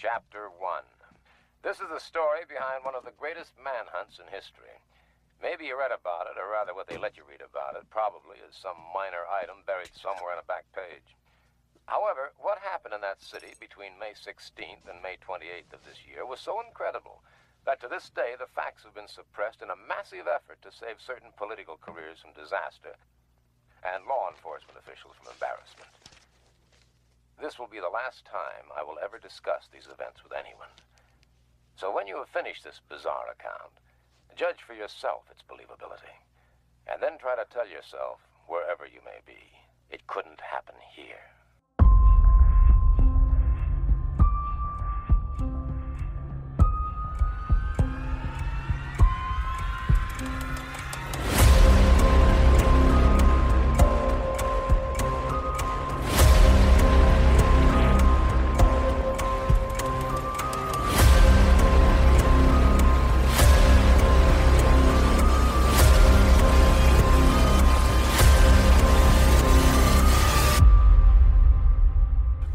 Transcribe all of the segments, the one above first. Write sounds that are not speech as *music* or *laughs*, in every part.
Chapter 1. This is the story behind one of the greatest manhunts in history. Maybe you read about it, or rather what they let you read about it, probably as some minor item buried somewhere on a back page. However, what happened in that city between May 16th and May 28th of this year was so incredible that to this day the facts have been suppressed in a massive effort to save certain political careers from disaster and law enforcement officials from embarrassment. This will be the last time I will ever discuss these events with anyone. So when you have finished this bizarre account, judge for yourself its believability, and then try to tell yourself, wherever you may be, it couldn't happen here.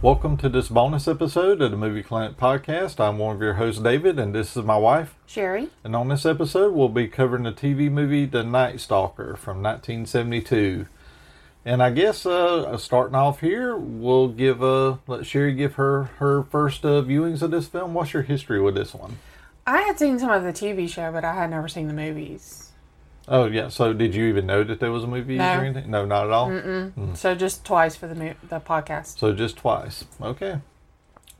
Welcome to this bonus episode of the Movie Clinic Podcast. I'm one of your hosts, David, and this is my wife. Sherry. And on this episode, we'll be covering the TV movie The Night Stalker from 1972. And I guess uh, starting off here, we'll give uh, let Sherry give her her first uh, viewings of this film. What's your history with this one? I had seen some of the TV show, but I had never seen the movies. Oh yeah. So did you even know that there was a movie No. or anything? No, not at all. Mm. So just twice for the mo- the podcast. So just twice. Okay.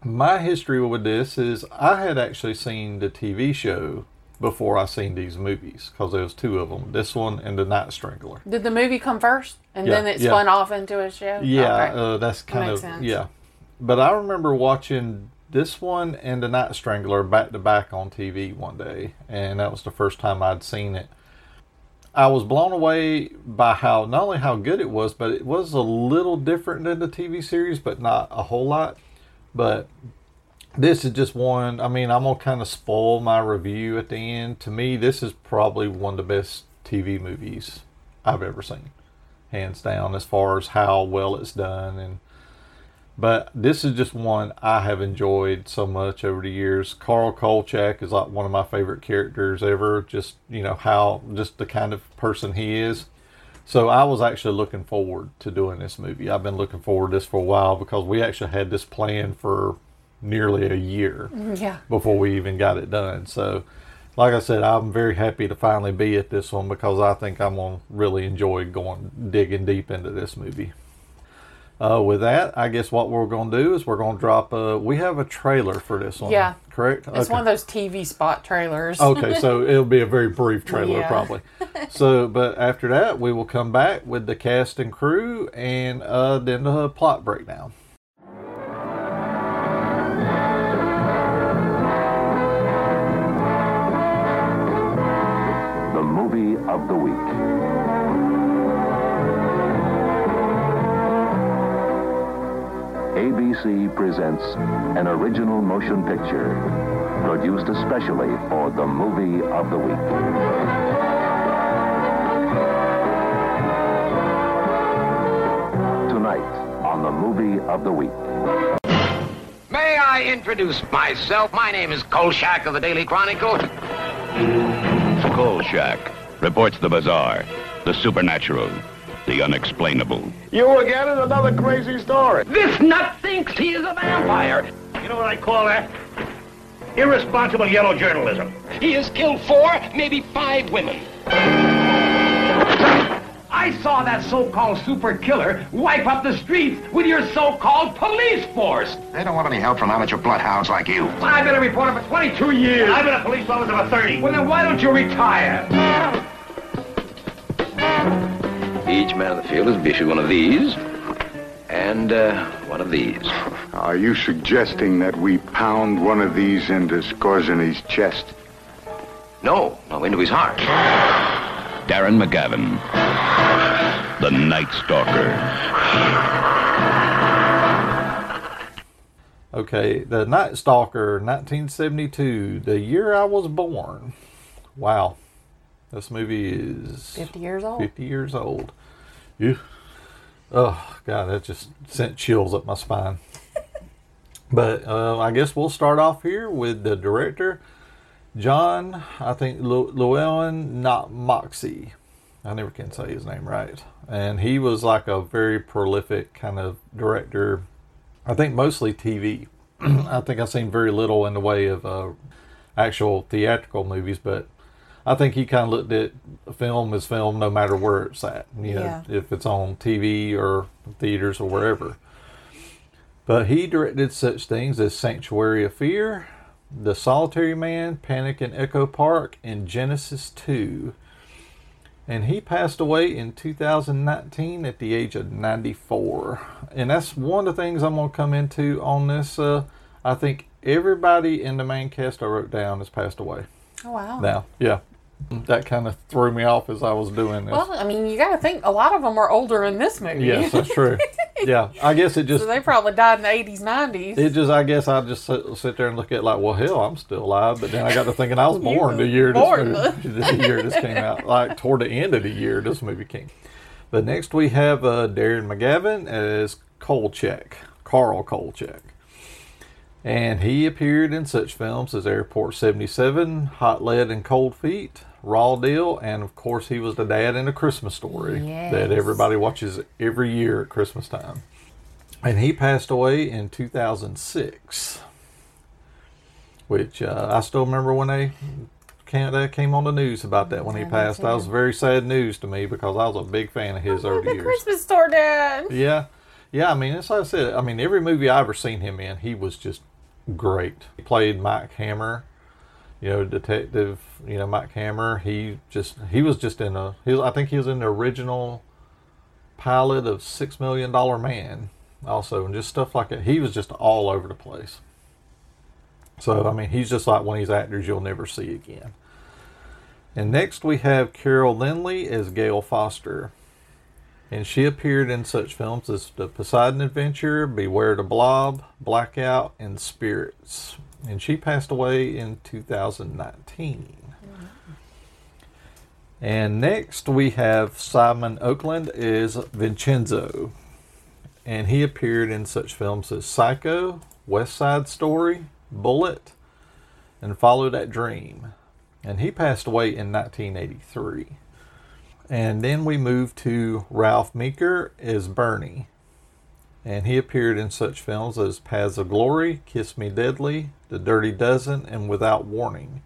My history with this is I had actually seen the TV show before I seen these movies because there was two of them. This one and the Night Strangler. Did the movie come first, and Yeah, then it yeah. spun off into a show? Yeah, Okay. uh, that's kind makes of sense. yeah. But I remember watching this one and the Night Strangler back to back on TV one day, and that was the first time I'd seen it. I was blown away by how not only how good it was, but it was a little different than the TV series, but not a whole lot. But this is just one. I mean, I'm gonna kind of spoil my review at the end. To me, this is probably one of the best TV movies I've ever seen, hands down, as far as how well it's done. And but this is just one I have enjoyed so much over the years. Carl Kolchak is like one of my favorite characters ever. Just you know how just the kind of person he is. So I was actually looking forward to doing this movie. I've been looking forward to this for a while because we actually had this plan for nearly a year mm, Yeah. before we even got it done. So, like I said, I'm very happy to finally be at this one because I think I'm gonna really enjoy going digging deep into this movie. Uh, with that, I guess what we're gonna do is we're gonna drop. A, we have a trailer for this one. Yeah. correct. It's one of those TV spot trailers. Okay, so *laughs* it'll be a very brief trailer Yeah. probably. *laughs* So, but after that, we will come back with the cast and crew and uh, then the plot breakdown. The movie of the week. ABC presents an original motion picture produced especially for the movie of the week. Tonight on the movie of the week. May I introduce myself? My name is Kolchak of the Daily Chronicle. Kolchak reports the bizarre, the supernatural, the unexplainable. You again is another crazy story. This nut thinks he is a vampire. You know what I call that? Irresponsible yellow journalism. He has killed four, maybe five women. I saw that so-called super killer wipe up the streets with your so-called police force. They don't want any help from amateur bloodhounds like you. I've been a reporter for 22 years. I've been a police officer for 30. Well, then why don't you retire? Each man in the field is issued one of these and uh, one of these. Are you suggesting that we pound one of these into Skorzeny's chest? No, no, into his heart. Darren McGavin, the Night Stalker. Okay, The Night Stalker, 1972, the year I was born. Wow. This movie is 50 years old. 50 years old. You. Oh, God, that just sent chills up my spine. *laughs* But uh, I guess we'll start off here with the director, John, I think Llewellyn, not Moxey. I never can say his name right. And he was like a very prolific kind of director. I think mostly TV. *clears throat* I think I've seen very little in the way of uh, actual theatrical movies, but I think he kind of looked at film as film no matter where it's at. You know, Yeah. if it's on TV or theaters or wherever. But he directed such things as Sanctuary of Fear, The Solitary Man, Panic in Echo Park, and Genesis 2. And he passed away in 2019 at the age of 94. And that's one of the things I'm going to come into on this. Uh, I think everybody in the main cast I wrote down has passed away Oh wow. now. Yeah. That kind of threw me off as I was doing this. Well, I mean, you got to think a lot of them are older in this movie. yes, that's *laughs* true. yeah. I guess it just so they probably died in the eighties, nineties. It just, I guess, I just sit, sit there and look at it like, well, hell, I'm still alive. But then I got to thinking, I was *laughs* born the year born. this movie, the *laughs* year this came out, like toward the end of the year this movie came. But next we have uh, Darren McGavin as Kolchak, Carl Kolchak, and he appeared in such films as Airport 77, Hot Lead and Cold Feet. Raw Deal, and of course, he was the dad in A Christmas Story that everybody watches every year at Christmas time. And he passed away in 2006, which uh, I still remember when they came, came on the news about that when he passed. That was very sad news to me because I was a big fan of his over the the years. Christmas store dad. Yeah, yeah. I mean, as I said. I mean, every movie I ever seen him in, he was just great. He played Mike Hammer, you know, detective. You know, Mike Hammer. He just he was just in a. He was, I think he was in the original pilot of Six Million Dollar Man, also, and just stuff like that. He was just all over the place. So I mean, he's just like one of these actors you'll never see again. And next we have Carol Lynley as Gail Foster and she appeared in such films as The Poseidon Adventure, Beware the Blob, Blackout, and Spirits. And she passed away in 2019. And next we have Simon Oakland is Vincenzo. And he appeared in such films as Psycho, West Side Story, Bullitt, and Follow That Dream. And he passed away in 1983. And then we move to Ralph Meeker as Bernie. And he appeared in such films as Paths of Glory, Kiss Me Deadly, The Dirty Dozen, and Without Warning.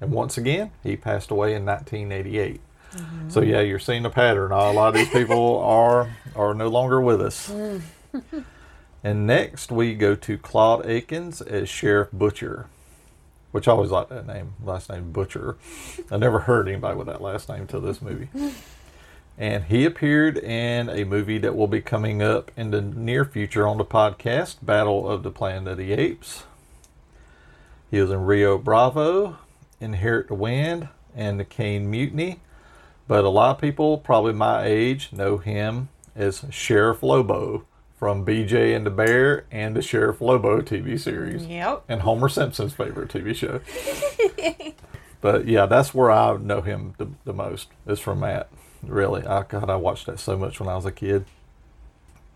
And once again, he passed away in 1988. Mm-hmm. So yeah, you're seeing a pattern. A lot of these people *laughs* are are no longer with us. Mm. *laughs* and next we go to Claude Akins as Sheriff Butcher which I always liked that name, last name Butcher. I never heard anybody with that last name till this movie. And he appeared in a movie that will be coming up in the near future on the podcast, Battle of the Planet of the Apes. He was in Rio Bravo, Inherit the Wind, and the Caine Mutiny. But a lot of people, probably my age, know him as Sheriff Lobo from BJ and the Bear and the Sheriff Lobo TV series Yep. and Homer Simpson's favorite TV show. *laughs* but yeah, that's where I know him the, the most is from that. Really, I God, I watched that so much when I was a kid.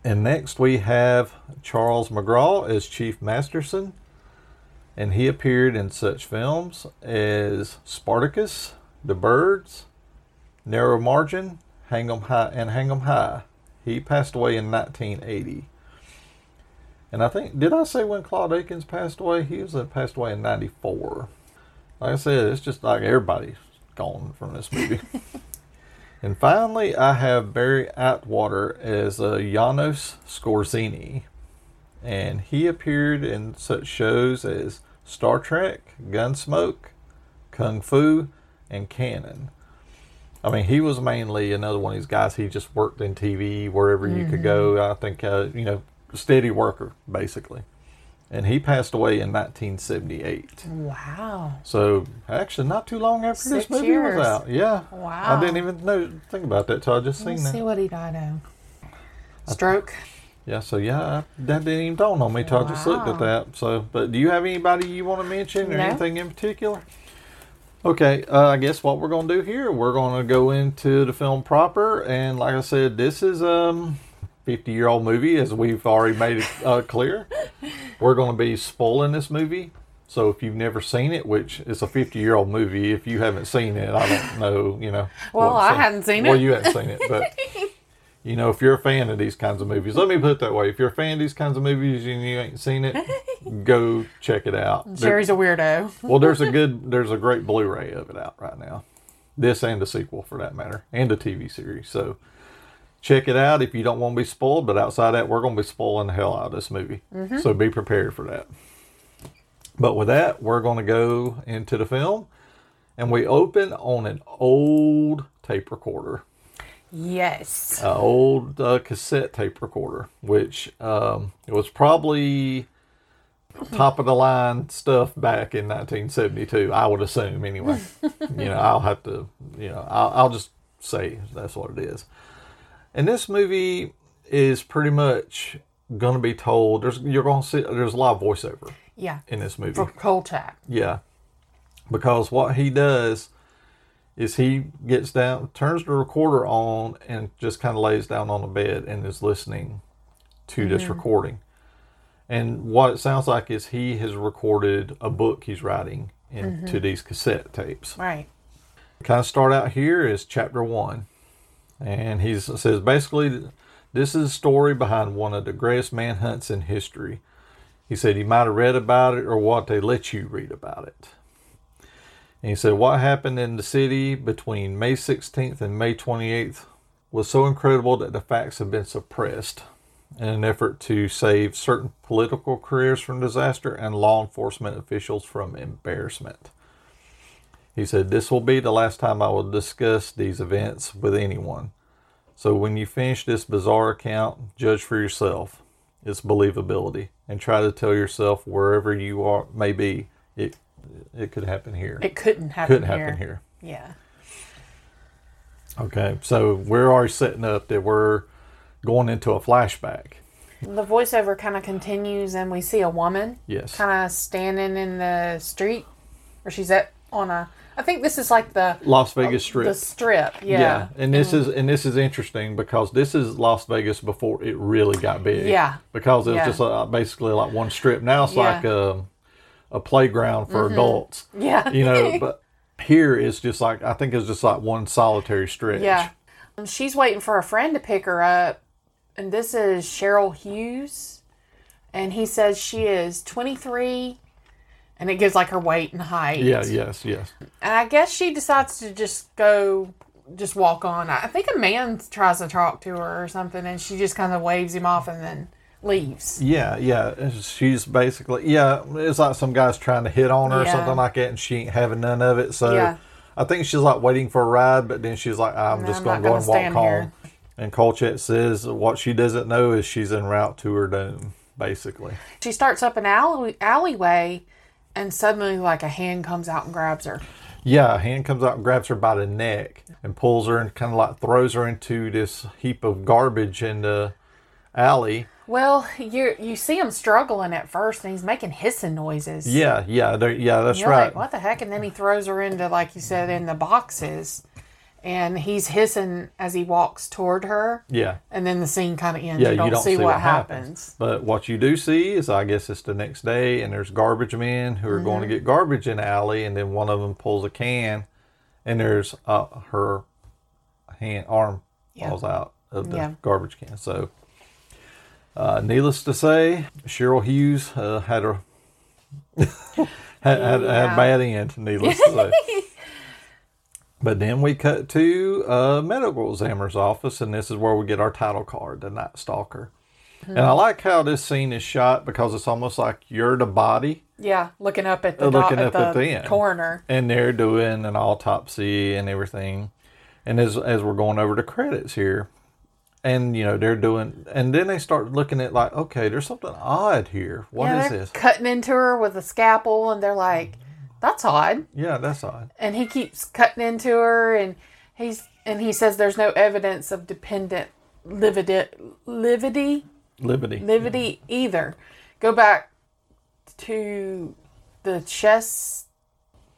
And next we have Charles McGraw as Chief Masterson, and he appeared in such films as Spartacus, The Birds, Narrow Margin, Hang 'em High, and Hang 'em High. He passed away in 1980. And I think, did I say when Claude Akins passed away? He was uh, passed away in 94. Like I said, it's just like everybody's gone from this movie. *laughs* and finally, I have Barry Atwater as uh, Janos Skorzeny. And he appeared in such shows as Star Trek, Gunsmoke, Kung Fu, and Cannon. I mean, he was mainly another one of these guys. He just worked in TV wherever you could go. I think, uh, you know, steady worker, basically. And he passed away in 1978. Wow. So, actually, not too long after this movie years. was out. Yeah. Wow. I didn't even know think about that till I just seen Let's that. see what he died of. Stroke. Yeah, so yeah, that didn't even dawn on me till I just looked at that. So, but do you have anybody you want to mention or No. anything in particular? Okay, uh, I guess what we're going to do here, we're going to go into the film proper, and like I said, this is um 50 year old movie, as we've already made it uh, clear. *laughs* we're going to be spoiling this movie. So if you've never seen it, which is a 50 year old movie, if you haven't seen it, I don't know, you know. Well, I hadn't seen it. Well, you hadn't seen it, but *laughs* you know, if you're a fan of these kinds of movies, let me put it that way: if you're a fan of these kinds of movies and you ain't seen it, *laughs* go check it out. There- Sherry's a weirdo. *laughs* well, there's a good, there's a great Blu-ray of it out right now. This and the sequel, for that matter, and a TV series. So check it out if you don't want to be spoiled. But outside that, we're going to be spoiling the hell out of this movie. Mm-hmm. So be prepared for that. But with that, we're going to go into the film, and we open on an old tape recorder Yes. uh, old uh, cassette tape recorder, which um, it was probably top of the line stuff back in 1972. I would assume anyway. *laughs* you know, I'll have to. You know, I'll, I'll just say that's what it is. And this movie is pretty much going to be told. There's you're going to see. There's a lot of voiceover Yeah. in this movie. For Kolchak. Yeah. Because what he does is he gets down, turns the recorder on, and just kind of lays down on the bed and is listening to this mm-hmm. recording. And what it sounds like is he has recorded a book he's writing into mm-hmm. these cassette tapes Right. kind of start out here is chapter one, and he says basically this is a story behind one of the greatest manhunts in history. He said you might have read about it or what they let you read about it. And he said what happened in the city between May 16th and May 28th was so incredible that the facts have been suppressed in an effort to save certain political careers from disaster and law enforcement officials from embarrassment. He said, This will be the last time I will discuss these events with anyone. So when you finish this bizarre account, judge for yourself its believability and try to tell yourself wherever you are may be, it it could happen here. It couldn't happen could happen here. here. Yeah. Okay, so we're already setting up that we're going into a flashback. The voiceover kind of continues, and we see a woman Yes. kind of standing in the street, or she's at on a. I think this is like the Las Vegas Strip. the strip. Yeah. Yeah, and this is and this is interesting because this is Las Vegas before it really got big. Yeah. because it was Yeah. just uh basically like one strip. Now it's Yeah. like a, a playground for mm-hmm. adults. Yeah. you know. *laughs* But here it's just like I think it's just like one solitary stretch. Yeah. She's waiting for a friend to pick her up, and this is Cheryl Hughes, and he says she is 23, and it gives like her weight and height. Yeah. Yes. Yes. And I guess she decides to just go, just walk on. I think a man tries to talk to her or something, and she just kind of waves him off and then leaves. Yeah, yeah. She's basically yeah. It's like some guy's trying to hit on her or something like that, and she ain't having none of it. So Yeah. I think she's like waiting for a ride, but then she's like, I'm No, just going to go and walk home. here. And Kolchak says what she doesn't know is she's en route to her doom, basically. She starts up an alley, alleyway, and suddenly, like, a hand comes out and grabs her. Yeah, a hand comes out and grabs her by the neck and pulls her and kind of like throws her into this heap of garbage in the alley. Well, you you see him struggling at first, and he's making hissing noises. Yeah, yeah, yeah. That's You're right. like, what the heck? And then he throws her into, like you said, in the boxes. And he's hissing as he walks toward her. Yeah. And then the scene kind of ends. Yeah, you, don't see, what, happens. But what you do see is, I guess it's the next day, and there's garbage men who are going Mm-hmm. to get garbage in the alley, and then one of them pulls a can, and there's uh, her hand arm Yeah. falls out of the Yeah. garbage can. So, uh, needless to say, Cheryl Hughes uh, had a had, had, had a bad end. Needless to say. *laughs* But then we cut to a medical examiner's office, and this is where we get our title card, the Night Stalker. And I like how this scene is shot because it's almost like you're the body, Yeah, looking up at the, Uh, looking at up the, at the coroner. and they're doing an autopsy and everything. And as as we're going over the credits here, and you know they're doing, and then they start looking at like, okay, there's something odd here. What is yeah, they're this? cutting into her with a scalpel, and they're like, "That's odd." Yeah, that's odd. And he keeps cutting into her, and he's and he says there's no evidence of dependent lividi, lividity Liberty. lividi either. Go back to the chest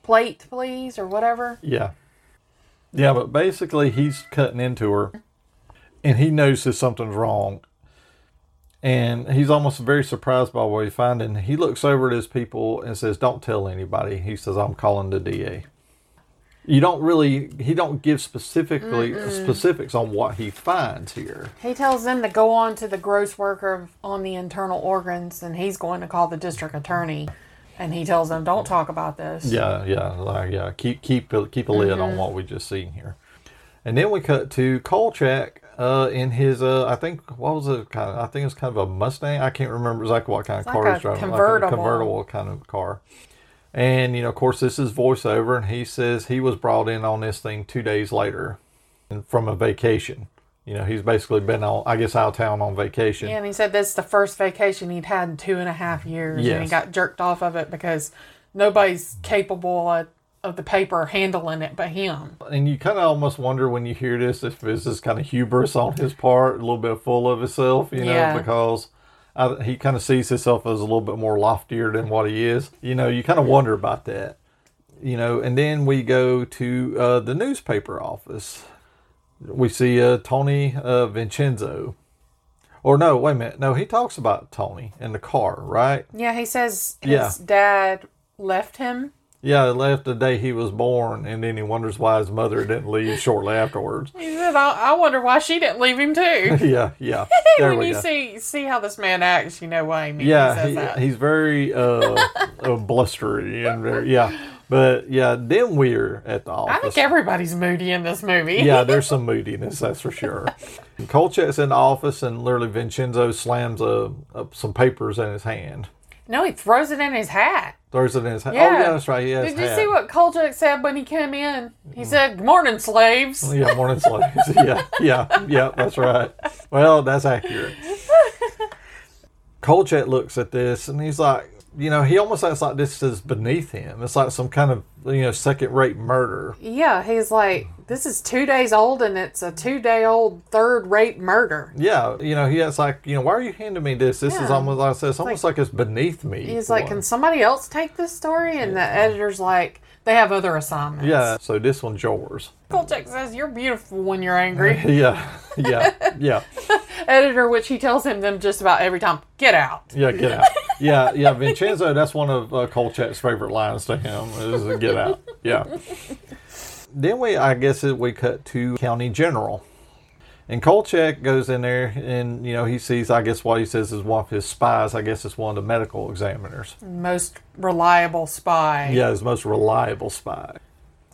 plate, please, or whatever. Yeah. Yeah, but basically he's cutting into her and he knows that something's wrong. And he's almost very surprised by what he finds. And he looks over at his people and says, Don't tell anybody. He says, I'm calling the DA. You don't really, he don't give specifically specifics on what he finds here. He tells them to go on to the gross worker on the internal organs, and he's going to call the district attorney. And he tells them, "Don't talk about this." Yeah, yeah, like, yeah. Keep keep keep a lid on mm-hmm. what we just seen here, and then we cut to Kolchak uh, in his uh, I think what was it kind of I think it was kind of a Mustang. I can't remember exactly what kind of It's car like he's driving, convertible. like a convertible kind of car. And you know, of course, this is voiceover, and he says he was brought in on this thing two days later, and from a vacation. You know, he's basically been on, I guess, out of town on vacation. Yeah, and he said this is the first vacation he'd had in two and a half years, and he got jerked off of it because nobody's capable of, of the paper handling it but him. and you kind of almost wonder when you hear this if this is kind of hubris on his part, a little bit full of himself, you know, Yeah. because I, he kind of sees himself as a little bit more loftier than what he is. You know, you kind of wonder about that. You know, and then we go to uh, the newspaper office. We see uh, Tony uh, Vincenzo. Or no, wait a minute. No, he talks about Tony in the car, right? Yeah, he says his Yeah. dad left him. Yeah, left the day he was born, and then he wonders why his mother didn't leave shortly afterwards. He said, I, I wonder why she didn't leave him too. *laughs* yeah, yeah. *laughs* There when you go. see see how this man acts, you know why he means he yeah, says he, that. he's very uh, uh, blustery and very yeah. But yeah, then we're at the office. I think everybody's moody in this movie. yeah, *laughs* there's some moodiness, that's for sure. Kolchak's in the office, and literally Vincenzo slams uh, some papers in his hand. No, he throws it in his hat. Throws it in his hat. Oh, yeah. Oh, yeah, that's right. Did you hat. see what Kolchak said when he came in? He said, "Good morning, slaves." Yeah, morning slaves. *laughs* yeah, yeah, yeah, that's right. Well, that's accurate. *laughs* Kolchak looks at this and he's like, you know, he almost acts like this is beneath him. It's like some kind of, you know, second rate murder. Yeah, he's like, "This is two days old, and it's a two-day-old third-rate murder." Yeah, you know, he acts like, you know, why are you handing me this? This is almost like I said, it's almost like, it's beneath me. He's like, Boy. "Can somebody else take this story?" And the editor's like, "They have other assignments." Yeah, so this one's yours. Kolchak says, "You're beautiful when you're angry." *laughs* yeah, yeah, yeah. *laughs* Editor, which he tells him them just about every time, "Get out." Yeah, get out. Yeah, yeah. Vincenzo, that's one of uh, Kolchak's favorite lines to him is get out. Yeah. Then we, I guess, it, we cut to County General. And Kolchak goes in there and, you know, he sees, I guess, what he says is one of his spies. I guess it's one of the medical examiners. Most reliable spy. Yeah, his most reliable spy.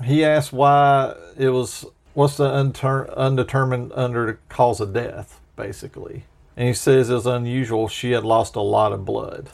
He asks why it was, what's the unter- undetermined under cause of death, basically. And he says it was unusual. She had lost a lot of blood.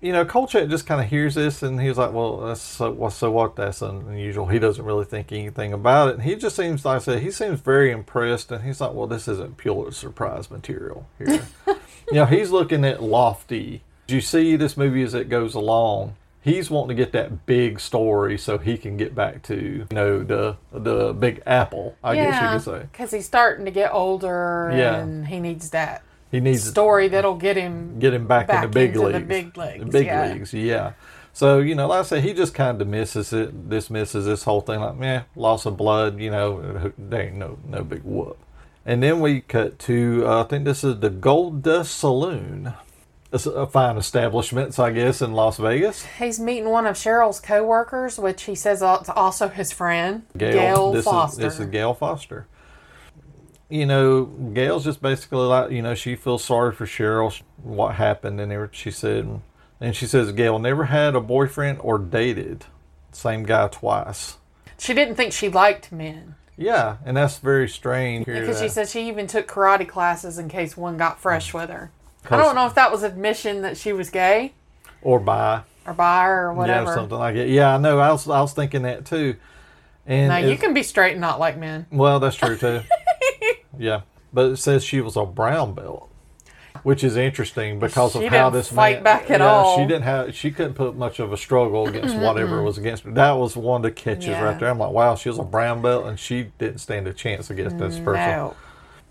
You know, Kolchak just kind of hears this and he's like, well, that's so, well, so what? That's unusual. He doesn't really think anything about it. And he just seems, like I said, he seems very impressed. And he's like, well, this isn't Pulitzer Prize material here. *laughs* you know, he's looking at lofty. You see this movie as it goes along. He's wanting to get that big story so he can get back to, you know, the the big apple, I guess you could say. because he's starting to get older, Yeah. and he needs that He needs a story that'll get him get him back, in the big into the leagues. big leagues, The big yeah. leagues, yeah. So, you know, like I say, he just kind of misses it, dismisses this whole thing like, meh, loss of blood, you know, there ain't no, no big whoop. And then we cut to, uh, I think this is the Gold Dust Saloon. It's a fine establishments, I guess, in Las Vegas. He's meeting one of Cheryl's co-workers, which he says is also his friend, Gail, Gail, this Foster. Is, this is Gail Foster. You know, Gail's just basically like, you know, she feels sorry for Cheryl, what happened, and. She said, and she says Gail never had a boyfriend or dated same guy twice. she didn't think she liked men Yeah, and that's very strange. because she said she even took karate classes in case one got fresh mm. with her. I don't know if that was admission that she was gay or bi, or bi or yeah, whatever. or something like that. Yeah, I know. I was, I was thinking that too. And now you can be straight and not like men. Well, that's true too. *laughs* yeah, but it says she was a brown belt, which is interesting because She of how this fight man, back at yeah, all. She didn't have. She couldn't put much of a struggle *clears throat* against whatever was against her. That was one of the catches Yeah. right there. I'm like, wow, she was a brown belt, and she didn't stand a chance against this person. No.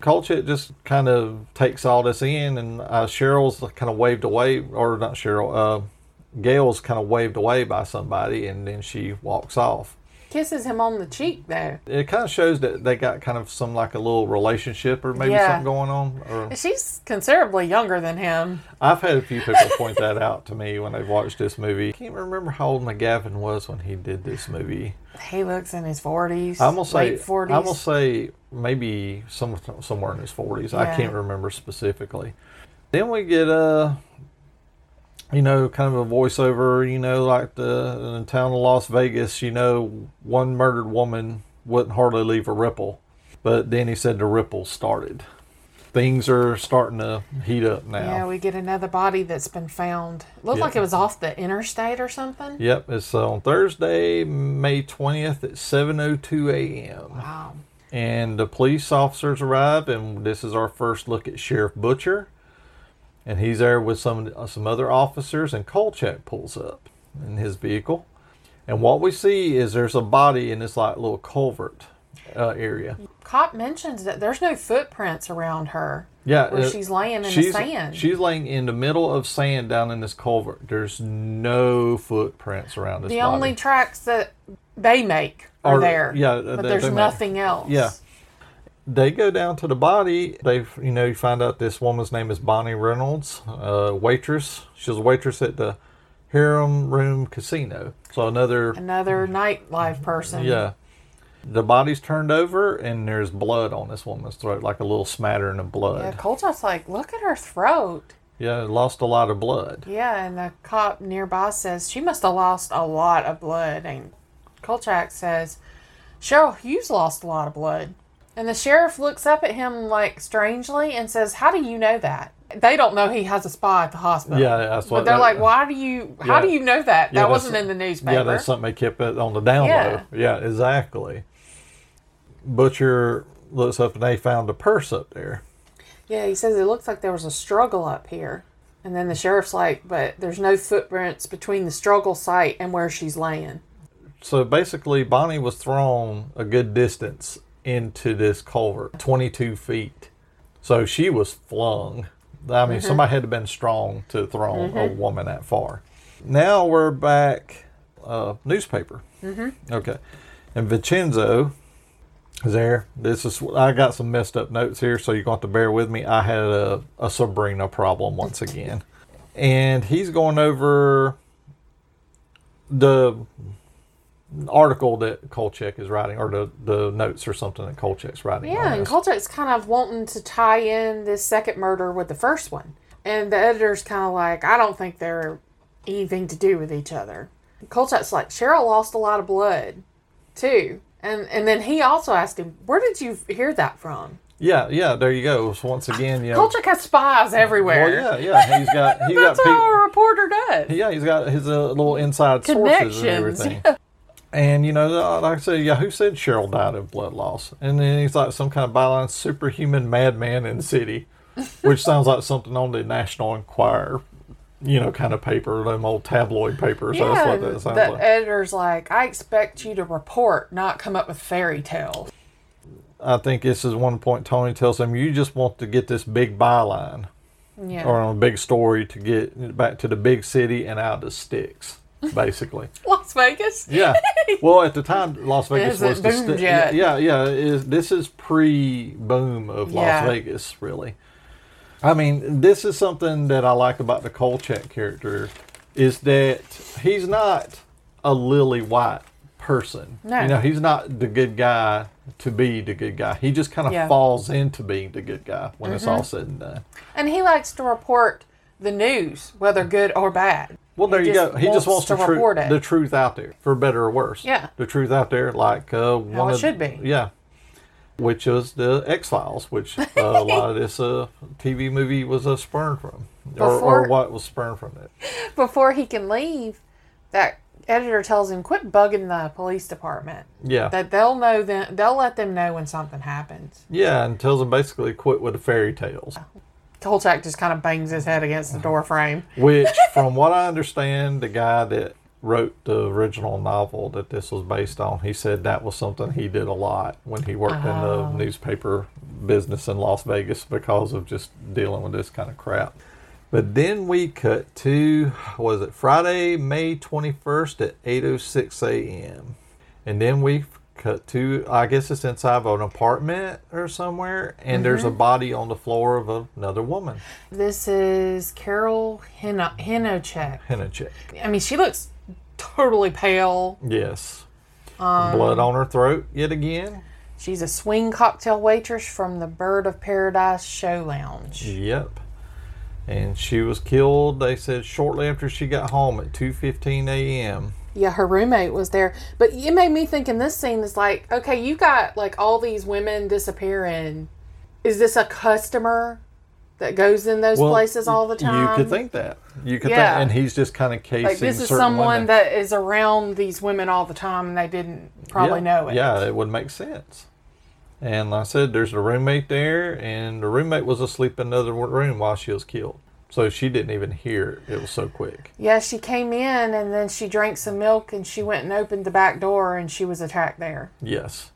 Kolchak just kind of takes all this in, and uh, Cheryl's kind of waved away, or not Cheryl, uh, Gail's kind of waved away by somebody, and then she walks off. Kisses him on the cheek there. It kind of shows that they got kind of some like a little relationship or maybe Yeah. something going on. Or She's considerably younger than him. I've had a few people *laughs* point that out to me when they've watched this movie. I can't remember how old McGavin was when he did this movie. He looks in his forties. I'm gonna say forties. I'm gonna say maybe some somewhere in his forties. I can't remember specifically. Then we get a, you know, kind of a voiceover. You know, like the in the town of Las Vegas. You know, one murdered woman wouldn't hardly leave a ripple, but then he said the ripple started. Things are starting to heat up now. Yeah, we get another body that's been found. Looked Yeah. like it was off the interstate or something. Yep, it's uh, on Thursday, May 20th at 7:02 a.m. Wow. And the police officers arrive, and this is our first look at Sheriff Butcher, and he's there with some uh, some other officers. And Kolchak pulls up in his vehicle, and what we see is there's a body in this like little culvert uh, area. Cop mentions that there's no footprints around her. Yeah, where uh, she's laying in she's, the sand. She's laying in the middle of sand down in this culvert. There's no footprints around this. the body. only tracks that they make are, Are- there. yeah, but they- there's they nothing else. Yeah. They go down to the body. They, you know, you find out this woman's name is Bonnie Reynolds, uh, waitress. She was a waitress at the Harem Room Casino. So another, Another nightlife person. yeah. The body's turned over, and there's blood on this woman's throat, like a little smattering of Yeah, blood. Kolchak's like, look at her throat. Yeah, lost a lot of blood. Yeah, and the cop nearby says she must have lost a lot of blood. And Kolchak says Cheryl Hughes lost a lot of blood. And the sheriff looks up at him like strangely and says, "How do you know that?" They don't know he has a spy at the hospital. Yeah, that's what But they're that- like, "Why do you? How Yeah. do you know that? Yeah, that wasn't in the newspaper." Yeah, that's something they kept it on the down Yeah. low. Yeah, exactly. Butcher looks up and they found a purse up there. Yeah, he says it looks like there was a struggle up here. And then the sheriff's like, but there's no footprints between the struggle site and where she's laying. So basically, Bonnie was thrown a good distance into this culvert, 22 feet. So she was flung. I mean, Mhm. somebody had to been strong to throw a Mhm. woman that far. Now we're back, uh, newspaper. Mhm. Okay. And Vincenzo is there. This is, I got some messed up notes here, so you're going to have to bear with me. I had a, a Sabrina problem once again. And he's going over the article that Kolchak is writing, or the, the notes or something that Kolchak's writing. Yeah, and. Kolchak's kind of wanting to tie in this second murder with the first one. And the editor's kind of like, I don't think they're anything to do with each other. Kolchak's like, Cheryl lost a lot of blood, too. And and then he also asked him, Where did you hear that from? Yeah, yeah, there you go. So once again, yeah. Kolchak has spies everywhere. Well, yeah, yeah. He's got *laughs* he got That's people, how a reporter does. Yeah, he's got his uh, little inside sources and everything. yeah. *laughs* And you know, like I said, yeah, who said Cheryl died of blood loss? And then he's like some kind of byline, superhuman madman in the city, *laughs* which sounds like something on the National Enquirer, you know, kind of paper, them old tabloid papers. That's Yeah, what that the sounds like. editor's like, I expect you to report, not come up with fairy tales. I think this is one point Tony tells him, you just want to get this big byline Yeah. or a big story to get back to the big city and out of the sticks, basically. *laughs* Las Vegas? Yeah. *laughs* Well, at the time, Las Vegas was the sti- yet. yeah, yeah. Is this is pre-boom of Yeah. Las Vegas, really? I mean, this is something that I like about the Kolchak character, is that he's not a lily white person. No. You know, he's not the good guy to be the good guy. He just kind of Yeah. falls into being the good guy when it's all mm-hmm. said and done. And he likes to report the news, whether good or bad. Well, there He you go. He just wants to the, tru- report it. the truth out there, for better or worse. Yeah. the truth out there, like uh, one it of should be. Yeah, which is the X Files, which uh, a *laughs* lot of this uh, TV movie was uh, spurned from, or, or what was spurned from it. *laughs* Before he can leave, that editor tells him, "Quit bugging the police department. Yeah. that they'll know them. They'll let them know when something happens." Yeah, and tells them basically quit with the fairy tales. Kolchak just kind of bangs his head against the door frame. Which, from what I understand, the guy that wrote the original novel that this was based on, he said that was something he did a lot when he worked in Oh. the newspaper business in Las Vegas because of just dealing with this kind of crap. But then we cut to, was it, Friday, May 21st at 8.06 a.m. And then we cut to, I guess it's inside of an apartment or somewhere, and there's a body on the floor of another woman, This is Carol Hino- Hinochek. Hinachek. I mean, she looks totally pale. Yes. Um, Blood on her throat yet again. She's a swing cocktail waitress from the Bird of Paradise Show Lounge. Yep. And she was killed, they said, shortly after she got home at 2.15 a.m. Yeah, her roommate was there. But it made me think in this scene is like, okay, you got like all these women disappearing. Is this a customer that goes in those Well, places all the time? You could think that. You could Yeah. think, and he's just kind of casing like this is someone women. that is around these women all the time and they didn't probably yeah, know it. Yeah, it would make sense. And like I said, there's a roommate there, and the roommate was asleep in another room while she was killed. So she didn't even hear it. Was so quick. Yeah, she came in and then she drank some milk and she went and opened the back door and she was attacked there. Yes.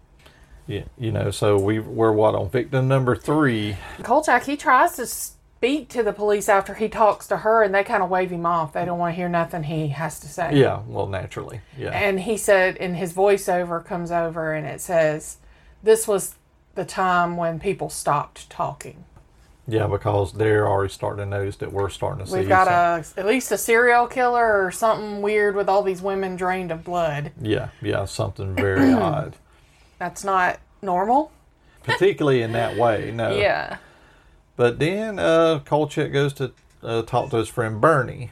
Yeah, you know, so we we're what on victim number three. Kolchak, he tries to speak to the police after he talks to her and they kind of wave him off. They don't want to hear nothing he has to say. Yeah, well, naturally, yeah, And he said, and his voiceover comes over and it says, This was the time when people stopped talking. Yeah, because they're already starting to notice that we're starting to see. We've got some- a at least a serial killer or something weird with all these women drained of blood. yeah, yeah, something *clears throat* very odd, That's not normal. particularly in that way. No, Yeah. But then uh, Kolchak goes to uh, talk to his friend Bernie.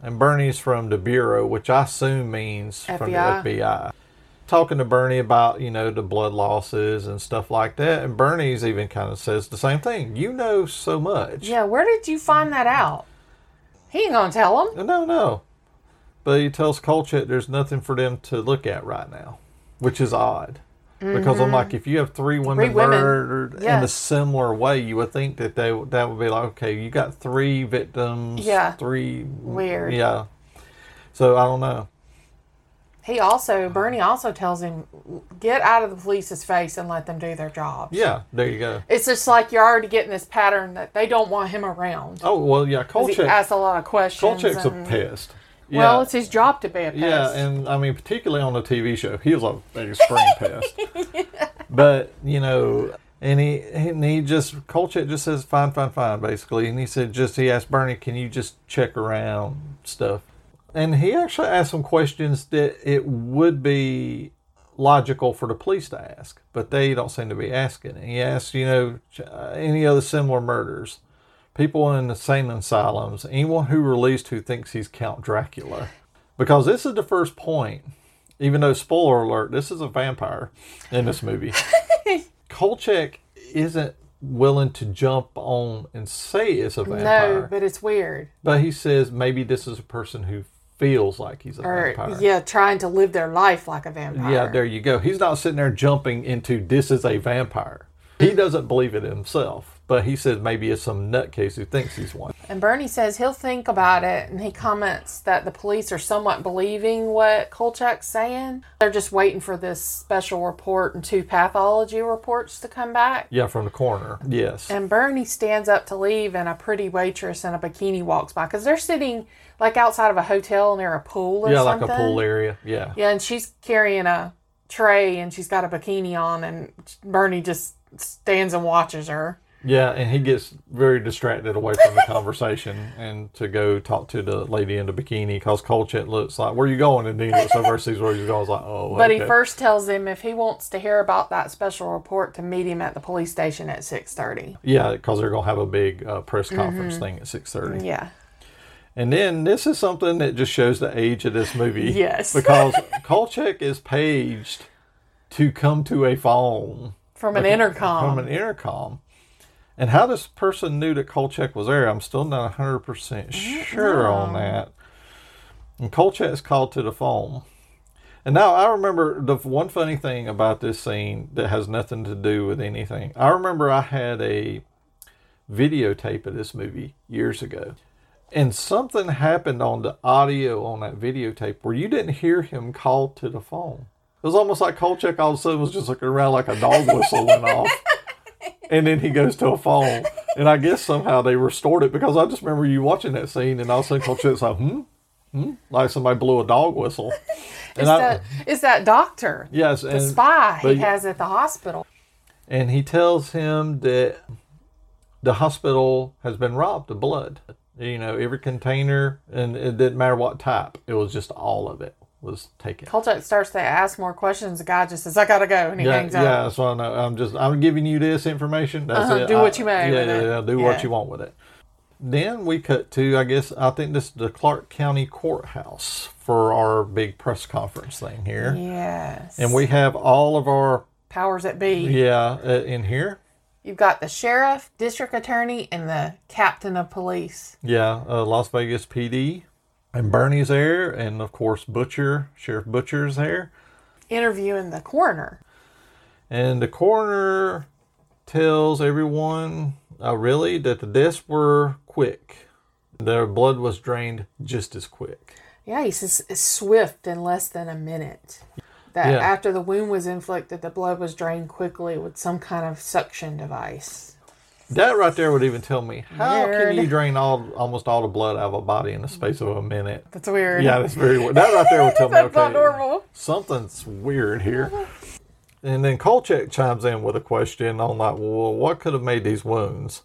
And Bernie's from the Bureau, which I assume means from the FBI. Talking to Bernie about, you know, the blood losses and stuff like that. And Bernie's even kind of says the same thing. You know so much. Yeah, where did you find that out? He ain't gonna tell him. No, no. But he tells Kolchak there's nothing for them to look at right now, which is odd. Because I'm like, if you have three women, Mm-hmm. women, murdered in a similar way, you would think that they that would be like, okay, you got three victims, Yeah. three Weird. yeah. So I don't know. He also Bernie also tells him, get out of the police's face and let them do their jobs. Yeah, there you go. It's just like you're already getting this pattern that they don't want him around. Oh well, yeah, he Kolchak. asks a lot of questions. Kolchak's a pest. Yeah. Well, it's his job to be a pest. Yeah, and I mean, particularly on the TV show, he was a big screen *laughs* pest. But you know, and he and he just Kolchak just says fine, fine, fine, basically. And he said just he asked Bernie, can you just check around stuff? And he actually asked some questions that it would be logical for the police to ask, but they don't seem to be asking. And he asked, you know, uh, any other similar murders, people in insane asylums, anyone who released who thinks he's Count Dracula, because this is the first point. Even though spoiler alert, this is a vampire in this movie. *laughs* Kolchak isn't willing to jump on and say it's a vampire, No, but it's weird. but he says maybe this is a person who feels like he's a Or vampire. yeah, trying to live their life like a vampire. Yeah, there you go. He's not sitting there jumping into this is a vampire. He doesn't believe it himself, but he says maybe it's some nutcase who thinks he's one. And Bernie says he'll think about it, and he comments that the police are somewhat believing what Kolchak's saying. They're just waiting for this special report and two pathology reports to come back. Yeah, from the coroner. Yes. And Bernie stands up to leave, and a pretty waitress in a bikini walks by because they're sitting like outside of a hotel near a pool or yeah, something. like a pool area. Yeah. Yeah, and she's carrying a tray, and she's got a bikini on, and Bernie just stands and watches her. Yeah, and he gets very distracted away from the *laughs* conversation and to go talk to the lady in the bikini because Kolchak looks like, where are you going? And then he looks over sees where he's going. He's like, oh, But he first tells him if he wants to hear about that special report to meet him at the police station at six thirty. Yeah, because they're going to have a big uh, press conference thing at 6.30. Mm-hmm. Yeah. And then this is something that just shows the age of this movie. Yes. *laughs* Because Kolchak is paged to come to a phone. From an Like, intercom. From an intercom. And how this person knew that Kolchak was there, I'm still not 100% sure on that. And Kolchak is called to the phone. And now I remember the one funny thing about this scene that has nothing to do with anything. I remember I had a videotape of this movie years ago. And something happened on the audio on that videotape where you didn't hear him call to the phone. It was almost like Kolchak all of a sudden was just looking around like a dog *laughs* whistle went off. And then he goes to a phone. And I guess somehow they restored it because I just remember you watching that scene and all of a sudden Kolchak's like, hmm? Hmm? Like somebody blew a dog whistle. It's I- that it's that doctor, yes, the and, spy he has at the hospital. and he tells him that the hospital has been robbed of blood. You know, every container, and it didn't matter what type. It was just all of it was taken. Kolchak starts to ask more questions. The guy just says, "I gotta go," and he yeah, hangs up. yeah. That's what I know. I'm just I'm giving you this information. That's Uh-huh, it. do I- what you may Yeah, yeah, yeah. Do Yeah. what you want with it. Then we cut to I guess I think this is the Clark County Courthouse for our big press conference thing here, Yes. and we have all of our powers that be. yeah uh, in here. You've got the sheriff, district attorney, and the captain of police. Yeah, uh, Las Vegas PD, and Bernie's there, and of course Butcher, Sheriff Butcher's there, interviewing the coroner. and the coroner tells everyone, uh, really, that the deaths were quick. Their blood was drained just as quick. Yeah, he says it's swift in less than a minute. That Yeah. after the wound was inflicted, the blood was drained quickly with some kind of suction device. That right there would even tell me how Weird. can you drain all almost all the blood out of a body in the space of a minute. That's weird. Yeah, that's very weird. That right there would tell me *laughs* okay, not normal. something's weird here. And then Kolchak chimes in with a question on like, well, what could have made these wounds?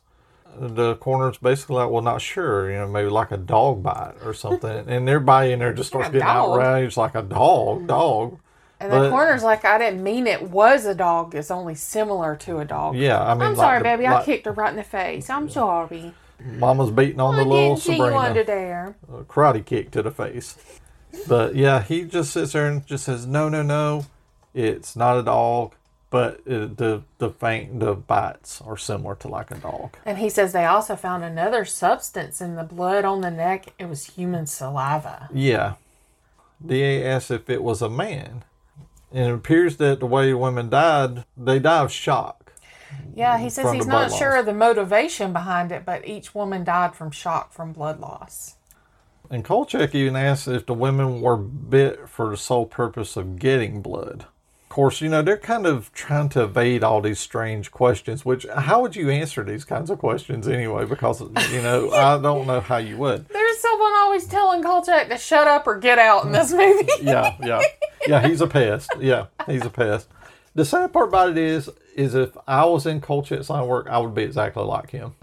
The coroner's basically like, well, not sure. You know, maybe like a dog bite or something. and everybody in there just starts A getting dog? outraged, like a dog, dog. And But- the coroner's like, I didn't mean it was a dog. It's only similar to a dog. Yeah, I mean, I'm like sorry, the- baby. I kicked her right in the face. I'm sorry. Mama's beating on I the little you under Sabrina. there. a karate kick to the face. But yeah, he just sits there and just says, "No, no, no, it's not a dog, but it, the the faint the bites are similar to like a dog." And he says they also found another substance in the blood on the neck. It was human saliva. Yeah. DA asks if it was a man, and it appears that the way women died, they die of shock. Yeah, he says he's not sure loss. of the motivation behind it, but each woman died from shock from blood loss. And Kolchak even asks if the women were bit for the sole purpose of getting blood. Course, you know, they're kind of trying to evade all these strange questions, which, how would you answer these kinds of questions anyway? Because, you know, *laughs* I don't know how you would. There's someone always telling Kolchak to shut up or get out in this movie. *laughs* Yeah, yeah. Yeah, he's a pest. Yeah, he's a pest. The sad part about it is, is if I was in Kolchak's line of work, I would be exactly like him.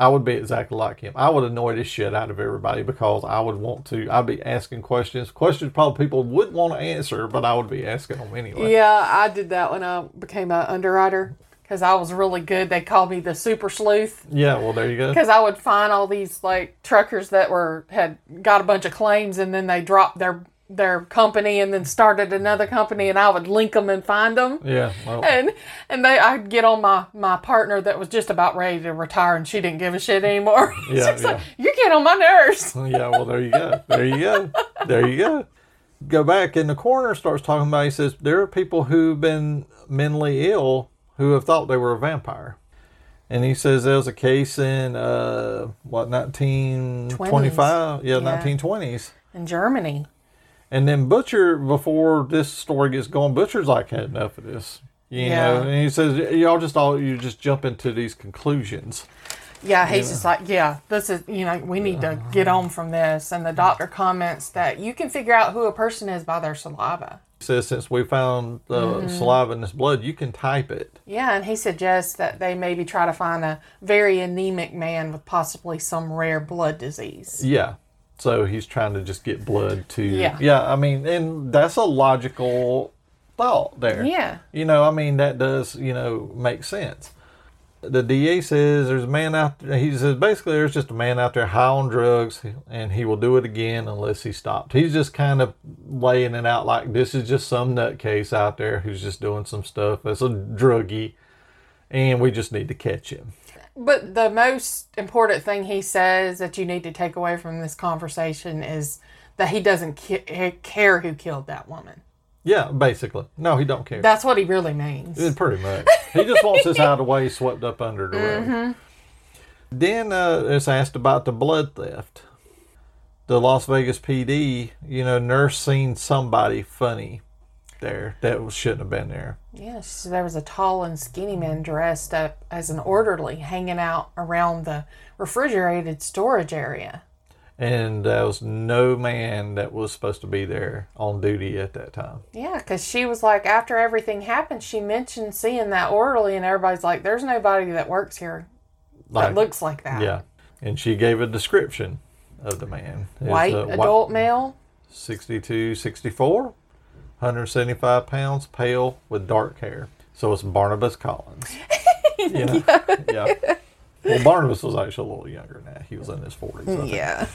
I would be exactly like him. I would annoy the shit out of everybody because I would want to. I'd be asking questions, questions probably people wouldn't want to answer, but I would be asking them anyway. Yeah, I did that when I became an underwriter because I was really good. They called me the super sleuth Yeah, well, there you go. because I would find all these like truckers that were had got a bunch of claims and then they dropped their their company and then started another company and I would link them and find them. Yeah, well, And and they I'd get on my my partner that was just about ready to retire and she didn't give a shit anymore. *laughs* Yeah, She's like, yeah. you get on my nerves. *laughs* yeah, well, there you go. There you go. There you go. Go back, and the coroner starts talking about. He says there are people who've been mentally ill who have thought they were a vampire, and he says there was a case in uh, what nineteen twenty five, yeah, Yeah. nineteen twenties. In Germany. And then Butcher, before this story gets going, Butcher's like had enough of this. You Yeah. know, and he says y'all just all you just jump into these conclusions. Yeah, he's just like, yeah, this is, you know, we need to get on from this. And the doctor comments that you can figure out who a person is by their saliva. He says since we found the Mm-hmm. saliva in this blood, you can type it. Yeah, and he suggests that they maybe try to find a very anemic man with possibly some rare blood disease. Yeah. So he's trying to just get blood to. Yeah. Yeah. I mean, and that's a logical thought there. Yeah. You know, I mean, that does, you know, make sense. The DA says there's a man out there. He says basically there's just a man out there high on drugs and he will do it again unless he's stopped. He's just kind of laying it out like this is just some nutcase out there who's just doing some stuff as a druggie and we just need to catch him. But the most important thing he says that you need to take away from this conversation is that he doesn't ki- care who killed that woman. Yeah, basically. No, he don't care. That's what he really means. Uh, Pretty much. He just wants this out of the way, swept up under the rug. Mm-hmm. Then uh, it's asked about the blood theft. The Las Vegas PD, you know, nurse seen somebody funny there that shouldn't have been there. Yeah, there was a tall and skinny man dressed up as an orderly hanging out around the refrigerated storage area. And there was no man that was supposed to be there on duty at that time. Yeah, because she was like, after everything happened, she mentioned seeing that orderly, and everybody's like, there's nobody that works here that looks like that. Yeah. And she gave a description of the man. White, adult male. 62, 64, 175 pounds, pale, with dark hair. So it's Barnabas Collins. *laughs* You know? yeah. Well, Barnabas was actually a little younger than that. He was in his 40s. I think. Yeah.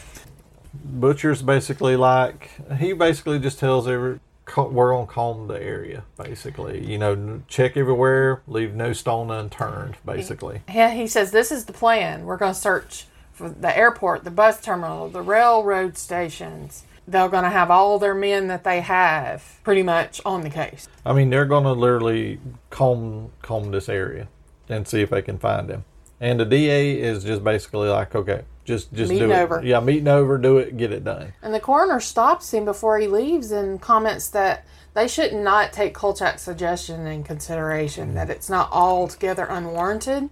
Butcher's basically like, he basically just tells every, co- we're going to comb the area, basically. You know, check everywhere, leave no stone unturned, basically. Yeah, he says this is the plan. We're going to search for the airport, the bus terminal, the railroad stations. They're going to have all their men that they have pretty much on the case. I mean, they're going to literally comb comb this area and see if they can find him. And the DA is just basically like, okay, just just Meeting do it. over. Yeah, meeting over, do it, get it done. And the coroner stops him before he leaves and comments that they should not take Kolchak's suggestion in consideration, that it's not altogether unwarranted.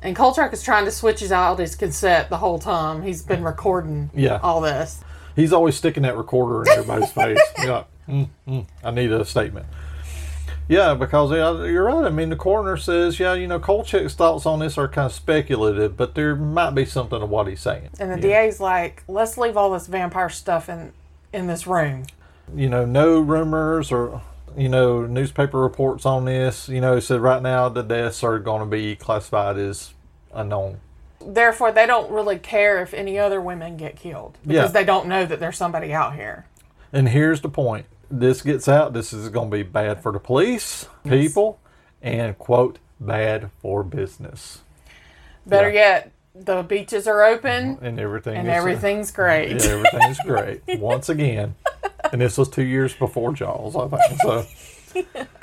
And Kolchak is trying to switch his out his cassette the whole time. He's been recording Yeah. all this. He's always sticking that recorder in everybody's face. *laughs* Yeah, mm, mm, I need a statement. Yeah, because yeah, you're right. I mean, the coroner says, yeah, you know, Kolchak's thoughts on this are kind of speculative, but there might be something to what he's saying. And the Yeah. DA's like, let's leave all this vampire stuff in in this room. you know, no rumors or you know newspaper reports on this. You know, said right now the deaths are going to be classified as unknown. Therefore, they don't really care if any other women get killed because Yeah. they don't know that there's somebody out here. And here's the point: this gets out, this is going to be bad for the police, people, and quote bad for business. Better yet, the beaches are open And everything and is, uh, everything's great. yeah, everything's great *laughs* once again. And this was two years before Jaws, I think. So. *laughs*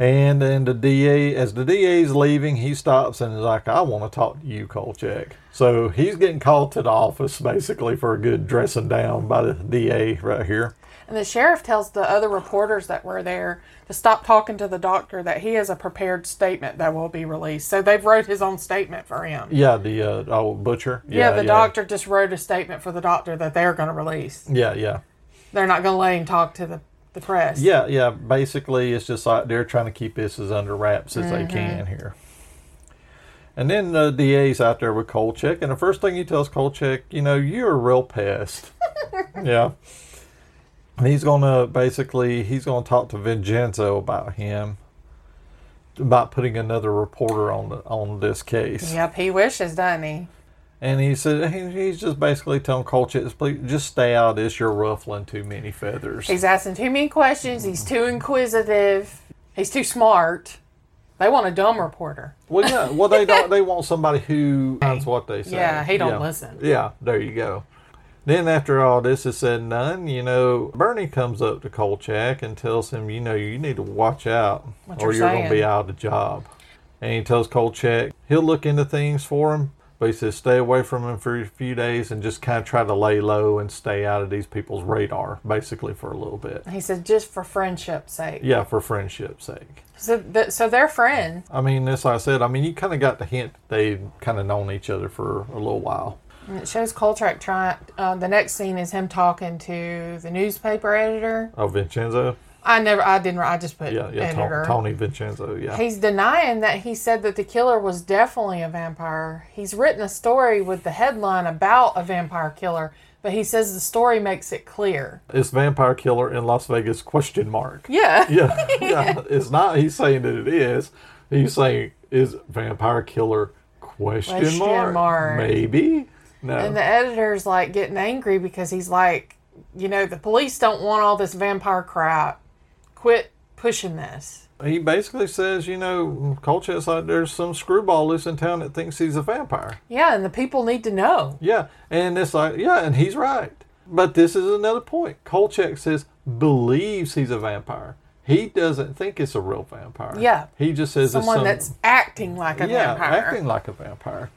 And then the DA, as the DA is leaving, he stops and is like, I want to talk to you, Kolchak. So he's getting called to the office basically for a good dressing down by the DA right here. And the sheriff tells the other reporters that were there to stop talking to the doctor that he has a prepared statement that will be released. So they've wrote his own statement for him. Yeah, the uh, old butcher. Yeah, the doctor just wrote a statement for the doctor that they're going to release. Yeah, yeah. They're not going to let him talk to the, the press. Yeah, yeah. Basically, it's just like they're trying to keep this as under wraps as they mm-hmm. can here. And then the DA's out there with Kolchak, and the first thing he tells Kolchak, you know, you're a real pest. *laughs* yeah. And he's gonna basically he's gonna talk to Vincenzo about him, about putting another reporter on the on this case. Yep, he wishes, doesn't he? And he said he, he's just basically telling please just stay out of this. You're ruffling too many feathers. He's asking too many questions. He's too inquisitive. He's too smart. They want a dumb reporter. Well, yeah. Well, they don't. *laughs* They want somebody who finds what they say. Yeah, he don't listen. Yeah, there you go. Then after all this is said and done, you know, Bernie comes up to Kolchak and tells him, you know, you need to watch out, What or you're you're going to be out of the job. And he tells Kolchak he'll look into things for him, but he says stay away from him for a few days and just kind of try to lay low and stay out of these people's radar, basically for a little bit. He said, just for friendship's sake. Yeah, for friendship's sake. So, th- so they're friends. I mean, as I said, I mean, you kind of got the hint they'd kind of known each other for a little while. And it shows Kolchak trying. Uh, the next scene is him talking to the newspaper editor. Oh, Vincenzo? I never, I didn't, I just put Yeah, yeah, editor. Tony Vincenzo, yeah. He's denying that he said that the killer was definitely a vampire. He's written a story with the headline about a vampire killer, but he says the story makes it clear. It's vampire killer in Las Vegas question mark. Yeah. Yeah, yeah. *laughs* It's not he's saying that it is. He's saying is vampire killer question, Question mark? mark. Maybe? No. And the editor's like getting angry because he's like, you know, the police don't want all this vampire crap. Quit pushing this. he basically says, you know, Kolchak's like there's some screwball loose in town that thinks he's a vampire. Yeah, and the people need to know. Yeah, and it's like, yeah, and he's right. But this is another point. Kolchak says believes he's a vampire. He doesn't think it's a real vampire. Yeah. He just says Someone it's some, that's acting like a yeah, vampire. acting like a vampire.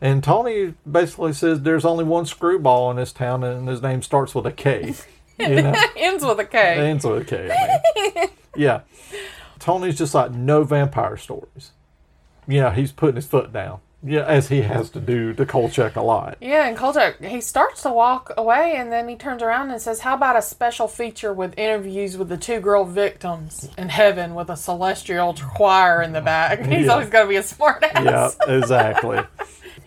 And Tony basically says there's only one screwball in this town, and his name starts with a K. *laughs* You know, *laughs* Ends with a K. ends with a K. I mean. *laughs* yeah. Tony's just like no vampire stories. Know, he's putting his foot down. Yeah, as he has to do to Kolchak a lot. Yeah, and Kolchak, he starts to walk away and then he turns around and says, How about a special feature with interviews with the two girl victims in heaven with a celestial choir in the back? *laughs* He's Yeah. always going to be a smart ass. Yeah, exactly.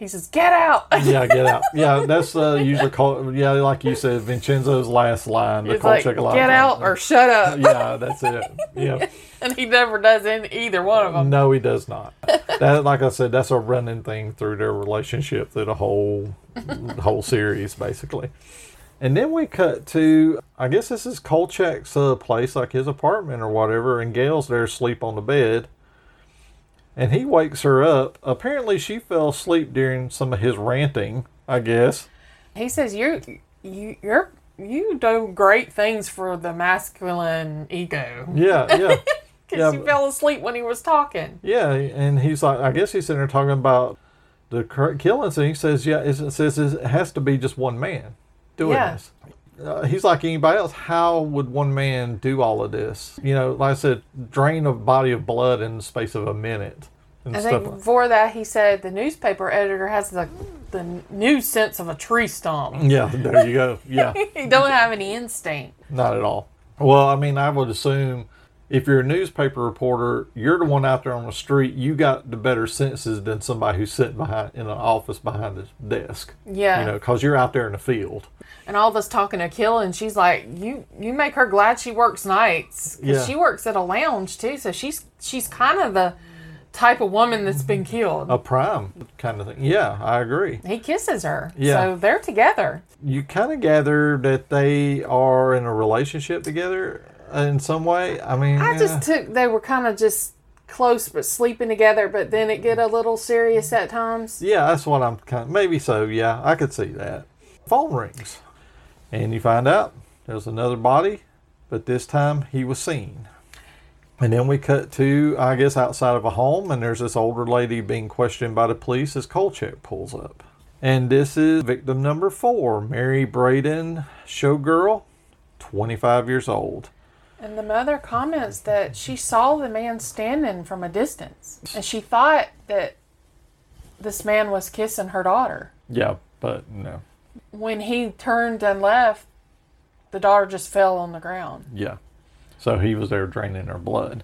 He says, Get out. *laughs* yeah, get out. Yeah, that's uh, usually called. Yeah, like you said, Vincenzo's last line. The He's like, Kolchak line. Get out or shut up. *laughs* Yeah, that's it. Yeah. *laughs* And he never does in either one of them. No, he does not. That, like I said, that's a running thing through their relationship through the whole whole series, basically. And then we cut to, I guess this is Kolchak's uh, place, like his apartment or whatever, and Gail's there asleep on the bed. And he wakes her up. Apparently, she fell asleep during some of his ranting, I guess. He says, You're, you, you're, you do great things for the masculine ego. Yeah, yeah. *laughs* Because Yeah, he fell asleep when he was talking. Yeah, and he's like, I guess he's sitting there talking about the killings, and he says, yeah, it says it has to be just one man doing Yeah. this. Uh, he's like anybody else. How would one man do all of this? You know, like I said, drain a body of blood in the space of a minute and I think like- before that, he said the newspaper editor has the the new sense of a tree stump. Yeah, there you go. *laughs* Yeah, he don't have any instinct. not at all. Well, I mean, I would assume if you're a newspaper reporter, you're the one out there on the street. You got the better senses than somebody who's sitting behind in an office behind his desk. Yeah. you know, because you're out there in the field. And all this talking to Kill, and she's like, "You you make her glad she works nights. Yeah. she works at a lounge too. So she's she's kind of the type of woman that's been *laughs* killed." a prime kind of thing. Yeah, I agree. He kisses her, Yeah. so they're together. You kind of gather that they are in a relationship together in some way. I mean, I yeah. just took they were kind of just close, but sleeping together. But then it get a little serious at times. yeah, that's what I'm kind. maybe so. Yeah, I could see that. Phone rings, and you find out there's another body, but this time he was seen. And then we cut to, I guess, outside of a home, and there's this older lady being questioned by the police as Kolchak pulls up. And this is victim number four, Mary Braden, showgirl, 25 years old. And the mother comments that she saw the man standing from a distance, and she thought that this man was kissing her daughter. Yeah, but no. When he turned and left, the daughter just fell on the ground. Yeah. So he was there draining her blood.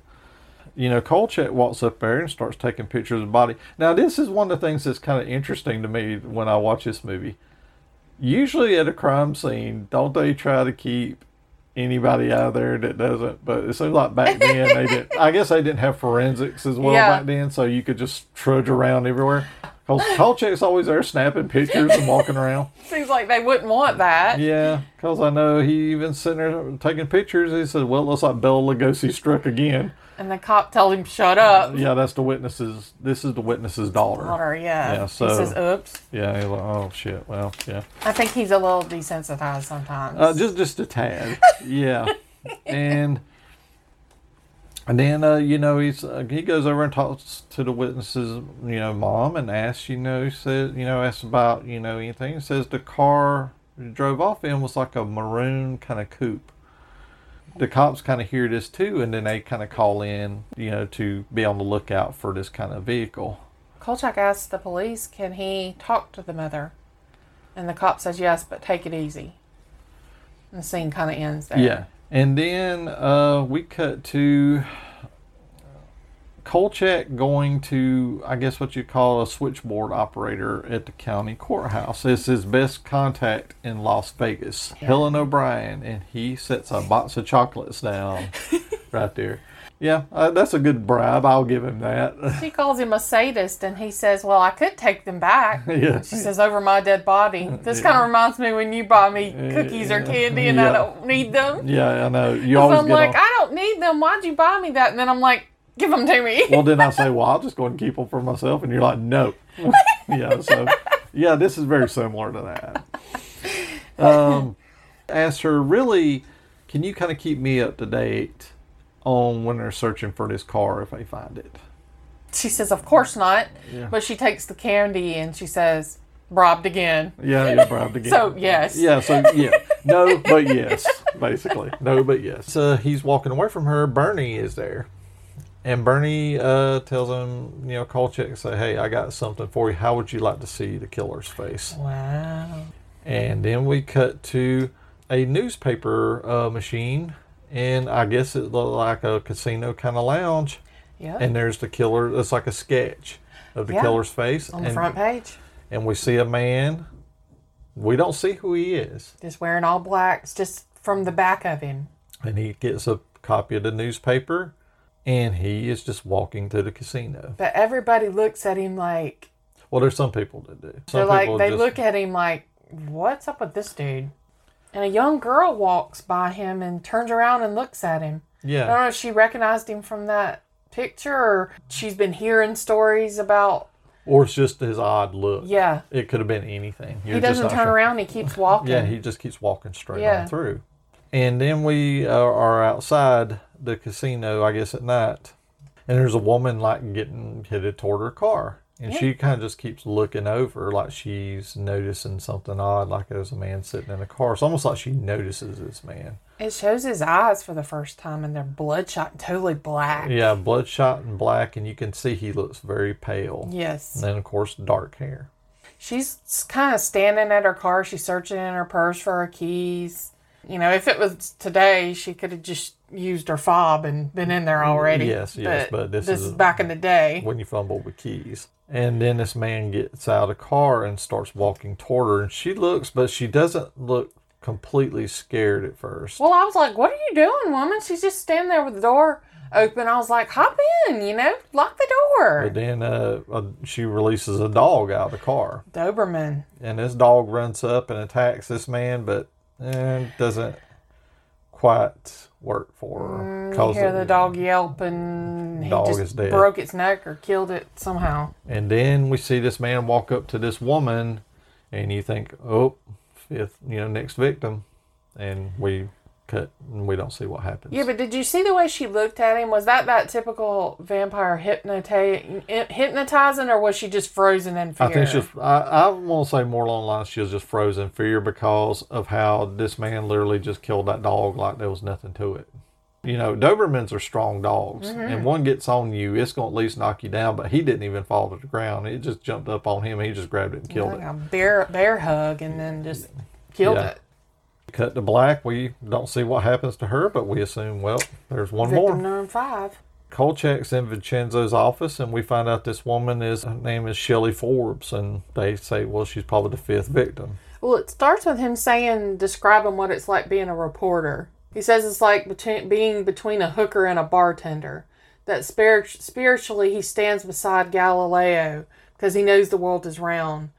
You know, Kolchak walks up there and starts taking pictures of the body. Now, this is one of the things that's kind of interesting to me when I watch this movie. Usually at a crime scene, don't they try to keep anybody out of there that doesn't? But it seems like back then they didn't. *laughs* I guess they didn't have forensics as well Yeah. back then, so you could just trudge around everywhere. Because Kolchak's always there snapping pictures and walking around. *laughs* Seems like they wouldn't want that. Yeah, because I know he even sitting there taking pictures. He said, "Well, it looks like Bela Lugosi struck again." And the cop told him, "Shut up." Yeah, that's the witness's. This is the witness's daughter. Daughter, yeah. Yeah, so he says, "Oops." yeah, he's like, oh shit. Well, yeah, I think he's a little desensitized sometimes. uh, just just a tad. *laughs* Yeah, and and then uh, you know he's uh, he goes over and talks to the witness's you know mom and asks you know says you know asks about you know anything. Says the car drove off in was like a maroon kind of coupe. The cops kind of hear this too, and then they kind of call in, you know, to be on the lookout for this kind of vehicle. Kolchak asks the police, "Can he talk to the mother?" And the cop says, "Yes, but take it easy." And the scene kind of ends there. Yeah. And then uh, we cut to Kolchak going to, I guess, what you call a switchboard operator at the county courthouse. It's his best contact in Las Vegas, Helen O'Brien, and he sets a box of chocolates down *laughs* right there. Yeah, uh, that's a good bribe. I'll give him that. She calls him a sadist, and he says, "Well, I could take them back." *laughs* Yeah. She says, "Over my dead body." This kind of reminds me when you buy me cookies or candy, and I don't need them. yeah, I know. You always I'm like, on- I don't need them. Why'd you buy me that? And then I'm like, give them to me. *laughs* well, then I say, well, I'll just go and keep them for myself. And you're like, no. *laughs* yeah, so, yeah, this is very similar to that. Um, asked her, really, can you kind of keep me up to date on when they're searching for this car if they find it? She says, of course not. Yeah. But she takes the candy and she says, robbed again. Yeah, you're bribed *laughs* again. So, yes. Yeah, so, yeah. No, but yes, basically. No, but yes. So he's walking away from her. Bernie is there. And Bernie uh, tells him, you know, Kolchak say, "Hey, I got something for you. How would you like to see the killer's face?" Wow. And then we cut to a newspaper uh, machine, and I guess it looked like a casino kind of lounge. Yeah. And there's the killer. It's like a sketch of the Yeah. killer's face On the and, front page, and we see a man. We don't see who he is, just wearing all blacks, just from the back of him. and he gets a copy of the newspaper, and he is just walking to the casino. But everybody looks at him like Well, there's some people that do. Some they're like they just- look at him like, "What's up with this dude?" And a young girl walks by him and turns around and looks at him. Yeah, I don't know if she recognized him from that picture or she's been hearing stories about. or it's just his odd look. Yeah, It could have been anything. You're he doesn't turn sure. around. He keeps walking. Yeah, he just keeps walking straight Yeah. on through. And then we are outside the casino, I guess, at night. And there's a woman like getting headed toward her car. And she kind of just keeps looking over like she's noticing something odd, like there's a man sitting in a car. It's almost like she notices this man. It shows his eyes for the first time, and they're bloodshot, and totally black. Yeah, bloodshot and black, and you can see he looks very pale. Yes. And then, of course, dark hair. She's kind of standing at her car. She's searching in her purse for her keys. You know, if it was today, she could have just used her fob and been in there already. Yes, yes, but this is- is back in the day. when you fumble with keys. And then this man gets out of the car and starts walking toward her, and she looks, but she doesn't look completely scared at first. Well, I was like, "What are you doing, woman?" She's just standing there with the door open. I was like, "Hop in, you know, lock the door." But then uh, uh, she releases a dog out of the car, Doberman. and this dog runs up and attacks this man, but eh, doesn't quite work for her. You hear it- the dog yelp, and he Dog just is dead. broke its neck or killed it somehow. And then we see this man walk up to this woman, and you think, oh, fifth, you know, next victim. And we cut, and we don't see what happens. Yeah, but did you see the way she looked at him? Was that that typical vampire hypnotizing, or was she just frozen in fear? I think she's, I, I want to say more along the lines, she was just frozen in fear because of how this man literally just killed that dog like there was nothing to it. You know, Dobermans are strong dogs, Mm-hmm. and one gets on you, it's going to at least knock you down, but he didn't even fall to the ground. It just jumped up on him, he just grabbed it and killed like it. a bear bear hug, and then just killed Yeah. it. Cut to black, we don't see what happens to her, but we assume, well, there's one Victim more. number five. Kolchak's in Vincenzo's office, and we find out this woman is her name is Shelley Forbes, and they say, well, she's probably the fifth victim. Well, it starts with him saying, describing what it's like being a reporter. He says it's like between, being between a hooker and a bartender. That spirit, spiritually he stands beside Galileo because he knows the world is round.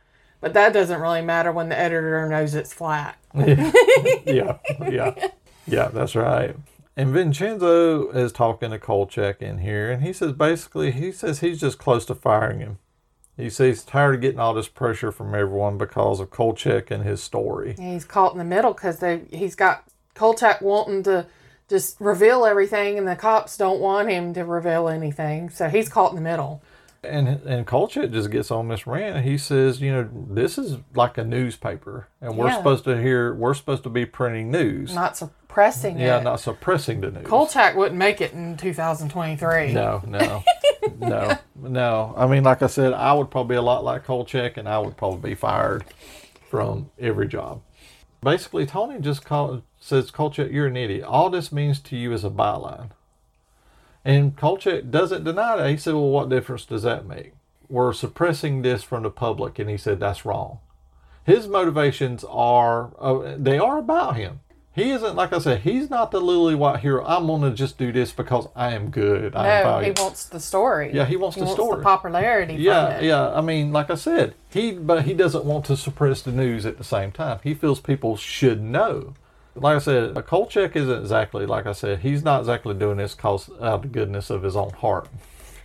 But that doesn't really matter when the editor knows it's flat. *laughs* yeah, yeah, yeah, that's right. And Vincenzo is talking to Kolchak in here, and he says basically, he says he's just close to firing him. He says he's tired of getting all this pressure from everyone because of Kolchak and his story. And he's caught in the middle because he's got Kolchak wanting to just reveal everything, and the cops don't want him to reveal anything. So he's caught in the middle. And and Kolchak just gets on this rant. And he says, you know, this is like a newspaper, and we're Yeah. supposed to hear, we're supposed to be printing news. Not suppressing yeah, it. not suppressing the news. Kolchak wouldn't make it in 2023. No, no, no, *laughs* no. I mean, like I said, I would probably be a lot like Kolchak, and I would probably be fired from every job. Basically, Tony just call, says, Kolchak, you're an idiot. All this means to you is a byline. And Kolchak doesn't deny that. He said, well, what difference does that make? We're suppressing this from the public, and he said that's wrong. His motivations are, uh, they are about him. He isn't, like I said, he's not the lily white hero. I'm going to just do this because I am good. I am No, he wants the story. Yeah, he wants the story. the popularity. Yeah, yeah. I mean, like I said, he but he doesn't want to suppress the news at the same time. He feels people should know. Like I said, a Kolchak isn't exactly like I said. He's not exactly doing this cause out of the goodness of his own heart.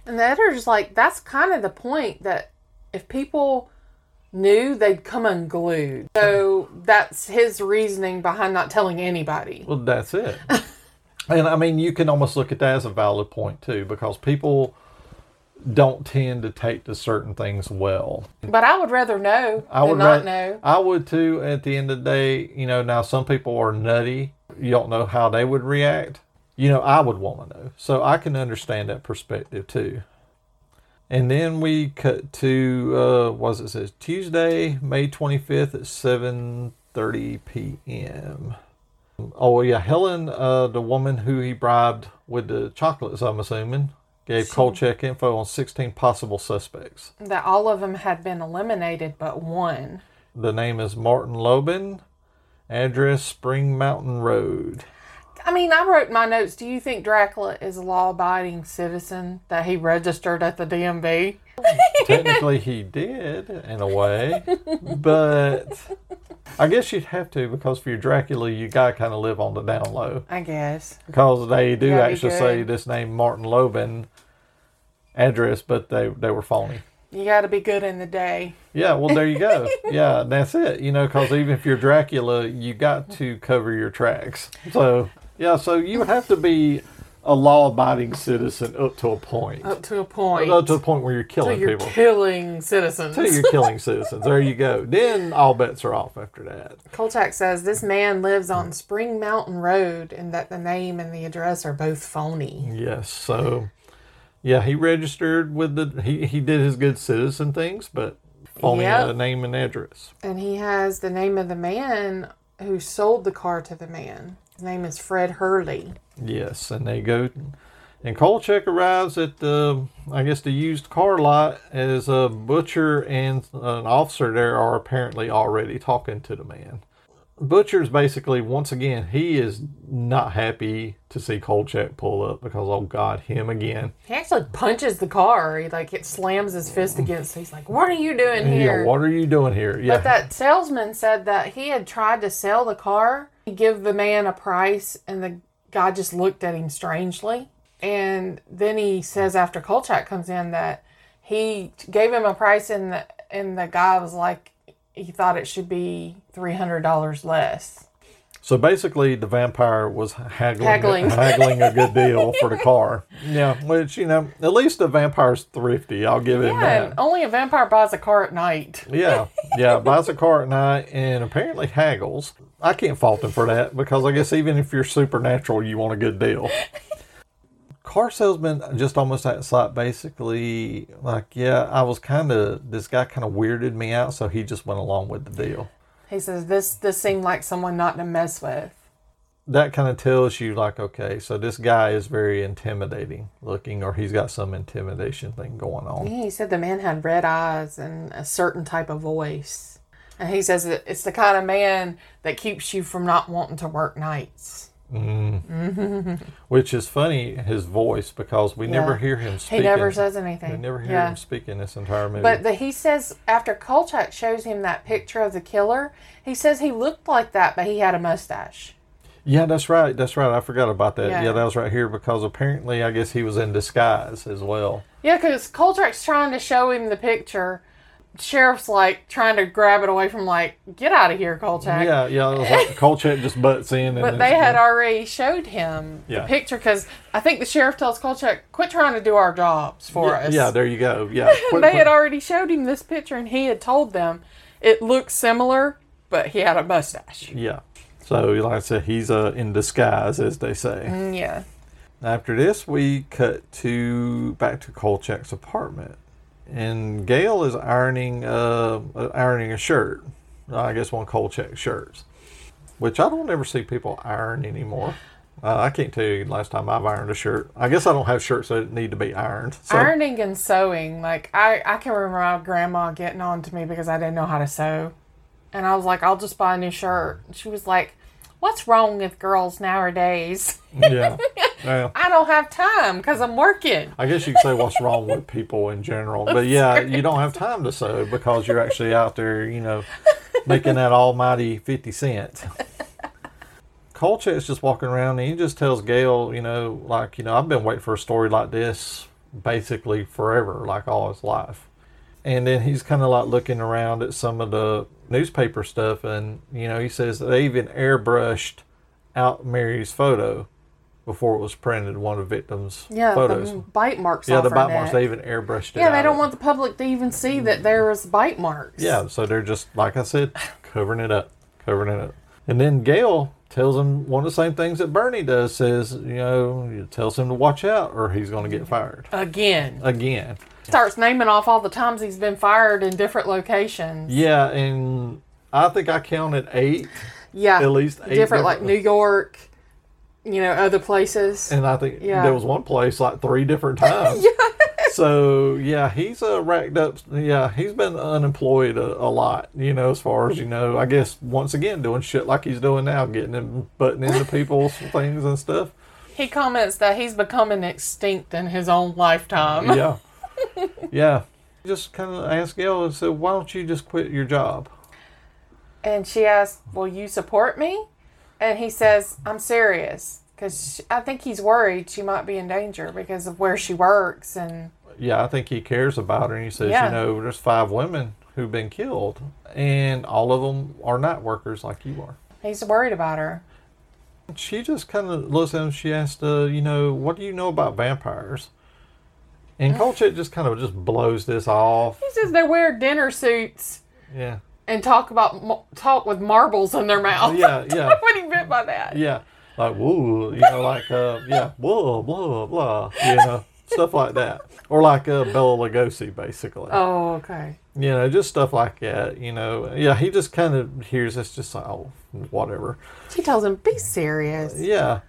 And the editor's like, that's kind of the point that if people knew, they'd come unglued. So that's his reasoning behind not telling anybody. Well, that's it. *laughs* and I mean, you can almost look at that as a valid point too, because people don't tend to take to certain things well. But I would rather know I than would not ra- know. I would too. At the end of the day, you know, now some people are nutty. You don't know how they would react. you know, I would want to know. So I can understand that perspective too. And then we cut to uh was it says Tuesday, May 25th at 7:30 p.m. Oh yeah, Helen, uh, the woman who he bribed with the chocolates, I'm assuming, gave Kolchak info on 16 possible suspects. That all of them had been eliminated but one. The name is Martin Lobin. Address Spring Mountain Road. I mean, I wrote my notes. Do you think Dracula is a law-abiding citizen that he registered at the DMV? *laughs* Technically, he did in a way, but I guess you'd have to because for your Dracula, you gotta kind of live on the down low I guess. because they do actually say this name Martin Lobin address, but they they were phony. You got to be good in the day. Yeah, well, there you go. yeah, that's it. You know, because even if you're Dracula, you got to cover your tracks. So, yeah, so you would have to be a law abiding citizen up to a point. Up to a point. Up to a point where you're killing you're people. killing citizens. Until you're killing citizens. There you go. Then all bets are off after that. Kolchak says this man lives on Spring Mountain Road and that the name and the address are both phony. Yes. So, yeah, he registered with the. He, he did his good citizen things, but only Yep. a name and address. And he has the name of the man who sold the car to the man. His name is Fred Hurley. Yes, and they go, and Kolchak arrives at the, I guess, the used car lot as a butcher and an officer there are apparently already talking to the man. Butcher's basically, once again, he is not happy to see Kolchak pull up because, oh God, him again. He actually punches the car. He like it slams his fist against. He's like, "What are you doing here?" Yeah, what are you doing here? Yeah, But that salesman said that he had tried to sell the car, he give the man a price, and the guy just looked at him strangely. And then he says after Kolchak comes in that he gave him a price, and the and the guy was like, he thought it should be three hundred dollars less. So basically, the vampire was haggling, Haggling. haggling a good deal *laughs* for the car. Yeah, which you know, at least the vampire's thrifty. I'll give him Yeah, that. only a vampire buys a car at night. *laughs* Yeah, yeah, buys a car at night and apparently haggles. I can't fault him for that because I guess even if you're supernatural, you want a good deal. *laughs* Car salesman just almost acts like basically like, yeah, I was kind of this guy kind of weirded me out, so he just went along with the deal. He says this this seemed like someone not to mess with. That kind of tells you like, okay, so this guy is very intimidating looking, or he's got some intimidation thing going on. Yeah, he said the man had red eyes and a certain type of voice. And he says it's the kind of man that keeps you from not wanting to work nights. Mm. Which is funny, his voice, because we never hear him He never says anything. We never hear Yeah. him speak in this entire movie. But the, he says after Kolchak shows him that picture of the killer, he says he looked like that, but he had a mustache. yeah, that's right. That's right. I forgot about that. Yeah. Yeah. that was right here because apparently, I guess he was in disguise as well. Yeah, because Kolchak's trying to show him the picture. Sheriff's like trying to grab it away from like, get out of here, Kolchak. Yeah, yeah. It was like Kolchak just butts in. But they had already showed him Yeah. the picture because I think the sheriff tells Kolchak, quit trying to do our jobs for yeah, us. yeah, there you go. Yeah. *laughs* Quit- they had already showed him this picture and he had told them it looked similar, but he had a mustache. yeah. So, like I said, he's uh, in disguise, as they say. Mm, Yeah. After this, we cut to back to Kolchak's apartment, and Gail is ironing uh, uh, ironing a shirt. I guess one of check shirts, which I don't ever see people iron anymore. Uh, I can't tell you the last time I've ironed a shirt. I guess I don't have shirts that need to be ironed. So, Ironing and sewing, like I, I can remember my grandma getting on to me because I didn't know how to sew. And I was like, I'll just buy a new shirt. And she was like, What's wrong with girls nowadays? yeah, *laughs* well, I don't have time because I'm working. I guess you could say what's wrong with people in general. But yeah, you don't have time to sew because you're actually out there, you know, making that almighty 50 cents. *laughs* Kolchak's just walking around and he just tells Gail, you know, like, you know, I've been waiting for a story like this basically forever, like all his life. And then he's kind of like looking around at some of the newspaper stuff and, you know, he says they even airbrushed out Mary's photo before it was printed, one of the victims' Yeah, photos. the bite marks. Yeah, off the her bite marks, they even airbrushed it. Yeah, they out. don't want the public to even see that there was bite marks. Yeah, so they're just, like I said, covering it up, covering it up. And then Gail tells him one of the same things that Bernie does. Says, you know, tells him to watch out or he's going to get fired Again. again. Starts naming off all the times he's been fired in different locations. Yeah, and I think I counted eight, Yeah. At least eight different, like New York, you know, other places. and I think Yeah. there was one place like three different *laughs* times. yeah. So yeah, he's uh, racked up. Yeah, he's been unemployed a, a lot. You know, as far as you know, I guess once again doing shit like he's doing now, getting and butting into *laughs* people's things and stuff. He comments that he's becoming extinct in his own lifetime. Yeah, *laughs* yeah. Just kind of asked Gail and said, "Why don't you just quit your job?" And she asked, Will you support me? And he says, I'm serious. Because I think he's worried she might be in danger because of where she works. And yeah, I think he cares about her. And he says, Yeah. you know, there's five women who've been killed, and all of them are night workers like you are. he's worried about her. She just kind of looks at him. She asks, uh, you know, what do you know about vampires? And Kolchak just kind of just blows this off. He says they wear dinner suits Yeah, and talk about talk with marbles in their mouth. Yeah, *laughs* yeah. what he meant by that. yeah, like woo, you know, like uh, yeah, blah blah blah, you know, stuff like that, or like uh, Bela Lugosi, basically. Oh, okay. you know, just stuff like that. You know, yeah, he just kind of hears this, just like, oh, whatever. She tells him, "Be serious." Yeah.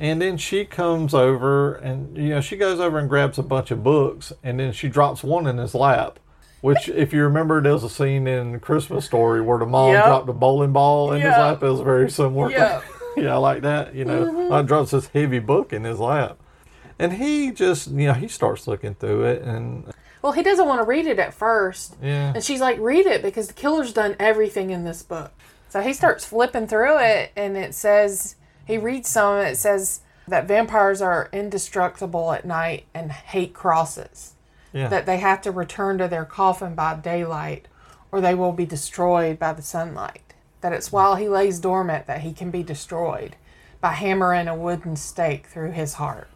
And then she comes over and, you know, she goes over and grabs a bunch of books and then she drops one in his lap. Which, if you remember, there's a scene in Christmas Story where the mom Yep. dropped a bowling ball in his lap. It was very similar. Yeah. *laughs* yeah, like that. You know, Mhm. I drops this heavy book in his lap. And he just, you know, he starts looking through it and, Well, he doesn't want to read it at first. yeah. And she's like, read it because the killer's done everything in this book. So he starts flipping through it and it says, he reads some, it says that vampires are indestructible at night and hate crosses. Yeah. That they have to return to their coffin by daylight or they will be destroyed by the sunlight. That it's while he lays dormant that he can be destroyed by hammering a wooden stake through his heart.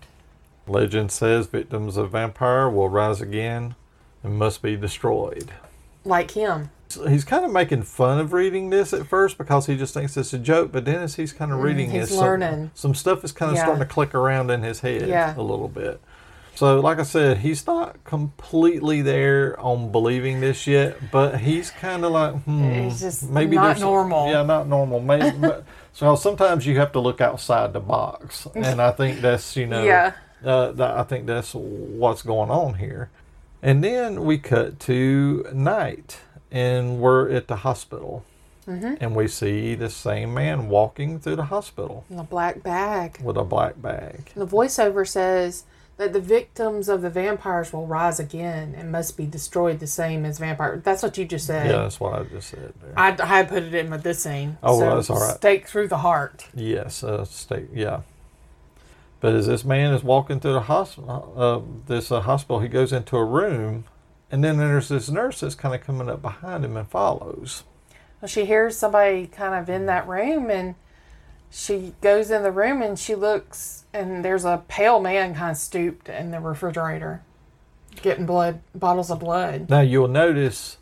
Legend says victims of vampire will rise again and must be destroyed. Like him. So he's kind of making fun of reading this at first because he just thinks it's a joke, but then as he's kind of reading Mm, he's it, learning. Some, some stuff is kind of Yeah. starting to click around in his head Yeah. a little bit. So, like I said, he's not completely there on believing this yet, but he's kind of like, hmm, He's just maybe not normal. yeah, not normal. Maybe, but- *laughs* so sometimes you have to look outside the box, and I think that's you know, Yeah. uh, that, I think that's what's going on here. And then we cut to night, and we're at the hospital, Mhm. and we see the same man walking through the hospital In a black bag. with a black bag. And The voiceover says that the victims of the vampires will rise again and must be destroyed the same as vampires. That's what you just said. Yeah, that's what I just said there. I, I put it in with this scene. Oh, so well, that's all right. Stake through the heart. Yes, uh, state, yeah. But as this man is walking through the hospital, uh, this uh, hospital, he goes into a room, and then there's this nurse that's kind of coming up behind him and follows. Well, she hears somebody kind of in that room and she goes in the room and she looks and there's a pale man kind of stooped in the refrigerator getting blood bottles of blood. Now you'll notice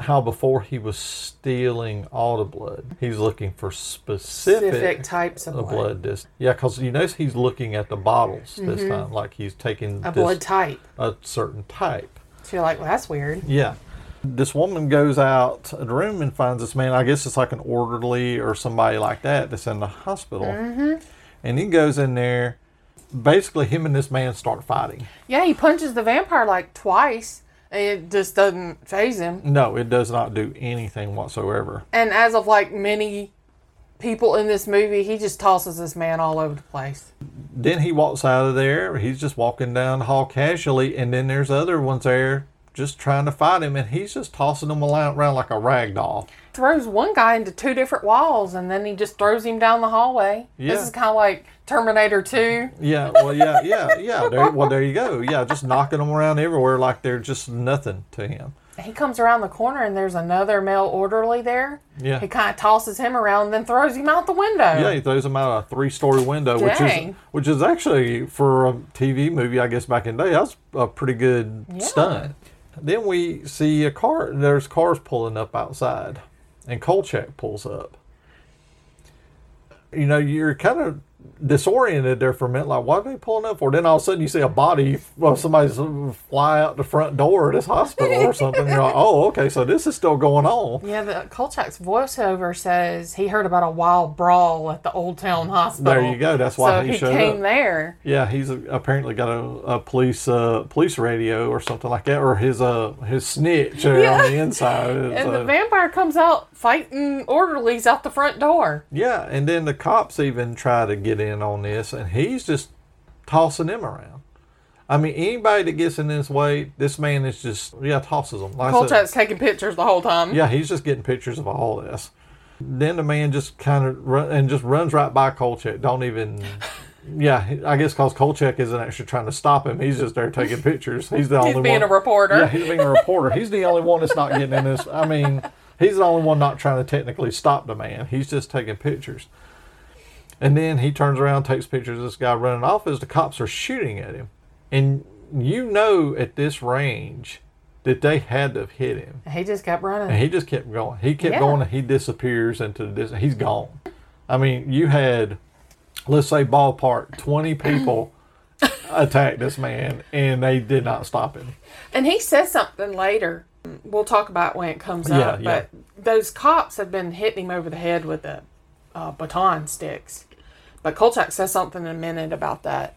how before he was stealing all the blood, he's looking for specific, Specific types of uh, blood. This, yeah, because you notice he's looking at the bottles this Mhm. this time, like he's taking A this- blood type. a certain type. So you're like, well, that's weird. Yeah. This woman goes out of the room and finds this man. I guess it's like an orderly or somebody like that that's in the hospital. hmm And he goes in there. Basically, him and this man start fighting. Yeah, he punches the vampire like twice. And it just doesn't faze him. No, it does not do anything whatsoever. And as of like many people in this movie, he just tosses this man all over the place. Then he walks out of there. He's just walking down the hall casually, and then there's other ones there just trying to fight him, and he's just tossing them around like a rag doll. Throws one guy into two different walls and then he just throws him down the hallway. Yeah. This is kind of like Terminator 2. Yeah, well, yeah, yeah, yeah. There, well, there you go. Yeah, just knocking them around everywhere like they're just nothing to him. He comes around the corner and there's another male orderly there. Yeah. He kind of tosses him around and then throws him out the window. Yeah, he throws him out a three-story window, which is which is actually for a TV movie, I guess back in the day, that's a pretty good Yeah. stunt. Then we see a car. There's cars pulling up outside, and Kolchak pulls up. you know, you're kind of disoriented there for a minute. Like, what are they pulling up for? Then all of a sudden you see a body, well, somebody's fly out the front door of this hospital or something. You're like, oh, okay, so this is still going on. Yeah, the Kolchak's voiceover says he heard about a wild brawl at the Old Town Hospital. There you go. That's why so he he showed came up. there. Yeah, he's apparently got a, a police uh, police radio or something like that, or his uh his snitch Yeah. on the inside. *laughs* And uh, the vampire comes out fighting orderlies out the front door. Yeah, and then the cops even try to get in on this, and he's just tossing them around. I mean, anybody that gets in his way, this man is just yeah tosses them. Like Kolchak's taking pictures the whole time. yeah, he's just getting pictures of all this. Then the man just kind of run and just runs right by Kolchak. Don't even. *laughs* Yeah, I guess because Kolchak isn't actually trying to stop him. He's just there taking *laughs* pictures. He's the He's only being one. Being a reporter. Yeah, he's being a reporter. He's the only one that's not getting in this. I mean, he's the only one not trying to technically stop the man. He's just taking pictures. And then he turns around, takes pictures of this guy running off as the cops are shooting at him. And you know at this range that they had to have hit him. He just kept running. And he just kept going. He kept Yeah. going and he disappears into the distance. He's gone. I mean, you had, let's say, ballpark, 20 people *coughs* attack this man and they did not stop him. And he says something later. We'll talk about when it comes Yeah, up. yeah. But those cops have been hitting him over the head with the uh, baton sticks. But Kolchak says something in a minute about that.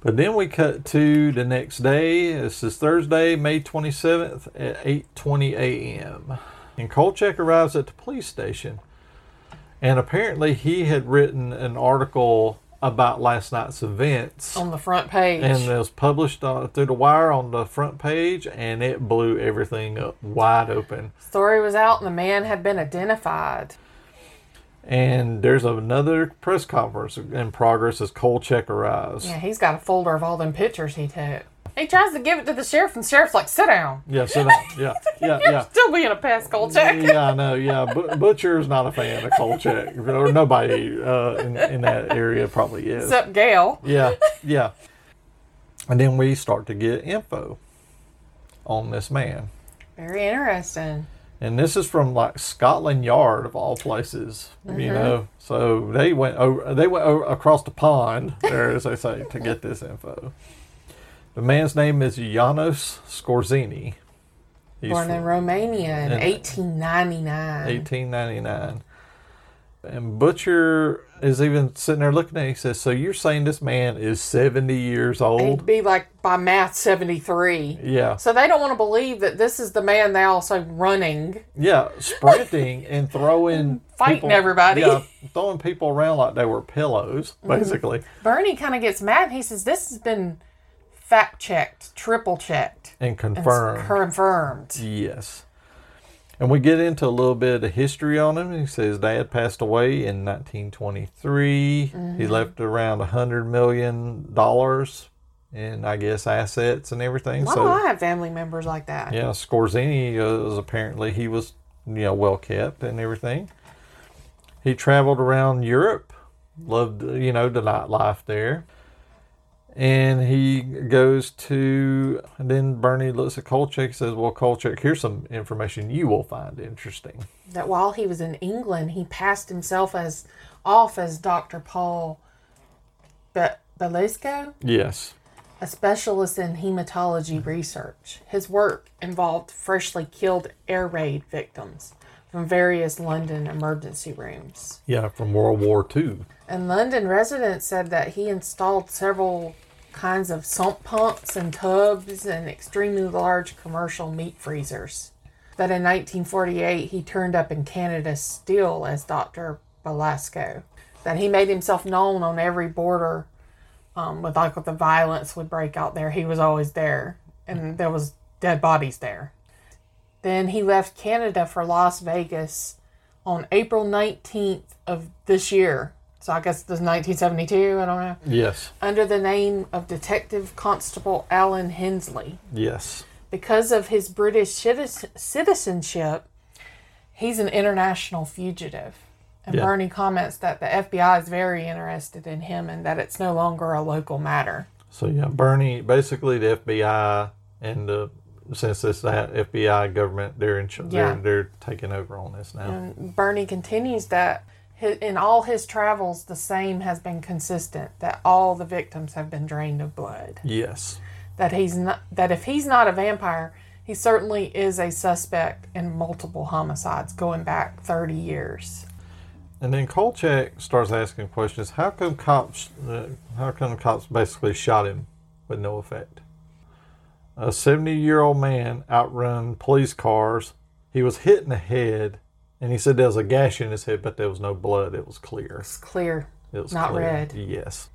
But then we cut to the next day. This is Thursday, May 27th at 8:20 a.m. And Kolchak arrives at the police station. And apparently he had written an article about last night's events. On the front page. And it was published through the wire on the front page, and it blew everything up wide open. Story was out and the man had been identified. And there's another press conference in progress as Kolchak arrives. Yeah, he's got a folder of all them pictures he took. He tries to give it to the sheriff, and the sheriff's like, sit down. Yeah, sit down. *laughs* Yeah, yeah, You're yeah. still being a pest, Kolchak. yeah, I know. Yeah, but Butcher's not a fan of Kolchak, or nobody uh, in, in that area probably is. Except Gail. Yeah, *laughs* yeah. And then we start to get info on this man, Very interesting. And this is from like Scotland Yard of all places, you Mhm. know. So they went over, they went over across the pond there, as they say, to get this info. The man's name is Janos Skorzeny. He's Born in Romania in in- 1899. 1899. And Butcher is even sitting there looking at it. He says, So you're saying this man is 70 years old? He'd be like by math 73. Yeah. So they don't want to believe that this is the man they also running. Yeah, sprinting and throwing. *laughs* Fighting people- everybody. Yeah, throwing people around like they were pillows, Mhm. basically. Bernie kind of gets mad. He says, This has been fact checked, triple checked, And and confirmed. confirmed. Yes. And we get into a little bit of history on him. He says dad passed away in 1923. He Mhm. left around a hundred million dollars in, I guess, assets and everything. Well, so I have family members like that. yeah, Skorzeny uh, was apparently he was you know well kept and everything. He traveled around Europe, loved you know the nightlife there. And he goes to, and then Bernie looks at Kolchak and says, Well, Kolchak, here's some information you will find interesting. That while he was in England, he passed himself as off as Dr. Paul Be- Belasco. Yes. a specialist in hematology research. His work involved freshly killed air raid victims from various London emergency rooms. Yeah, from World War II. And London residents said that he installed several kinds of sump pumps and tubs and extremely large commercial meat freezers. That in 1948 he turned up in Canada still as Dr. Belasco. That he made himself known on every border um, with like with the violence would break out there. He was always there, and there was dead bodies there. Then he left Canada for Las Vegas on April 19th of this year. So I guess this is 1972, I don't know. Yes. Under the name of Detective Constable Alan Hensley. Yes. Because of his British citizenship, he's an international fugitive. And Yeah. Bernie comments that the FBI is very interested in him and that it's no longer a local matter. So yeah, Bernie, basically the FBI and the since it's that FBI government, they're in, Yeah. they're they're taking over on this now. And Bernie continues that in all his travels, the same has been consistent that all the victims have been drained of blood. Yes. That he's not that if he's not a vampire, he certainly is a suspect in multiple homicides going back 30 years. And then Kolchak starts asking questions. How come cops? Uh, how come cops basically shot him with no effect? A seventy-year-old man outrun police cars. He was hit in the head, and he said there was a gash in his head, but there was no blood. It was clear. It's clear. It was not clear. red. Yes.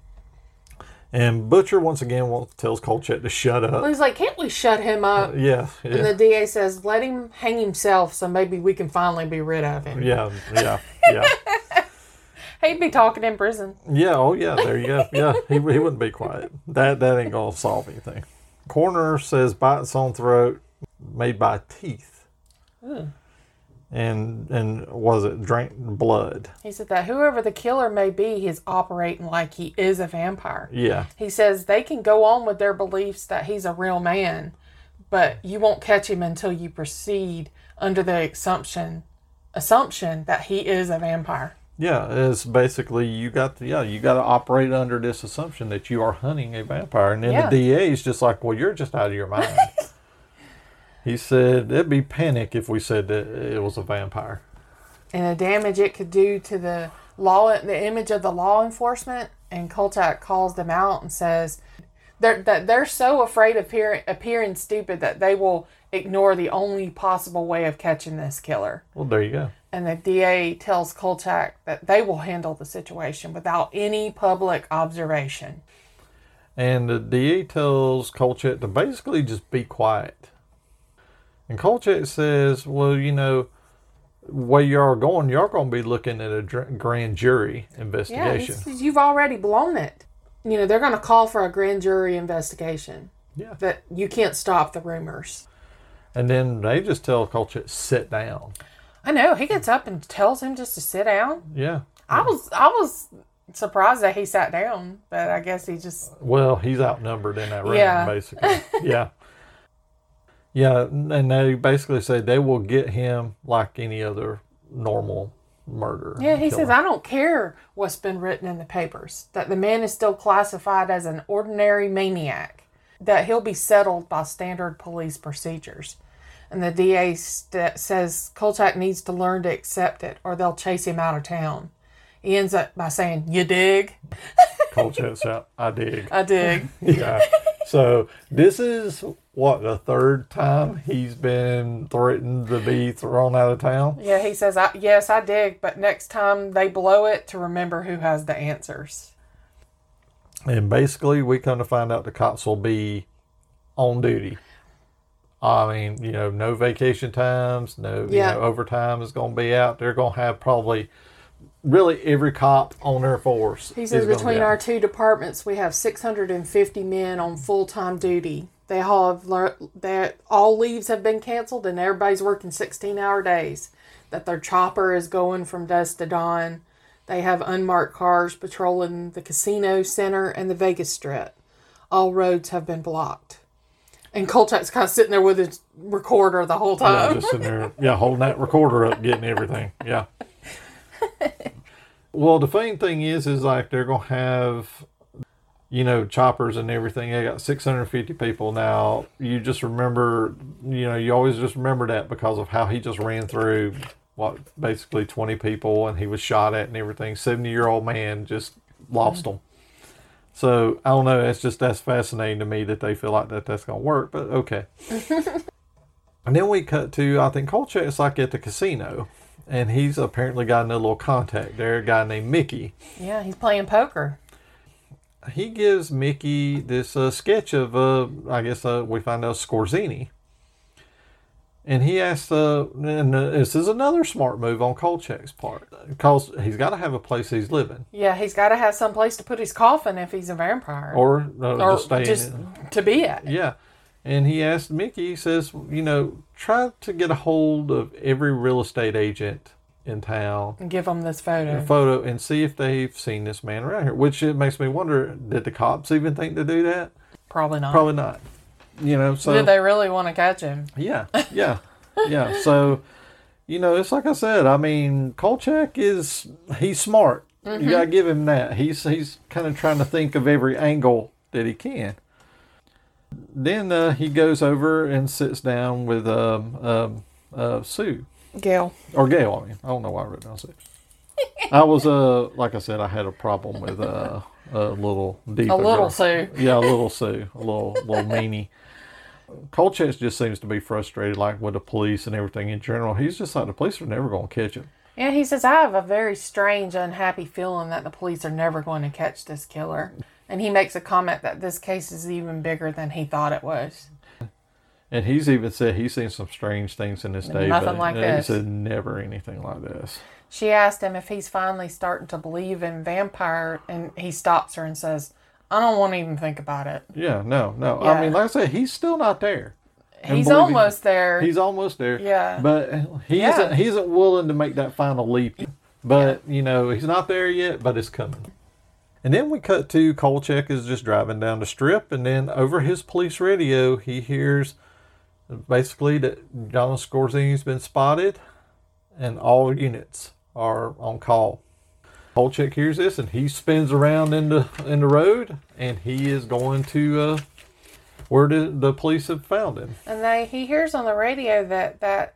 And Butcher once again wants, tells Kolchak to shut up. Well, he's like, can't we shut him up? Uh, yeah, And the DA says, let him hang himself so maybe we can finally be rid of him. yeah, yeah, yeah. *laughs* He'd be talking in prison. Yeah, oh yeah, there you go. Yeah, he, he wouldn't be quiet. That that ain't gonna solve anything. Coroner says bites on throat made by teeth. And and was it drank blood? He said that whoever the killer may be, he's operating like he is a vampire. Yeah. He says they can go on with their beliefs that he's a real man, but you won't catch him until you proceed under the assumption assumption that he is a vampire. Yeah, it's basically you got to, yeah, you got to operate under this assumption that you are hunting a vampire, and then Yeah. the DA is just like, well, you're just out of your mind. *laughs* he said it'd be panic if we said that it was a vampire. and the damage it could do to the law, the image of the law enforcement. And Kolchak calls them out and says they're, that they're so afraid of appear, appearing stupid that they will ignore the only possible way of catching this killer. Well, there you go. And the DA tells Kolchak that they will handle the situation without any public observation. And the DA tells Kolchak to basically just be quiet. And Kolchak says, well, you know, where you're going, you're going to be looking at a grand jury Yeah, investigation. says, you've already blown it. You know, they're going to call for a grand jury investigation. Yeah. That you can't stop the rumors. and then they just tell Kolchak, sit down. I know. He gets up and tells him just to sit down. Yeah. I was I was surprised that he sat down, but I guess he just Well, he's outnumbered in that room, Yeah. basically. yeah. *laughs* Yeah, and they basically say they will get him like any other normal murder. Yeah, he killer. says I don't care what's been written in the papers. That the man is still classified as an ordinary maniac. That he'll be settled by standard police procedures. And the DA st- says Kolchak needs to learn to accept it, or they'll chase him out of town. He ends up by saying, "You dig? Kolchak's out. I dig. *laughs* I dig." *laughs* yeah. So this is what the third time he's been threatened to be thrown out of town. Yeah, he says, I, "Yes, I dig, but next time they blow it, to remember who has the answers." And basically, we come to find out the cops will be on duty. I mean, you know, no vacation times, no Yeah. you know, overtime is going to be out. They're going to have probably really every cop on their force. He says be between out. our two departments, we have 650 men on full time duty. They all have lear- that all leaves have been canceled, and everybody's working 16 hour days. That their chopper is going from dusk to dawn. They have unmarked cars patrolling the casino center and the Vegas Strip. All roads have been blocked. And Kolchak's kind of sitting there with his recorder the whole time. Yeah, just sitting there, yeah, holding that recorder up, getting everything. Yeah. *laughs* well, the funny thing is, is like they're gonna have, you know, choppers and everything. They got 650 people now. You just remember, you know, you always just remember that because of how he just ran through what basically 20 people and he was shot at and everything. 70 year old man just lost them. So I don't know. It's just that's fascinating to me that they feel like that that's gonna work. But okay. *laughs* And then we cut to I think Kolchak's like at the casino, and he's apparently got a little contact there, a guy named Mickey. yeah, he's playing poker. He gives Mickey this uh, sketch of uh, I guess uh, we find out Skorzeny, and he asks, uh, and uh, this is another smart move on Kolchak's part because he's got to have a place he's living Yeah, he's got to have some place to put his coffin if he's a vampire. or, uh, or just just to be at. Yeah. And he asked Mickey, he says, you know, try to get a hold of every real estate agent in town And give them this photo. photo and see if they've seen this man around here. Which it makes me wonder: did the cops even think to do that? Probably not. Probably not. You know, so Did they really want to catch him? yeah, *laughs* yeah, yeah. So you know, it's like I said. I mean, Kolchak is he's smart. You gotta give him that. He's he's kind of trying to think of every angle that he can. Then uh, he goes over and sits down with um, um, uh, Sue Gail. or Gail. I mean, I don't know why I wrote down Sue. I was uh like I said, I had a problem with uh, a little diva A little girl. Sue. Yeah, a little Sue, a little little meanie. Kolchak just seems to be frustrated, like with the police and everything in general. He's just like the police are never going to catch him. Yeah, he says, I have a very strange, unhappy feeling that the police are never going to catch this killer. And he makes a comment that this case is even bigger than he thought it was. And he's even said he's seen some strange things in this day. Nothing but like he this. said never anything like this. She asked him if he's finally starting to believe in vampire, and he stops her and says, I don't want to even think about it. Yeah, no, no. Yeah. I mean, like I said, he's still not there. And He's believe me, almost there. He's almost there. Yeah. But he Yeah. isn't. He isn't willing to make that final leap. But you know, he's not there yet. But it's coming. And then we cut to Kolchak is just driving down the strip, and then over his police radio, he hears basically that John Skorzeny's been spotted, and all units are on call. Kolchak hears this, and he spins around in the in the road, and he is going to uh, where the, the police have found him. And they he hears on the radio that that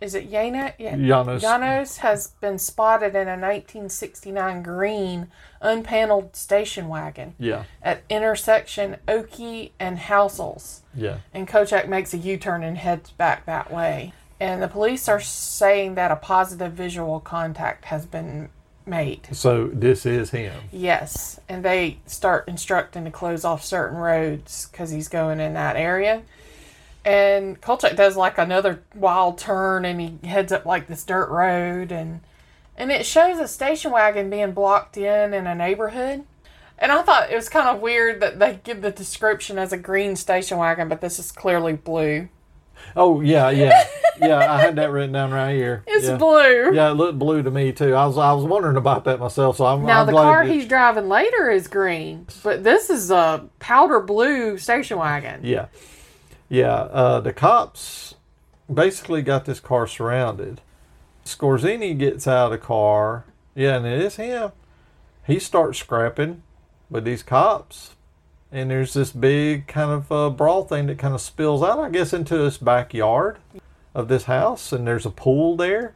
is it Yana? Yeah. Janos. Janos has been spotted in a 1969 green unpaneled station wagon Yeah, at intersection Oki and Housels. yeah. And Kolchak makes a U-turn and heads back that way. And the police are saying that a positive visual contact has been made. So this is him. Yes, and they start instructing to close off certain roads because he's going in that area. And Kolchak does like another wild turn, and he heads up like this dirt road, and and it shows a station wagon being blocked in in a neighborhood. And I thought it was kind of weird that they give the description as a green station wagon, but this is clearly blue. Oh yeah, yeah, yeah. I had that written down right here. It's yeah. blue. Yeah, it looked blue to me too. I was I was wondering about that myself. So I'm Now I'm the car he's driving later is green, but this is a powder blue station wagon. Yeah, yeah. Uh, the cops basically got this car surrounded. Skorzeny gets out of the car. Yeah, and it is him. He starts scrapping with these cops, and there's this big kind of uh, brawl thing that kind of spills out, I guess, into this backyard of this house, and there's a pool there.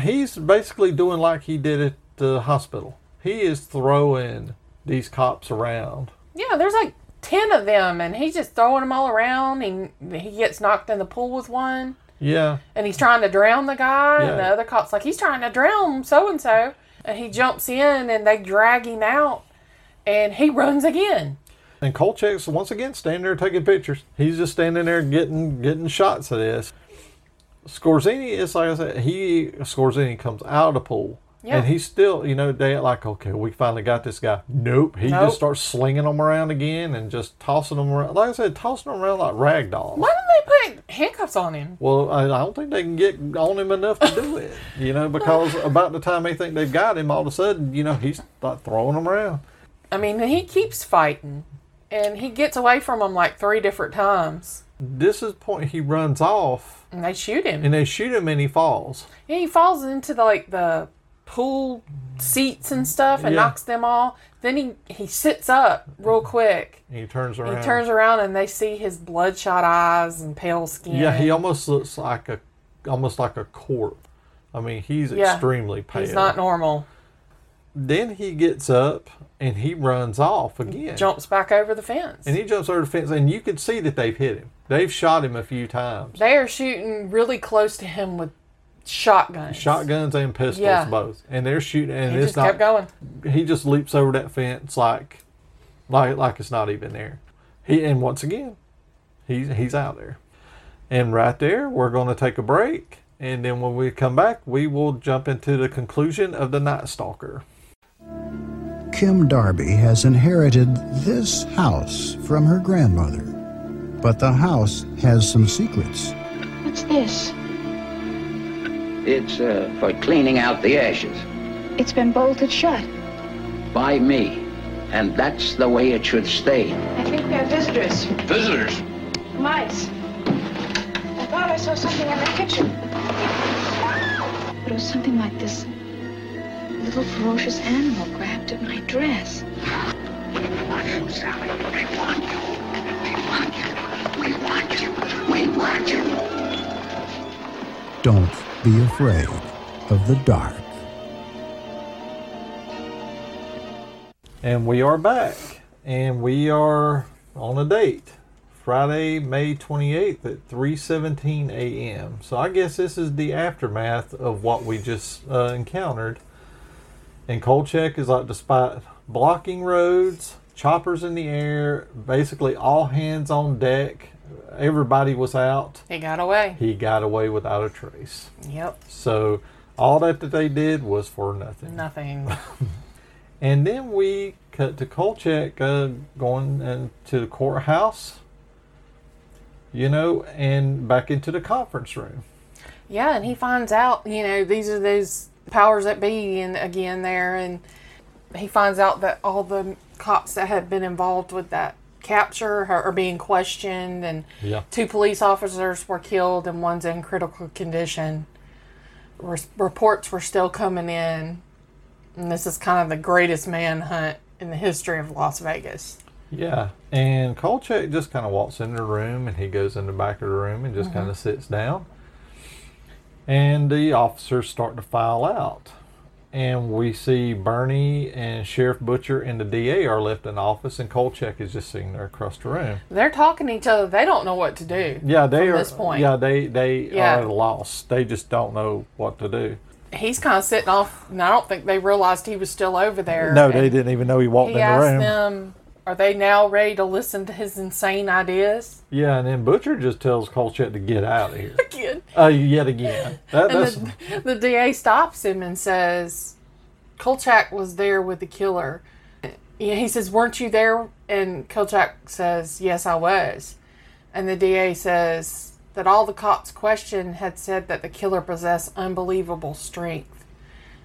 He's basically doing like he did at the hospital. He is throwing these cops around. Yeah, there's like ten of them, and he's just throwing them all around. He he gets knocked in the pool with one, Yeah, and he's trying to drown the guy. And the other cop's like, he's trying to drown so and so, and he jumps in, and they drag him out, and he runs again. And Kolchak's once again standing there taking pictures. He's just standing there getting getting shots of this. Skorzeny is like I said, he Skorzeny comes out of the pool. Yeah. And he's still, you know, they like, okay, we finally got this guy. Nope. He Nope. just starts slinging them around again and just tossing them around. Like I said, tossing them around like rag dolls. Why didn't they put handcuffs on him? Well, I, I don't think they can get on him enough to do it, you know, because *laughs* about the time they think they've got him, all of a sudden, you know, he's like throwing them around. I mean, he keeps fighting, and he gets away from them like three different times, This is the point he runs off and they shoot him. and they shoot him and he falls. Yeah, he falls into the, like the pool seats and stuff and Yeah. knocks them all. Then he he sits up real quick. And he turns around. He turns around and they see his bloodshot eyes and pale skin. Yeah, he almost looks like a almost like a corpse. I mean, he's Yeah. extremely pale. He's not normal. Then he gets up and he runs off again. Jumps back over the fence. And he jumps over the fence, and you can see that they've hit him. They've shot him a few times. They are shooting really close to him with shotguns. Shotguns and pistols, Yeah. both, and they're shooting. And He it's just not. kept going. He just leaps over that fence like, like, like it's not even there. He and once again, he's he's out there. And right there, we're going to take a break, and then when we come back, we will jump into the conclusion of the Night Stalker. Kim Darby has inherited this house from her grandmother. But the house has some secrets. What's this? It's uh, for cleaning out the ashes It's been bolted shut. by me. And that's the way it should stay. I think we have visitors. Visitors? Mice. I thought I saw something in the kitchen. It was something like this little ferocious animal grabbed at my dress. We want you, Sally. We want you. We want you. We want you. We want you. Don't be afraid of the dark. And we are back. And we are on a date. Friday, May 28th at 3:17 a.m. So I guess this is the aftermath of what we just uh, encountered. And Kolchak is like, despite blocking roads, choppers in the air, basically all hands on deck, everybody was out. He got away. He got away without a trace. Yep. So all that that they did was for nothing. Nothing. *laughs* And then we cut to Kolchak uh, going into the courthouse, you know, and back into the conference room. Yeah, and he finds out, you know, these are those powers that be and again there and he finds out that all the cops that had been involved with that capture or, are being questioned and Yeah. two police officers were killed and one's in critical condition. Re- reports were still coming in. And this is kind of the greatest manhunt in the history of Las Vegas. Yeah. And Kolchak just kind of walks into the room and he goes in the back of the room and just Mhm. kind of sits down. And the officers start to file out. And we see Bernie and Sheriff Butcher and the DA are left in office, and Kolchak is just sitting there across the room. They're talking to each other. They don't know what to do. Yeah, they are. this point. Yeah, they they Yeah. are at a loss. They just don't know what to do. He's kind of sitting off, and I don't think they realized he was still over there. No, they didn't even know he walked He in the room. them, "Are they now ready to listen to his insane ideas?" Yeah, and then Butcher just tells Kolchak to get out of here. Again. Uh, yet again. That, and that's, the, the DA stops him and says, Kolchak was there with the killer. Yeah, He says, Weren't you there? And Kolchak says, Yes, I was. And the DA says that all the cops questioned had said that the killer possessed unbelievable strength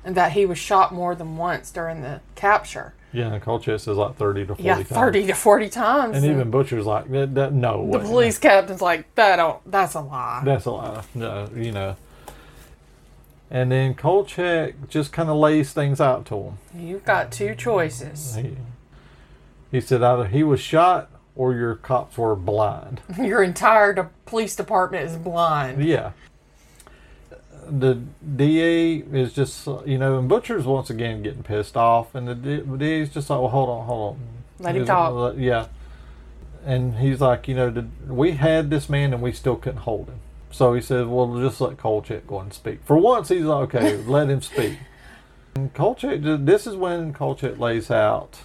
and that he was shot more than once during the capture. Yeah, and Kolchak says like 30 to 40 Yeah, times. 30 to 40 times. And even Butcher's like, that, that, no the way. police captain's like, that don't, that's a lie. That's a lie. No, you know. And then Kolchak just kind of lays things out to him. You've got two choices. He, he said either he was shot or your cops were blind. *laughs* Your entire de- police department is blind. Yeah. The DA is just, you know, and Butcher's once again getting pissed off, and the D- is just like, well, hold on, hold on. Let him talk. Yeah. And he's like, you know, did, we had this man and we still couldn't hold him. So he says, well, just let Kolchak go and speak. For once, he's like, okay, *laughs* let him speak. And Kolchak, this is when Kolchak lays out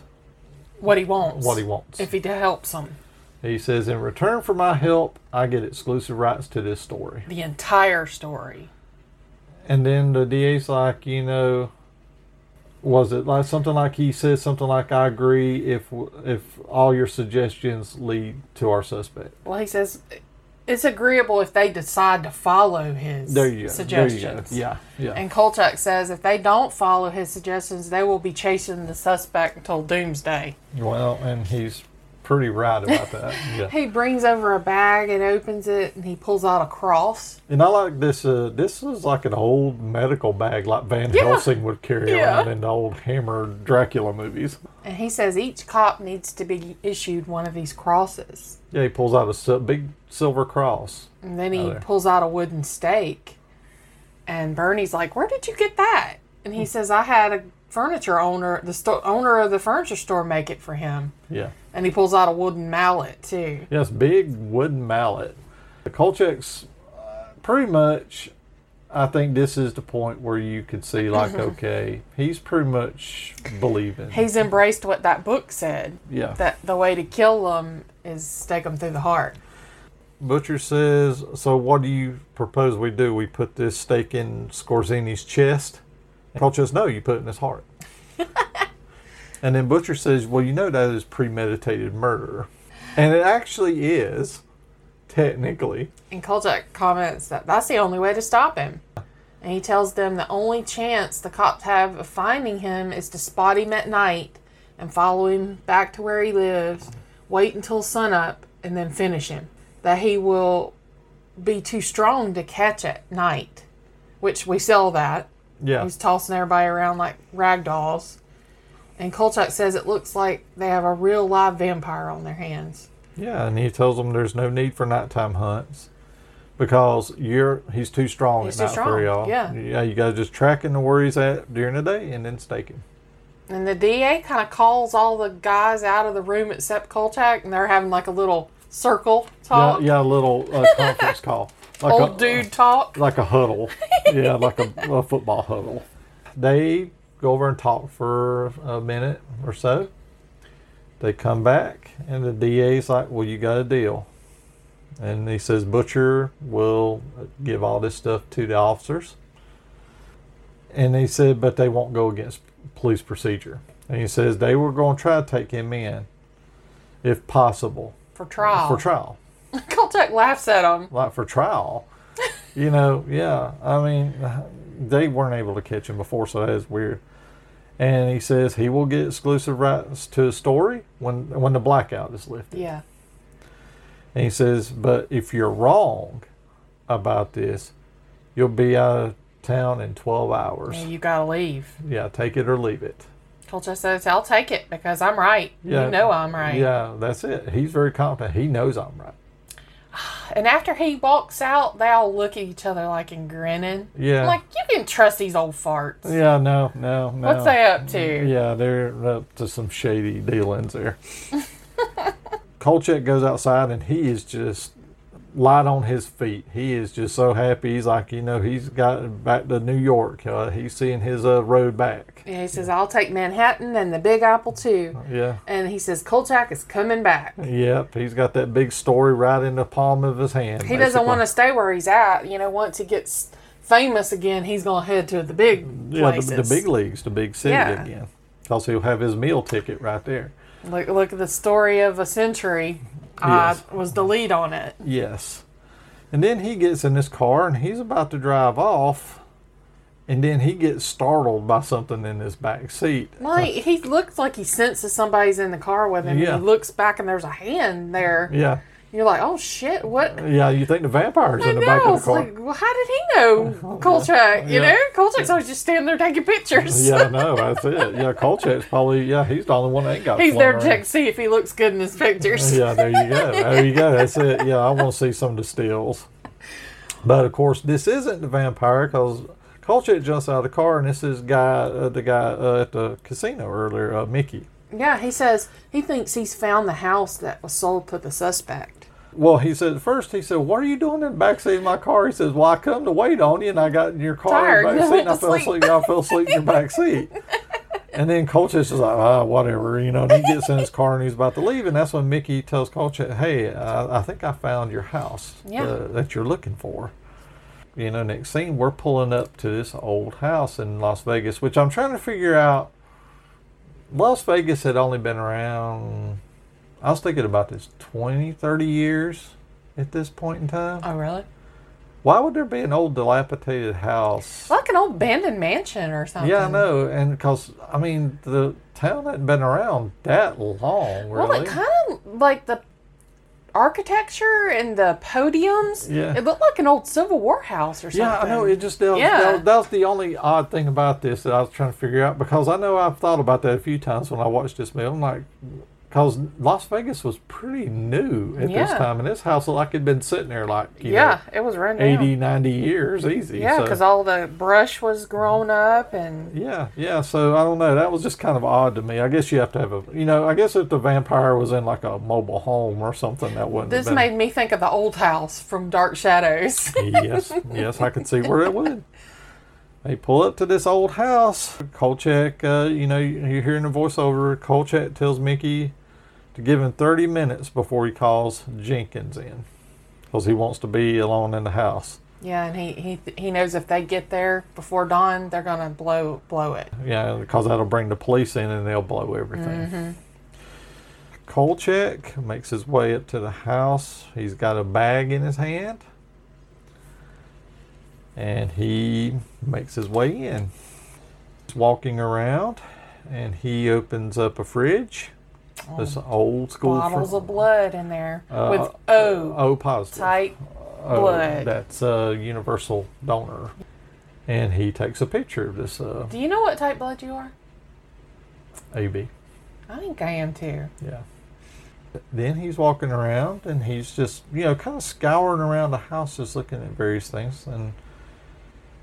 What he wants. what he wants. If he helps him. He says, in return for my help, I get exclusive rights to this story. The entire story. And then the DA's like, you know, was it like something like he says something like, I agree if if all your suggestions lead to our suspect. Well, he says it's agreeable if they decide to follow his There you go. suggestions. There you go. Yeah, yeah. And Kolchak says if they don't follow his suggestions, they will be chasing the suspect until doomsday. Well, and he's pretty right about that. *laughs* Yeah. He brings over a bag and opens it, and he pulls out a cross. And I like this. Uh, this is like an old medical bag, like Van Yeah. Helsing would carry Yeah. around in the old Hammer Dracula movies. And he says each cop needs to be issued one of these crosses. Yeah, he pulls out a big silver cross. And then he there. pulls out a wooden stake. And Bernie's like, "Where did you get that?" And he *laughs* says, "I had a furniture owner, the sto- owner of the furniture store, make it for him." Yeah. And he pulls out a wooden mallet too. Yes, big wooden mallet. The Kolchak's uh, pretty much. I think this is the point where you could see, like, Mhm. okay, he's pretty much believing. He's embraced what that book said. Yeah. That the way to kill them is stake them through the heart. Butcher says, "So what do you propose we do? We put this stake in Skorzeny's chest?" Kolchak says, "No, you put it in his heart." *laughs* and then Butcher says, "Well, you know that is premeditated murder," and it actually is, technically. And Kolchak comments that that's the only way to stop him. And he tells them the only chance the cops have of finding him is to spot him at night and follow him back to where he lives, wait until sunup, and then finish him. That he will be too strong to catch at night, which we sell that. Yeah. He's tossing everybody around like rag dolls. And Kolchak says it looks like they have a real live vampire on their hands. Yeah, and he tells them there's no need for nighttime hunts because you're he's too strong He's at too night for strong, y'all. yeah. yeah, you got to just track him to where he's at during the day and then stake him. And the DA kind of calls all the guys out of the room except Kolchak, and they're having like a little circle talk. Yeah, yeah, a little uh, conference *laughs* call, like Old a, dude talk. like a huddle. *laughs* yeah, like a, a football huddle. They go over and talk for a minute or so. They come back, and the DA's like, "Well, you got a deal." And he says Butcher will give all this stuff to the officers. And he said, but they won't go against police procedure. And he says they were going to try to take him in, if possible, For trial. for trial. Kolchak laughs at him. Like for trial, you know, yeah. I mean, they weren't able to catch him before, so that is weird. And he says he will get exclusive rights to his story when when the blackout is lifted. Yeah. And he says, but if you're wrong about this, you'll be out of town in 12 hours. Yeah, you gotta leave. Yeah, take it or leave it. Kolchak says, I'll take it because I'm right. Yeah, You know I'm right. Yeah, that's it. He's very confident. He knows I'm right. And after he walks out, they all look at each other like and grinning. Yeah. I'm like, you can trust these old farts. Yeah, no, no, no. What's they up to? Yeah, they're up to some shady dealings there. *laughs* Kolchak goes outside and he is just light on his feet. He is just so happy. He's like, you know, he's got back to New York. Uh, he's seeing his uh, road back. Yeah, he says, I'll take Manhattan and the Big Apple too. Yeah. And he says, Kolchak is coming back. Yep, he's got that big story right in the palm of his hand. He doesn't want to stay where he's at. You know, once he gets famous again, he's going to head to the big Yeah, places. the, the big leagues, the big city Yeah. again. Because he'll have his meal ticket right there. Look, look at the story of a century. Yes. was the lead on it. Yes. And then he gets in his car and he's about to drive off. And then he gets startled by something in his back seat. Like he looks like he senses somebody's in the car with him. Yeah. He looks back and there's a hand there. Yeah. You're like, oh shit, what? Yeah, you think the vampire's I in the know. back of the car. like, well, how did he know *laughs* Kolchak? You Yeah. know, Kolchak's always just standing there taking pictures. yeah, no, *laughs* that's it. Yeah, Kolchak's probably, yeah, he's the only one that ain't got He's there to check see if he looks good in his pictures. Yeah, there you go. *laughs* There you go. That's it. Yeah, I want to see some of the stills. But of course, this isn't the vampire because Kolchak jumps out of the car, and this is guy, uh, the guy uh, at the casino earlier, uh, Mickey. Yeah, he says he thinks he's found the house that was sold to the suspect. Well, he said first, he said, "What are you doing in the backseat of my car?" He says, "Well, I come to wait on you, and I got in your car Tired, in the I back seat, went and I *laughs* fell sleep." asleep. I fell asleep in your backseat." *laughs* And then is like, ah, whatever, you know. And he gets in his car and he's about to leave, and that's when Mickey tells Kolchak, "Hey, I, I think I found your house Yeah. uh, that you're looking for." You know, next scene, we're pulling up to this old house in Las Vegas, which I'm trying to figure out. Las Vegas had only been around, I was thinking about this, 20, 30 years at this point in time. Oh, really? Why would there be an old dilapidated house? Like an old abandoned mansion or something. Yeah, I know. And because, I mean, the town hadn't been around that long, really. Well, it kind of like the architecture and the podiums. Yeah. It looked like an old Civil War house or something. Yeah, I know. It just that, Yeah. that, that was the only odd thing about this that I was trying to figure out because I know I've thought about that a few times when I watched this movie. I'm like, because Las Vegas was pretty new at this time, and this house looked like it'd been sitting there like you Yeah, know, it was run down. 80, 90 years easy. Yeah, so- because all the brush was grown up and Yeah, yeah. So I don't know. That was just kind of odd to me. I guess you have to have a, you know, I guess if the vampire was in like a mobile home or something, that wouldn't. this made me think of the old house from Dark Shadows. yes, yes, I could see where it would. They pull up to this old house. Kolchak, uh, you know, you're hearing the voiceover. Kolchak tells Mickey to give him 30 minutes before he calls Jenkins in because he wants to be alone in the house. yeah, and he, he he knows if they get there before dawn, they're gonna blow blow it. Yeah, because that'll bring the police in and they'll blow everything. Mhm. Kolchak makes his way up to the house. He's got a bag in his hand. And he makes his way in. He's walking around and he opens up a fridge. This old school Bottles fr- of blood in there uh, with O O positive. type O, blood. That's a universal donor. And he takes a picture of this uh, Do you know what type blood you are? AB. I think I am too. Yeah. Then he's walking around and he's just, you know, kind of scouring around the house, just looking at various things. And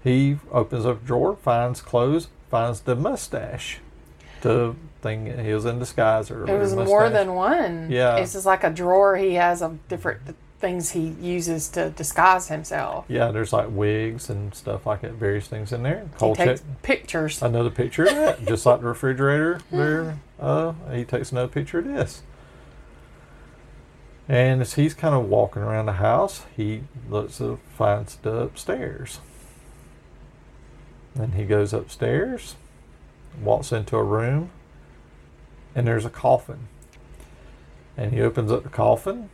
he opens up a drawer, finds clothes, finds the mustache. The thing he was in disguise or It was more than one. Yeah. It's just like a drawer he has of different things he uses to disguise himself. Yeah, there's like wigs and stuff like that, various things in there. He takes pictures. Another picture of that, just like the refrigerator *laughs* there. Uh, he takes another picture of this. And as he's kind of walking around the house, he looks at finds the upstairs. Then he goes upstairs, walks into a room, and there's a coffin. And he opens up the coffin.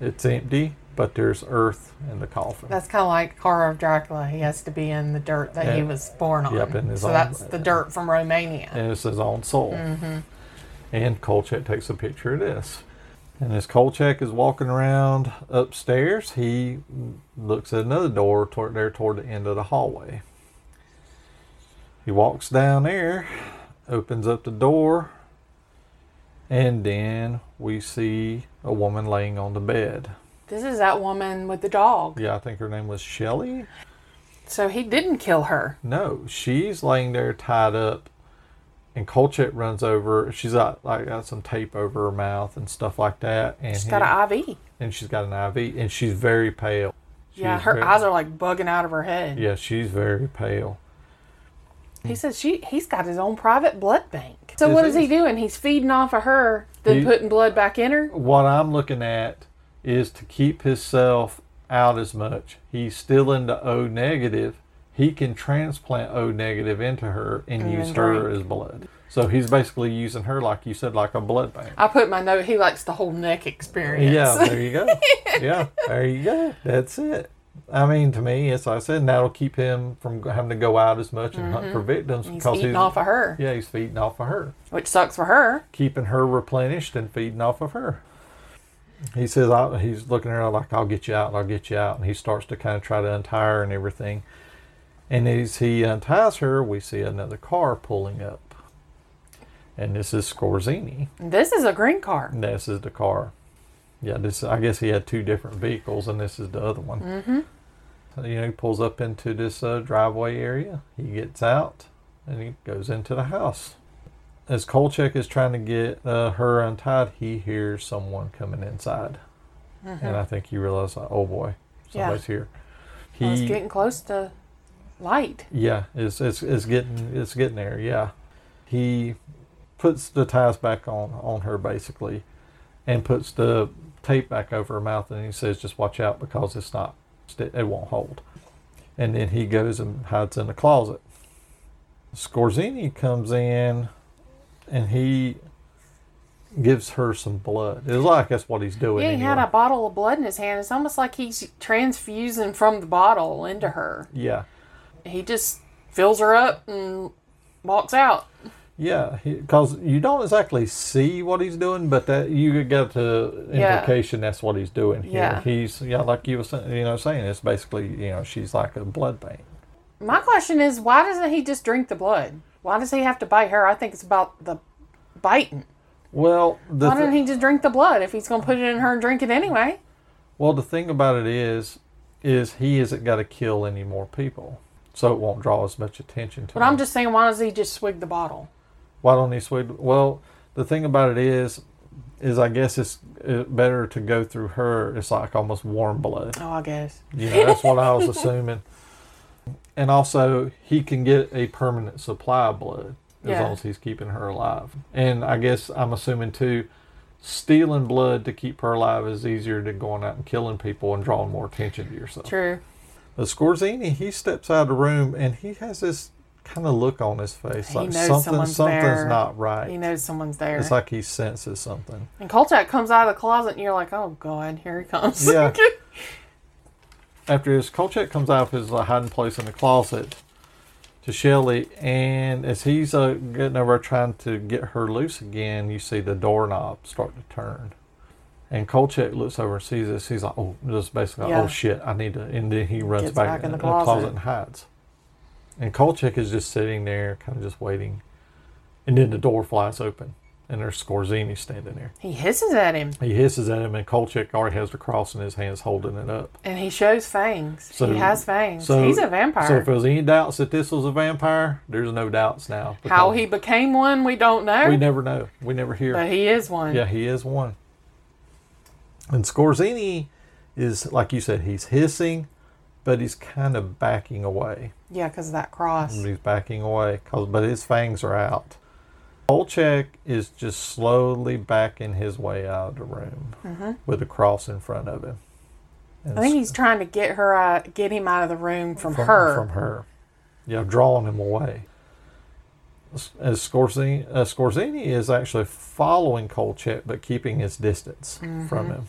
It's empty, but there's earth in the coffin. That's kind of like Horror of Dracula. He has to be in the dirt that he was born on. Yep, in his so own- that's the dirt from Romania. and it's his own soul. Mm-hmm. And Kolchak takes a picture of this. And as Kolchak is walking around upstairs, he looks at another door toward there toward the end of the hallway. He walks down there, opens up the door, and then we see a woman laying on the bed. This is that woman with the dog. Yeah, I think her name was Shelley. So he didn't kill her. No, she's laying there tied up, and Kolchak runs over. She's got like got some tape over her mouth and stuff like that. And She's he- got an IV. and she's got an IV, and she's very pale. Yeah, her very- eyes are like bugging out of her head. Yeah, she's very pale. He mm. says she he's got his own private blood bank. So Is what he? he doing? He's feeding off of her, then He- putting blood back in her. What I'm looking at is to keep himself out as much. He's still into O negative. He can transplant O negative into her and, And use her drink. as blood. So he's basically using her, like you said, like a blood bank. I put my note. He likes the whole neck experience. Yeah, there you go. *laughs* yeah, there you go. That's it. I mean, to me, as I said, that'll keep him from having to go out as much and hunt mm-hmm. for victims He's because eating off of her. Yeah, he's feeding off of her, which sucks for her. keeping her replenished and feeding off of her. He says I, he's looking at her like, "I'll get you out, I'll get you out," and he starts to kind of try to untie her and everything. And as he unties her, we see another car pulling up, and this is Skorzeny. This is a green car. And this is the car. Yeah, this I guess he had two different vehicles, and this is the other one. Mm-hmm. So, you know, he pulls up into this uh, driveway area. He gets out, and he goes into the house. As Kolchak is trying to get uh, her untied, he hears someone coming inside, Mhm. and I think he realizes, like, "Oh boy, Yeah. somebody's here." Well, it's getting close to light. Yeah, it's it's it's getting it's getting there. Yeah, he puts the ties back on on her basically, and puts the tape back over her mouth, and he says, "Just watch out because it's not it won't hold." And then he goes and hides in the closet. Skorzeny comes in, and he gives her some blood. It's like that's what he's doing. Yeah, he anyway. had a bottle of blood in his hand. It's almost like he's transfusing from the bottle into her. yeah. He just fills her up and walks out. Yeah, because you don't exactly see what he's doing, but that you get the Yeah. implication that's what he's doing here. Yeah. He's yeah, like you were saying, you know, saying it's basically you know she's like a blood bank. My question is, why doesn't he just drink the blood? Why does he have to bite her? I think it's about the biting. Well, the why doesn't he just drink the blood if he's going to put it in her and drink it anyway? well the thing about it is, is he isn't got to kill any more people, so it won't draw as much attention to But him. I'm just saying, why does he just swig the bottle? Why don't he swig? Well, the thing about it is, is I guess it's better to go through her. It's like almost warm blood. Oh, I guess. Yeah, that's what I was assuming. And also, he can get a permanent supply of blood as Yeah. long as he's keeping her alive. And I guess I'm assuming too, stealing blood to keep her alive is easier than going out and killing people and drawing more attention to yourself. True. But Skorzeny, he steps out of the room and he has this kind of look on his face, He like knows something, something's there. not right. He knows someone's there. It's like he senses something. and Kolchak comes out of the closet, and you're like, oh, God, here he comes. Yeah. *laughs* After his Kolchak comes out of his uh, hiding place in the closet to Shelley, and as he's uh, getting over trying to get her loose again, you see the doorknob start to turn. And Kolchak looks over and sees this. He's like, "Oh, just basically, Yeah. oh shit, I need to." And then he runs Gets back, back in in the the closet. closet. and hides. And Kolchak is just sitting there, kind of just waiting. And then the door flies open, and there's Skorzeny standing there. He hisses at him He hisses at him, and Kolchak already has the cross in his hands, holding it up. and he shows fangs. So- he has fangs. So He's a vampire. So if there was any doubts that this was a vampire, there's no doubts now. How he became one, we don't know. We never know. We never hear. But he is one. Yeah, he is one. And Skorzeny is, like you said, he's hissing, but he's kind of backing away. Yeah, because of that cross. He's backing away, 'cause- but his fangs are out. Kolchak is just slowly backing his way out of the room Mhm. with the cross in front of him. And I think he's trying to get her, uh, get him out of the room from, from her. From her. Yeah, drawing him away. As Skorzeny, uh, Skorzeny is actually following Kolchak, but keeping his distance from Mhm. him.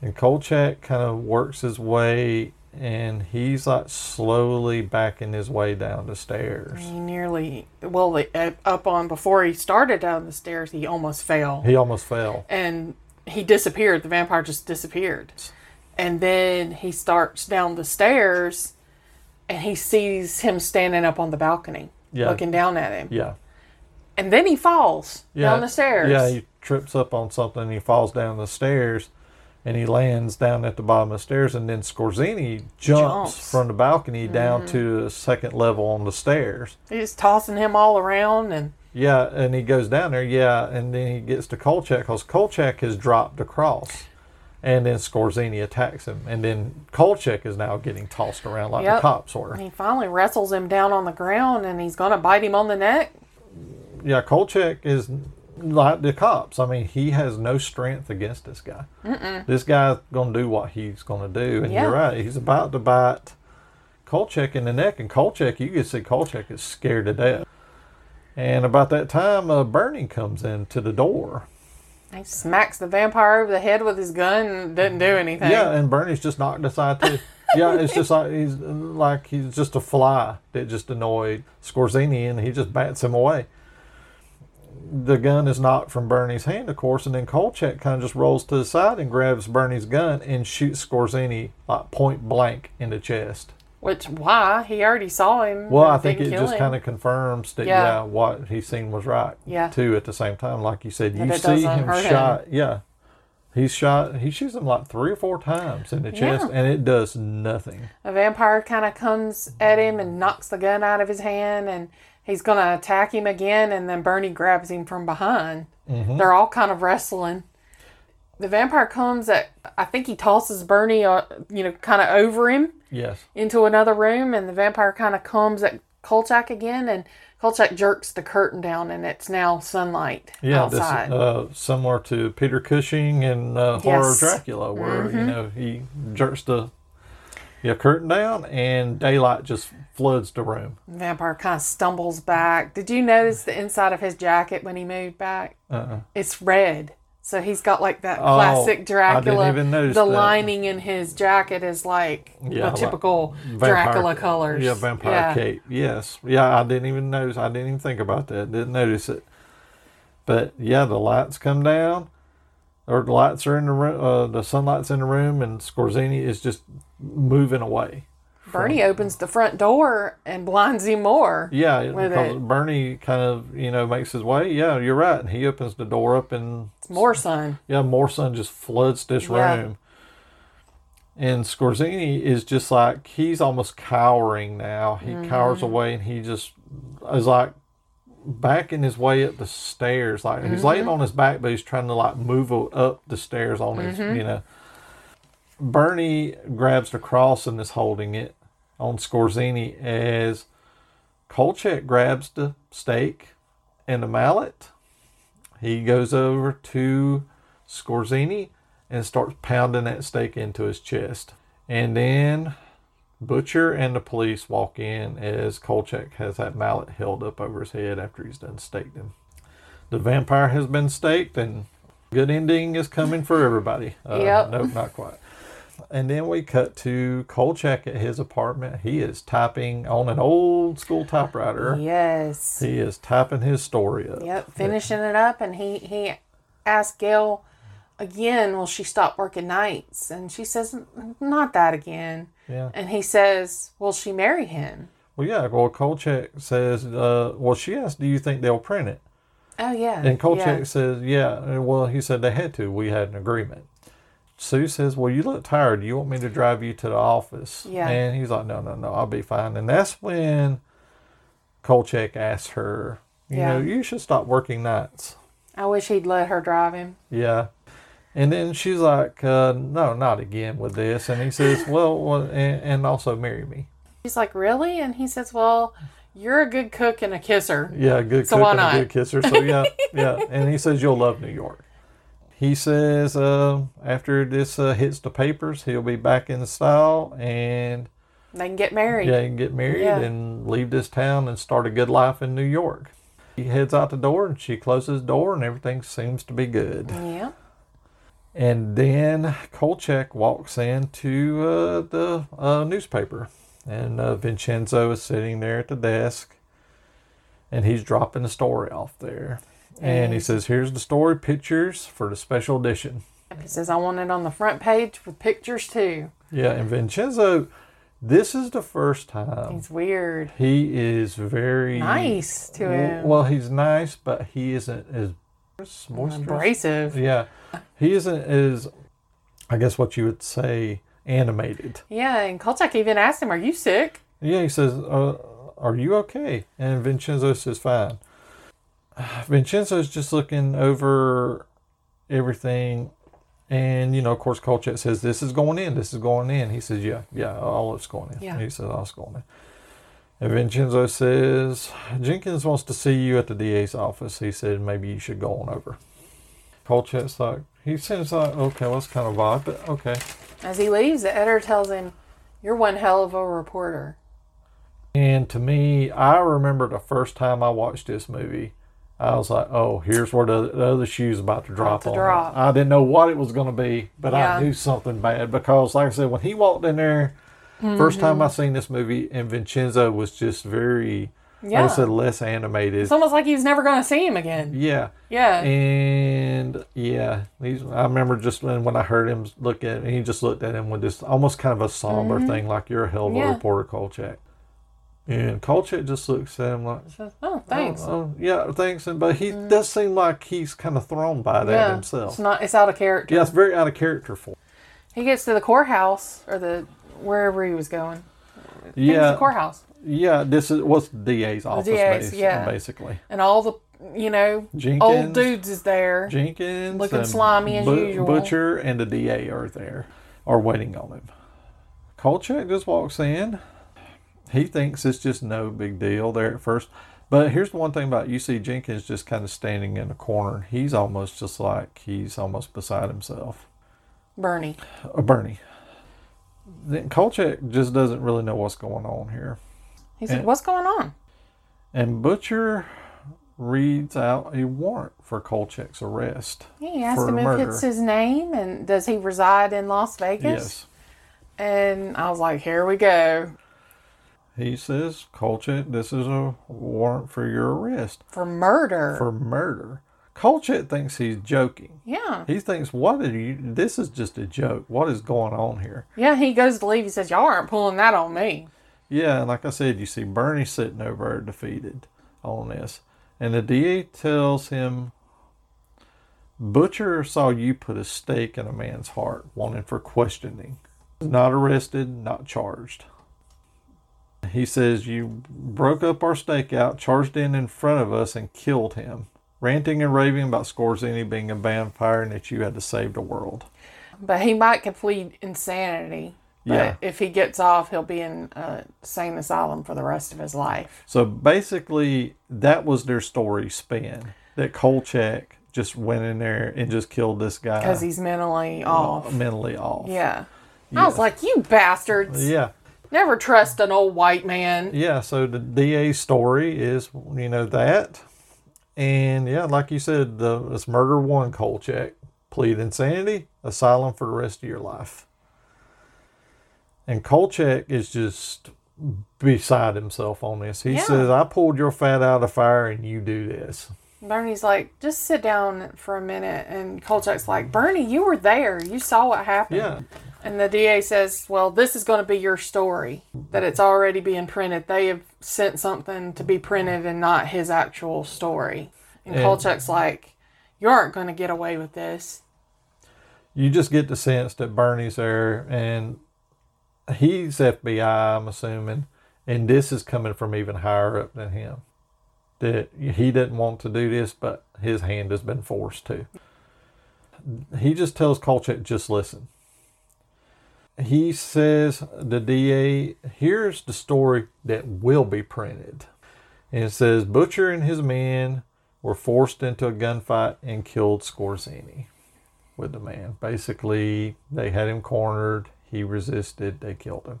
And Kolchak kind of works his way, and he's like slowly backing his way down the stairs. He nearly, well, uh, up on before he started down the stairs, he almost fell. He almost fell. and he disappeared. The vampire just disappeared. And then he starts down the stairs and he sees him standing up on the balcony Yeah. looking down at him. Yeah. And then he falls Yeah. down the stairs. Yeah, he trips up on something, he falls down the stairs, and he lands down at the bottom of the stairs. And then Skorzeny jumps, Jumps. from the balcony down Mhm. to the second level on the stairs. He's tossing him all around and Yeah, and he goes down there. Yeah, and then he gets to Kolchak because Kolchak has dropped across, and then Skorzeny attacks him, and then Kolchak is now getting tossed around like the cops were. he finally wrestles him down on the ground and he's going to bite him on the neck. Yeah, Kolchak is like the cops. I mean, he has no strength against this guy. Mm-mm. This guy's gonna do what he's gonna do, and Yeah. you're right. He's about to bite Kolchak in the neck, and Kolchak, you can see Kolchak is scared to death. And about that time, uh, Bernie comes into the door. He smacks the vampire over the head with his gun and doesn't do anything. Yeah, and Bernie's just knocked aside too. yeah, it's just like he's like he's just a fly that just annoyed Skorzeny, and he just bats him away. The gun is knocked from Bernie's hand, of course, and then Kolchak kind of just rolls to the side and grabs Bernie's gun and shoots Skorzeny like point blank in the chest. Which, why? He already saw him. Well, I think it just kind of confirms that Yeah. yeah. what he seen was right. Yeah. Too at the same time, like you said, That you see him hurt him. shot. Yeah, he's shot. He shoots him like three or four times in the chest, Yeah. and it does nothing. A vampire kind of comes at him and knocks the gun out of his hand, and he's going to attack him again. And then Bernie grabs him from behind. Mhm. They're all kind of wrestling. The vampire comes at, I think he tosses Bernie, uh, you know, kind of over him Yes. into another room, and the vampire kind of comes at Kolchak again, and Kolchak jerks the curtain down, and it's now sunlight Yeah, this outside. uh, similar to Peter Cushing and uh, Horror Dracula, where you Mhm. know he jerks the yeah curtain down and daylight just floods the room. vampire kind of stumbles back. Did you notice the inside of his jacket when he moved back? Uh-uh. It's red. So he's got like that Oh, classic I Dracula. didn't even notice the that. lining in his jacket is like Yeah, the like typical vampire- Dracula colors. Yeah, vampire Yeah. cape. Yes. Yeah, I didn't even notice. I didn't even think about that. Didn't notice it. But yeah, the lights come down, or the lights are in the room. Uh, the sunlight's in the room, and Skorzeny is just moving away. Bernie opens the front door and blinds him more. Yeah, because it. Bernie kind of you know makes his way. Yeah, you're right. And he opens the door up, and It's more sun. yeah, more sun just floods this Yeah. room. And Skorzeny is just like he's almost cowering now. He cowers Mhm. away, and he just is like backing his way up the stairs. Like he's laying on his back, but he's trying to like move up the stairs on his, Mhm. you know. Bernie grabs the cross and is holding it on Skorzeny as Kolchak grabs the stake and the mallet. He goes over to Skorzeny and starts pounding that stake into his chest. And then Butcher and the police walk in as Kolchak has that mallet held up over his head after he's done staked him. The vampire has been staked and good ending is coming for everybody. Uh, Yep. Nope, not quite. And then we cut to Kolchak at his apartment. He is typing on an old school typewriter. Yes. He is typing his story up. Yep, finishing it up, and he he asked Gail again, "Will she stop working nights?" And she says, "Not that again." Yeah. And he says, "Will she marry him?" well, yeah. Well, Kolchak says, uh, well, she asked, do you think they'll print it? Oh yeah. And Kolchak yeah. says, yeah. Well, he said they had to. We had an agreement. Sue says, well, you look tired. You want me to drive you to the office? Yeah. And he's like, no, no, no, I'll be fine. And that's when Kolchak asks her, you Yeah. know, you should stop working nights. I wish he'd let her drive him. Yeah. And then she's like, uh, no, not again with this. And he says, *laughs* well, well and, and also marry me. She's like, really? And he says, well, you're a good cook and a kisser. Yeah, good So cook why and not? a good kisser. So yeah, yeah. *laughs* And he says you'll love New York. He says uh, after this uh, hits the papers, he'll be back in style and They can get married. yeah, he can get married Yeah. and leave this town and start a good life in New York. He heads out the door and she closes the door and everything seems to be good. Yeah. And then Kolchak walks into uh, the uh, newspaper, and uh, Vincenzo is sitting there at the desk, and he's dropping the story off there. And he says, "Here's the story pictures for the special edition." He says, I want it on the front page with pictures too. Yeah, and Vincenzo, this is the first time He's weird. he is very Nice to him. Well, he's nice, but he isn't as boisterous. Abrasive. Yeah, he isn't as, I guess, what you would say, animated. Yeah, and Kolchak even asked him, Are you sick? Yeah, he says, uh, "Are you okay?" And Vincenzo says, "Fine." *sighs* Vincenzo's just looking over everything, and you know, of course, Kolchak says, "This is going in. This is going in." He says, "Yeah, yeah, all of it's going in." Yeah. He says, "All it's going in." And Vincenzo says, "Jenkins wants to see you at the DA's office." He said, "Maybe you should go on over." Kolchak's like, he seems like, okay, well, that's kind of odd, but okay. As he leaves, the editor tells him, You're one hell of a reporter. And to me, I remember the first time I watched this movie, I was like, "Oh, here's where the, the other shoe's about to drop to on." drop. I didn't know what it was going to be, but Yeah. I knew something bad because, like I said, when he walked in there, first time I seen this movie, and Vincenzo was just very, Yeah. like I said, less animated. It's almost like he was never going to see him again. yeah, Yeah. and yeah, he's. I remember just when, when I heard him look at, him, he just looked at him with this almost kind of a somber thing, like you're a hell of a Mm-hmm. Yeah. reporter, Kolchak. And Kolchak just looks at him like, oh, thanks. Oh, oh, yeah, thanks. And but he mm. does seem like he's kind of thrown by that yeah. himself. It's not it's out of character. yeah, it's very out of character for. him. He gets to the courthouse or the wherever he was going. Yeah, the courthouse. yeah. This is what's the DA's office, DA's, bas- yeah. basically. And all the you know Jenkins, old dudes is there. Jenkins, Looking slimy as usual. Butcher and the DA are there, are waiting on him. Kolchak just walks in. He thinks it's just no big deal there at first. But here's the one thing about see Jenkins just kind of standing in a corner. He's almost just like he's almost beside himself. Bernie. Uh, Bernie. Then Kolchak just doesn't really know what's going on here. He said, What's going on? And Butcher reads out a warrant for Kolchak's arrest. He asked him if it's his name and does he reside in Las Vegas? Yes. And I was like, Here we go. He says, Kolchak, this is a warrant for your arrest For murder. for murder. Kolchak thinks he's joking. yeah. He thinks, what are you, this is just a joke. What is going on here? Yeah, he goes to leave. He says, Y'all aren't pulling that on me. Yeah, and like I said, you see Bernie sitting over there defeated on this. And the DA tells him, Butcher saw you put a stake in a man's heart, wanted for questioning. Not arrested, not charged. He says, You broke up our stakeout, charged in in front of us, and killed him, ranting and raving about Skorzeny being a vampire and that you had to save the world. But he might could plead insanity. But Yeah. if he gets off, he'll be in a sane asylum for the rest of his life. So basically, that was their story spin. That Kolchak just went in there and just killed this guy Because he's mentally uh, off. mentally off. Yeah. I was like, You bastards. Yeah. Never trust an old white man. Yeah. So the DA's story is, you know, that. And yeah, like you said, the it's murder one Kolchak, plead insanity, asylum for the rest of your life. And Kolchak is just beside himself on this. He Yeah. says, I pulled your fat out of the fire and you do this. Bernie's like, just sit down for a minute. And Kolchak's like, Bernie, you were there. You saw what happened. Yeah. And the DA says, "Well, this is going to be your story. That it's already being printed. They have sent something to be printed and not his actual story." And, And- Kolchak's like, "You aren't going to get away with this." You just get the sense that Bernie's there and he's FBI, I'm assuming, and this is coming from even higher up than him. That he didn't want to do this, but his hand has been forced to. He just tells Kolchak, just listen. He says, the DA, here's the story that will be printed. And it says, Butcher and his men were forced into a gunfight and killed Skorzeny with the man. Basically, they had him cornered. He resisted. They killed him.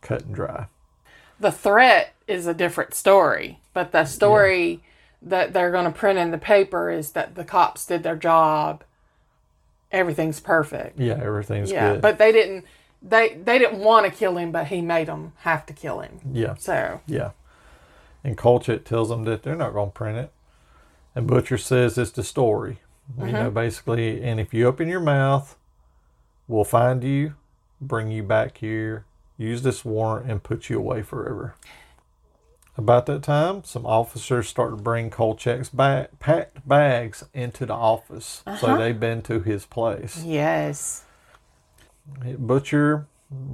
Cut and dry. The threat is a different story, but the story that they're going to print in the paper is that the cops did their job. Everything's perfect. Yeah, everything's yeah, good. but they didn't. They they didn't want to kill him, but he made them have to kill him. yeah. So Yeah. And Kolchak tells them that they're not going to print it. And Butcher says it's the story. You know, Mhm. basically, and if you open your mouth, we'll find you, bring you back here, use this warrant, and put you away forever. About that time, some officers start to bring Kolchak's back, packed bags into the office. So Uh-huh. they've been to his place. yes, Butcher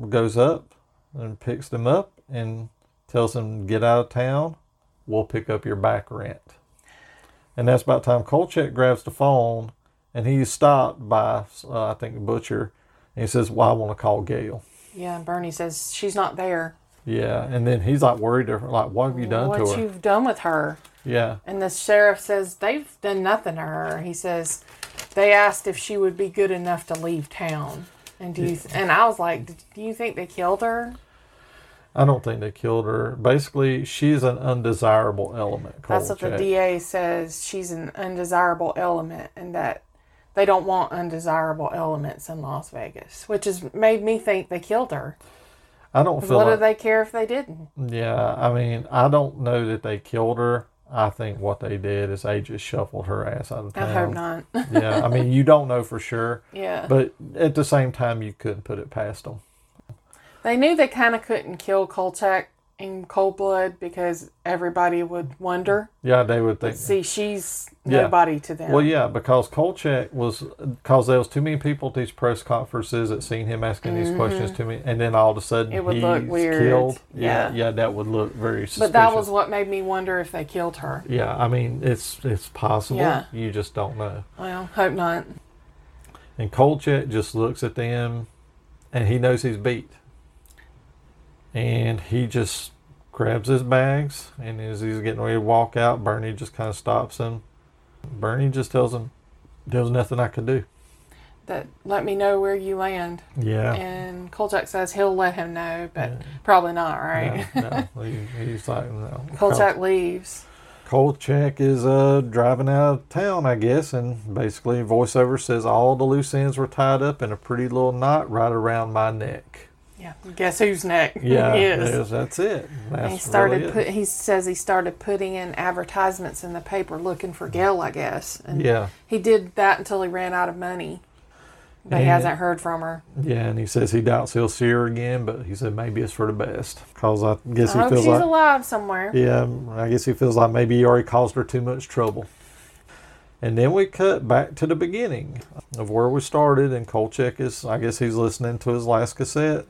goes up and picks them up and tells them, get out of town. We'll pick up your back rent. And that's about time Kolchak grabs the phone and he's stopped by, uh, I think, the Butcher. And he says, well, I want to call Gail. yeah. And Bernie says she's not there. Yeah. And then he's like worried, like, what have you done what to her? What you've done with her? Yeah. And the sheriff says they've done nothing to her. He says they asked if she would be good enough to leave town. And do you? And I was like, do you think they killed her? I don't think they killed her. Basically, she's an undesirable element. That's what the DA says. She's an undesirable element, and that they don't want undesirable elements in Las Vegas, which has made me think they killed her. I don't feel What like, do they care if they didn't? Yeah, I mean, I don't know that they killed her. I think what they did is they just shuffled her ass out of town. I hope not. *laughs* yeah, I mean, you don't know for sure. Yeah. But at the same time, you couldn't put it past them. They knew they kind of couldn't kill Kolchak in cold blood because everybody would wonder. Yeah, they would think. see, she's Yeah. nobody to them. Well, yeah, because Kolchak was because there was too many people at these press conferences that seen him asking these questions Mhm. to me, and then all of a sudden It would he's look weird. killed. Yeah. yeah, yeah, that would look very suspicious. But that was what made me wonder if they killed her. Yeah, I mean, it's it's possible. Yeah. You just don't know. Well, hope not. And Kolchak just looks at them and he knows he's beat. And he just grabs his bags and as he's getting ready to walk out, Bernie just kind of stops him. Bernie just tells him, There's nothing I can do. That let me know where you land. Yeah. And Kolchak says he'll let him know, but probably not, right? No, no, he, he's like, no. *laughs* Kolchak leaves. Kolchak is uh, driving out of town, I guess, and basically voiceover says all the loose ends were tied up in a pretty little knot right around my neck. Yeah. Guess who's next? *laughs* Yeah, he is. there's- that's it. That's he started really it. put. He says he started putting in advertisements in the paper looking for Gail, I guess. And Yeah. He did that until he ran out of money. But he hasn't heard from her. Yeah, and he says he doubts he'll see her again, but he said maybe it's for the best. Because I guess I he hope feels she's like. alive somewhere. Yeah, I guess he feels like maybe he already caused her too much trouble. And then we cut back to the beginning of where we started, and Kolchak is, I guess he's listening to his last cassette.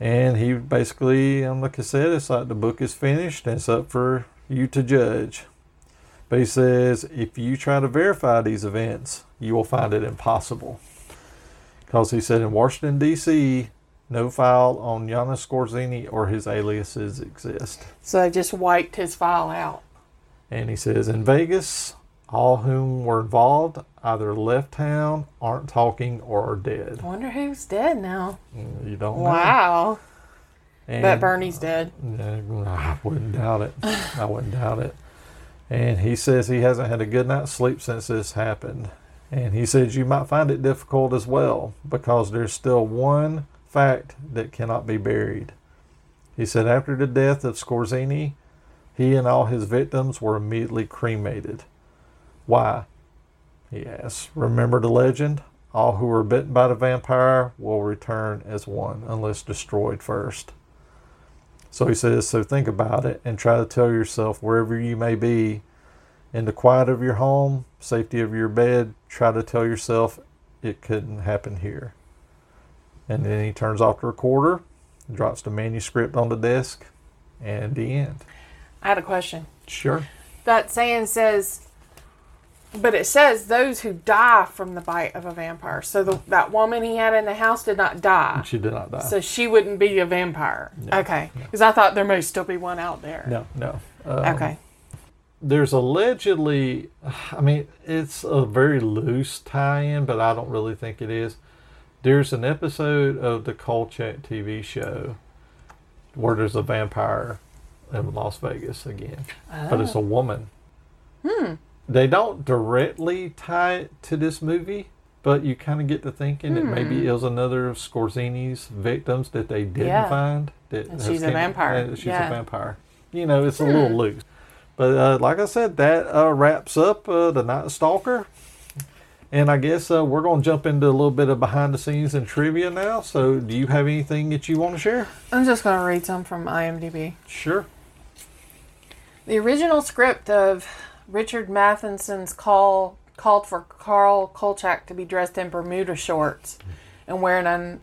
And he basically, on the cassette, it's like the book is finished and it's up for you to judge. But he says, if you try to verify these events, you will find it impossible. Because he said in Washington, D.C., no file on Janos Skorzeny or his aliases exist. So they just wiped his file out. And he says, in Vegas, all whom were involved either left town, aren't talking, or are dead. I wonder who's dead now. Mm, you don't know. Wow. And- Bet Bernie's dead. No, I wouldn't doubt it. I wouldn't doubt it. And he says he hasn't had a good night's sleep since this happened. And he says you might find it difficult as well because there's still one fact that cannot be buried. He said after the death of Skorzeny, he and all his victims were immediately cremated. Why? He asks. Remember the legend? all who are bitten by the vampire will return as one unless destroyed first. So he says, so think about it and try to tell yourself wherever you may be, in the quiet of your home, safety of your bed, try to tell yourself it couldn't happen here. And then he turns off the recorder, drops the manuscript on the desk, and the end. I had a question. Sure. That saying says, but it says those who die from the bite of a vampire. So the, that woman he had in the house did not die. She did not die. So she wouldn't be a vampire. okay. Because I thought there may still be one out there. No, no. Um, okay. There's allegedly, I mean, it's a very loose tie in, but I don't really think it is. There's an episode of the Kolchak TV show where there's a vampire in Las Vegas again, but it's a woman. Hmm. They don't directly tie it to this movie, but you kind of get to thinking that maybe Hmm. it was another of Skorzeny's victims that they didn't Yeah. find. That And she's a vampire. she's Yeah. a vampire. You know, it's a little loose. But uh, like I said, that uh, wraps up uh, the Night Stalker. And I guess uh, we're going to jump into a little bit of behind the scenes and trivia now. So, do you have anything that you want to share? I'm just going to read some from IMDb. Sure. The original script of Richard Matheson's call called for Carl Kolchak to be dressed in Bermuda shorts and wearing an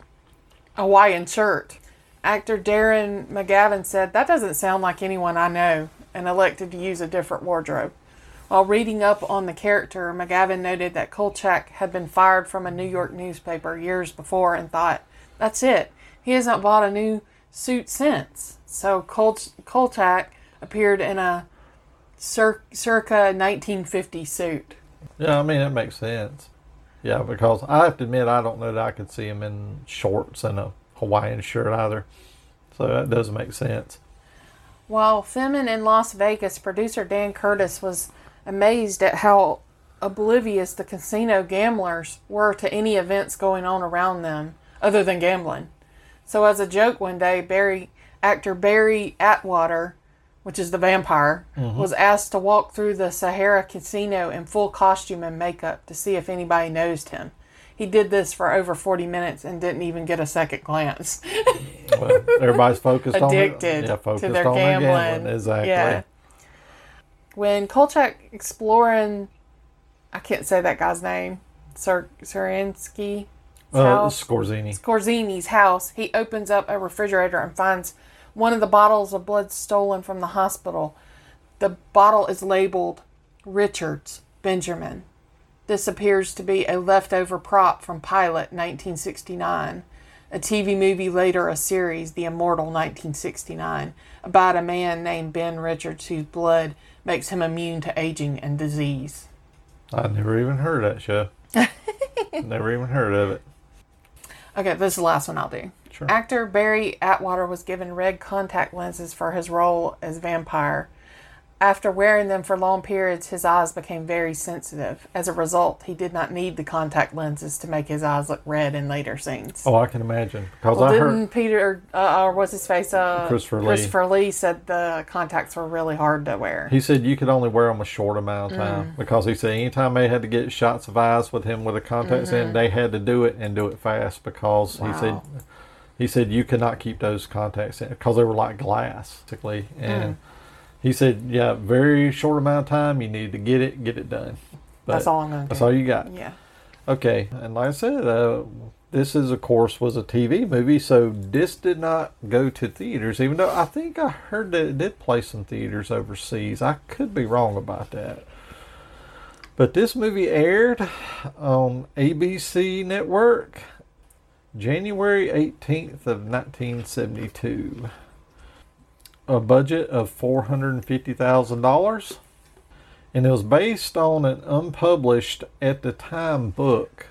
Hawaiian shirt. Actor Darren McGavin said, That doesn't sound like anyone I know, and elected to use a different wardrobe. While reading up on the character, McGavin noted that Kolchak had been fired from a New York newspaper years before and thought, That's it. He hasn't bought a new suit since. So Kolch- Kolchak appeared in a cir- circa 1950 suit. Yeah, I mean, that makes sense. Yeah, because I have to admit, I don't know that I could see him in shorts and a Hawaiian shirt either. So that doesn't make sense. While filming in Las Vegas, producer Dan Curtis was amazed at how oblivious the casino gamblers were to any events going on around them other than gambling. So, as a joke one day, Barry actor Barry Atwater, which is the vampire, Mhm. was asked to walk through the Sahara Casino in full costume and makeup to see if anybody noticed him. He did this for over 40 minutes and didn't even get a second glance. Well, everybody's focused on addicted yeah, focused to their on gambling. gambling, exactly. Yeah. When Kolchak exploring, I can't say that guy's name, Sir Surinsky. Uh, Skorzeny. Skorzeny's house, he opens up a refrigerator and finds one of the bottles of blood stolen from the hospital. The bottle is labeled Richards Benjamin. This appears to be a leftover prop from Pilot 1969, a TV movie later a series, The Immortal 1969, about a man named Ben Richards whose blood makes him immune to aging and disease. I never even heard of that show. *laughs* never even heard of it. Okay, this is the last one I'll do. Sure. Actor Barry Atwater was given red contact lenses for his role as vampire. After wearing them for long periods, his eyes became very sensitive. As a result, he did not need the contact lenses to make his eyes look red in later scenes. Oh, I can imagine because well, I didn't heard Peter, uh, or what's his face? Uh, Christopher Lee. Christopher Lee said the contacts were really hard to wear. he said you could only wear them a short amount of time Mm. because he said anytime they had to get shots of eyes with him with the contacts in, Mhm. they had to do it and do it fast because he said Wow. He said you could not keep those contacts in because they were like glass, basically, and. Mm. He said, "Yeah, very short amount of time. You need to get it, get it done." That's all I'm gonna That's do. all you got. Yeah. Okay, and like I said, uh, this is of course was a TV movie, so this did not go to theaters. Even though I think I heard that it did play some theaters overseas. I could be wrong about that. But this movie aired on ABC Network January 18th of 1972. A budget of $450,000 and it was based on an unpublished at the time book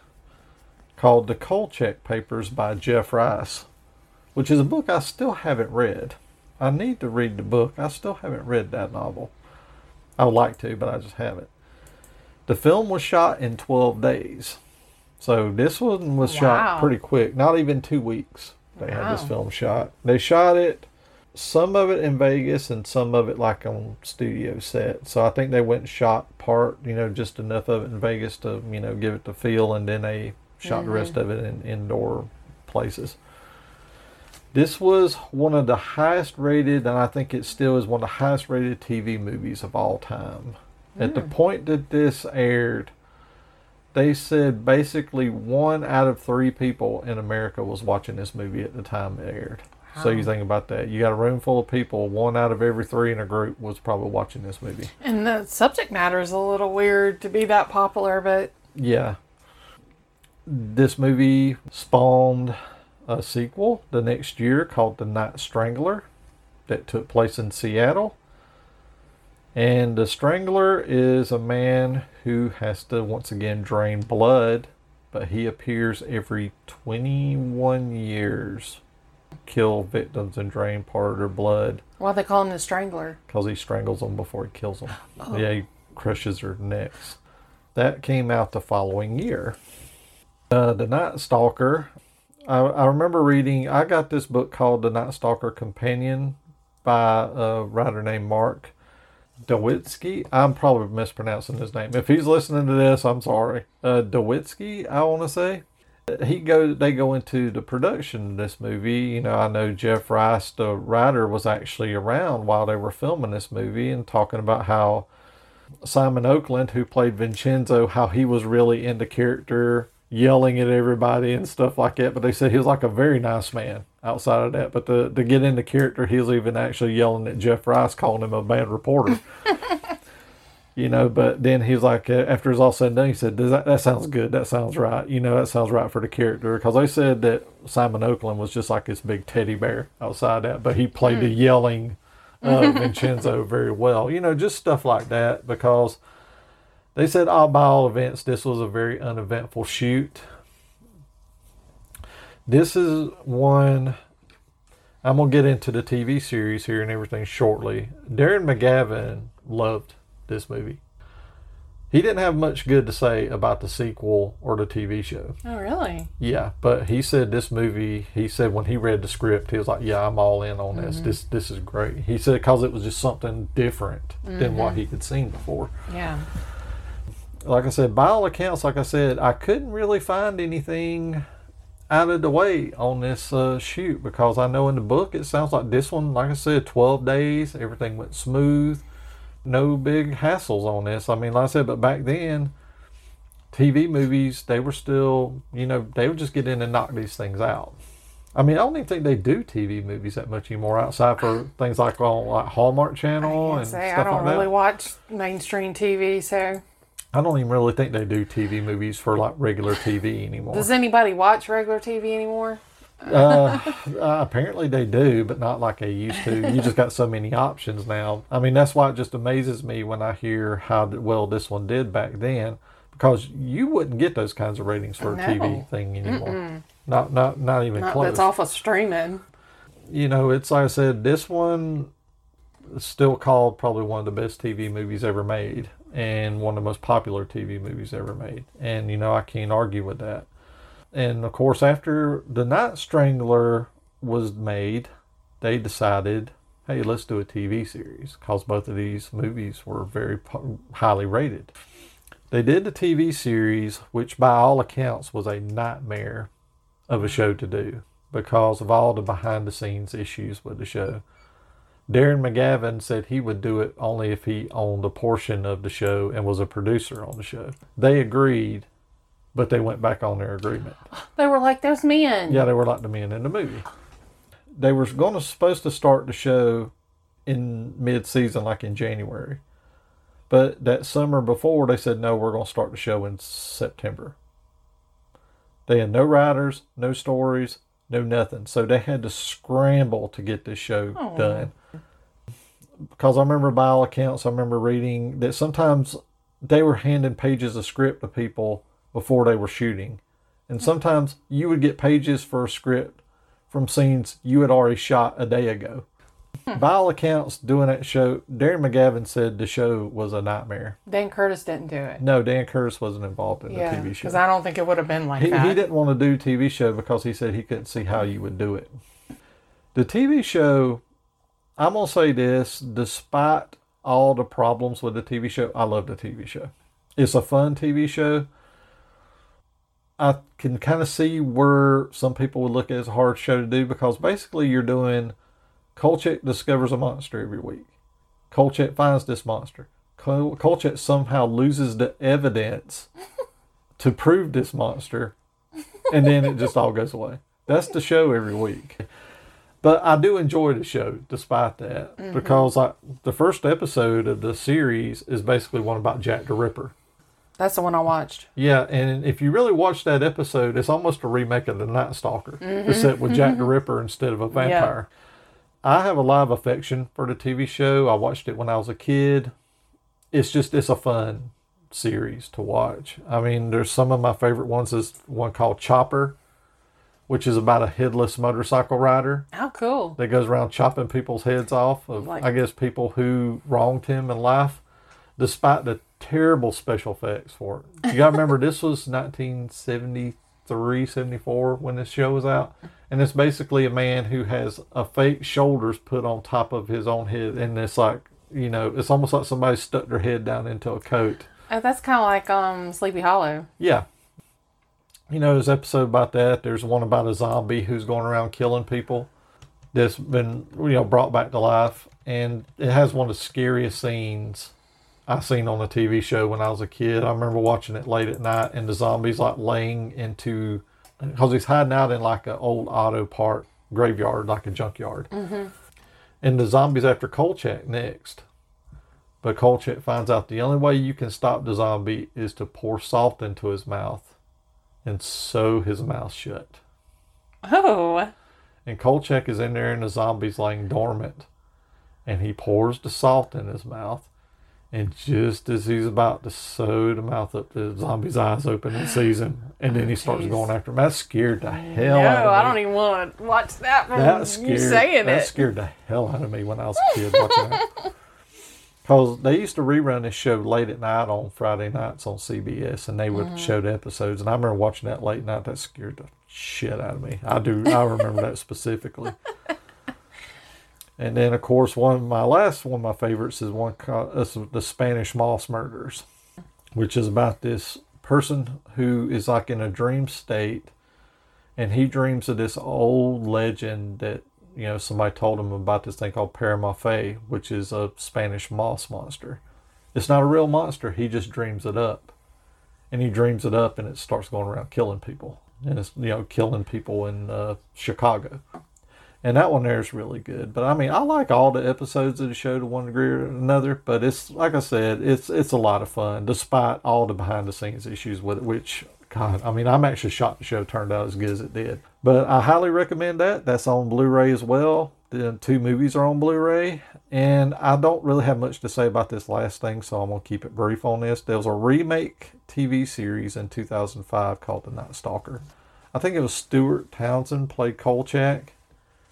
called The Kolchak Papers by Jeff Rice, which is a book I still haven't read. I need to read the book. I still haven't read that novel. I would like to, but I just haven't. The film was shot in 12 days. So this one was Wow. shot pretty quick, not even two weeks. They had this film shot. They shot it some of it in Vegas and some of it like on studio set. So I think they went and shot part, you know, just enough of it in Vegas to, you know, give it the feel and then they shot the rest mm-hmm. of it in indoor places. This was one of the highest rated, and I think it still is one of the highest rated TV movies of all time. At the mm. point that this aired, they said basically one out of three people in America was watching this movie at the time it aired. So you think about that. You got a room full of people, one out of every three in a group was probably watching this movie. And the subject matter is a little weird to be that popular, but Yeah. This movie spawned a sequel the next year called The Night Strangler that took place in Seattle. And the Strangler is a man who has to once again drain blood, but he appears every 21 years, kill victims and drain part of their blood why they call him the Strangler? because he strangles them before he kills them. *gasps* Oh. Yeah, he crushes their necks. That came out the following year. Uh, the Night Stalker. I, I remember reading. I got this book called The Night Stalker Companion by a writer named Mark Dowitsky. I'm probably mispronouncing his name. If he's listening to this, I'm sorry. Uh, Dowitsky, I want to say he go they go into the production of this movie you know i know jeff rice the writer was actually around while they were filming this movie and talking about how simon oakland who played vincenzo how he was really into character yelling at everybody and stuff like that but they said he was like a very nice man outside of that but to, to get into character he was even actually yelling at jeff rice calling him a bad reporter *laughs* you know. But then he was like, uh, after it's all said and done, he said, Does that, that sounds good. That sounds right. You know, that sounds right for the character. Because they said that Simon Oakland was just like this big teddy bear outside that, but he played the yelling uh, *laughs* Vincenzo very well. You know, just stuff like that. Because they said, all by all events, this was a very uneventful shoot. This is one. I'm gonna get into the TV series here and everything shortly. Darren McGavin loved this movie. He didn't have much good to say about the sequel or the TV show. Oh, really? Yeah, but he said this movie. He said when he read the script, he was like, "Yeah, I'm all in on this. Mhm. This this is great." He said because it was just something different than what Mhm. he had seen before. Yeah. Like I said, by all accounts, like I said, I couldn't really find anything out of the way on this uh, shoot because I know in the book it sounds like this one, like I said, 12 days, everything went smooth, no big hassles on this. I mean, like I said, but back then, TV movies, they were still, you know, they would just get in and knock these things out. I mean, I don't even think they do TV movies that much anymore outside for things like on like Hallmark Channel and Say, stuff I don't like really that. watch mainstream TV, so I don't even really think they do TV movies for like regular TV anymore. does anybody watch regular TV anymore? uh, *laughs* uh, apparently they do, but not like they used to. You just got so many options now. I mean, that's why it just amazes me when I hear how well this one did back then, because you wouldn't get those kinds of ratings for a TV thing anymore. Mm-mm. Not, not, not even Not close. that's off of streaming. You know, it's like I said, this one is still called probably one of the best TV movies ever made, and one of the most popular TV movies ever made. And you know, I can't argue with that. And of course, after The Night Strangler was made, they decided, hey, let's do a TV series because both of these movies were very highly rated. They did the TV series, which by all accounts was a nightmare of a show to do because of all the behind the scenes issues with the show. Darren McGavin said he would do it only if he owned a portion of the show and was a producer on the show. They agreed, but they went back on their agreement. They were like those men. Yeah, they were like the men in the movie. They were going to supposed to start the show in mid-season, like in January, but that summer before they said no, we're going to start the show in September. They had no writers, no stories, no nothing, so they had to scramble to get this show Oh. done. Because I remember, by all accounts, I remember reading that sometimes they were handing pages of script to people before they were shooting. And mm-hmm. sometimes you would get pages for a script from scenes you had already shot a day ago. Hmm. By all accounts, doing that show, Darren McGavin said the show was a nightmare. Dan Curtis didn't do it. No, Dan Curtis wasn't involved in yeah, the TV show. because I don't think it would have been like He, that. he didn't want to do TV show because he said he couldn't see how you would do it. The TV show, I'm gonna say this, despite all the problems with the TV show, I love the TV show. It's a fun TV show. I can kind of see where some people would look at it as a hard show to do because basically you're doing Kolchak discovers a monster every week. Kolchak finds this monster. Kol- Kolchak somehow loses the evidence *laughs* to prove this monster, and then it just all goes away. That's the show every week. But I do enjoy the show despite that Mhm. because like the first episode of the series is basically one about Jack the Ripper. That's the one I watched. Yeah, and if you really watch that episode, it's almost a remake of The Night Stalker, Mhm. except with Jack the *laughs* Ripper instead of a vampire. I have a lot of affection for the TV show. I watched it when I was a kid. It's just it's a fun series to watch. I mean, there's some of my favorite ones is one called Chopper, which is about a headless motorcycle rider How cool. that goes around chopping people's heads off of Like- I guess people who wronged him in life, despite the terrible special effects for it. You gotta remember *laughs* this was 1973, 74 when this show was out. And it's basically a man who has a fake shoulders put on top of his own head and it's like you know, it's almost like somebody stuck their head down into a coat. Oh, that's kind of like um Sleepy Hollow. Yeah. You know, there's an episode about that. There's one about a zombie who's going around killing people that's been, you know, brought back to life. And it has one of the scariest scenes I seen on a TV show when I was a kid. I remember watching it late at night and the zombie's like laying into, because he's hiding out in like an old auto part graveyard, like a junkyard. Mm-hmm. And the zombie's after Kolchak next. But Kolchak finds out the only way you can stop the zombie is to pour salt into his mouth and sew his mouth shut. Oh. And Kolchak is in there and the zombie's laying dormant. And he pours the salt in his mouth. And just as he's about to sew the mouth up, the zombie's eyes open and sees him. And then he oh, starts Jeez. going after him. That scared the hell no, out of me. I don't even want to watch that from That scared, you saying that it. scared the hell out of me when I was a kid *laughs* watching that. Because they used to rerun this show late at night on Friday nights on CBS, and they would Mhm. show the episodes. And I remember watching that late night. That scared the shit out of me. I do. I remember that specifically. *laughs* And then, of course, one of my last one of my favorites is one called uh, the Spanish Moss Murders, which is about this person who is like in a dream state, and he dreams of this old legend that you know somebody told him about this thing called Paramafe, which is a Spanish moss monster. It's not a real monster. He just dreams it up, and he dreams it up, and it starts going around killing people, and it's you know killing people in uh, Chicago. And that one there is really good. But I mean, I like all the episodes of the show to one degree or another. But it's like I said, it's it's a lot of fun, despite all the behind the scenes issues with it. Which God, I mean, I'm actually shocked the show turned out as good as it did. But I highly recommend that. That's on Blu-ray as well. The two movies are on Blu-ray, and I don't really have much to say about this last thing, so I'm gonna keep it brief on this. There was a remake TV series in 2005 called The Night Stalker. I think it was Stuart Townsend played Kolchak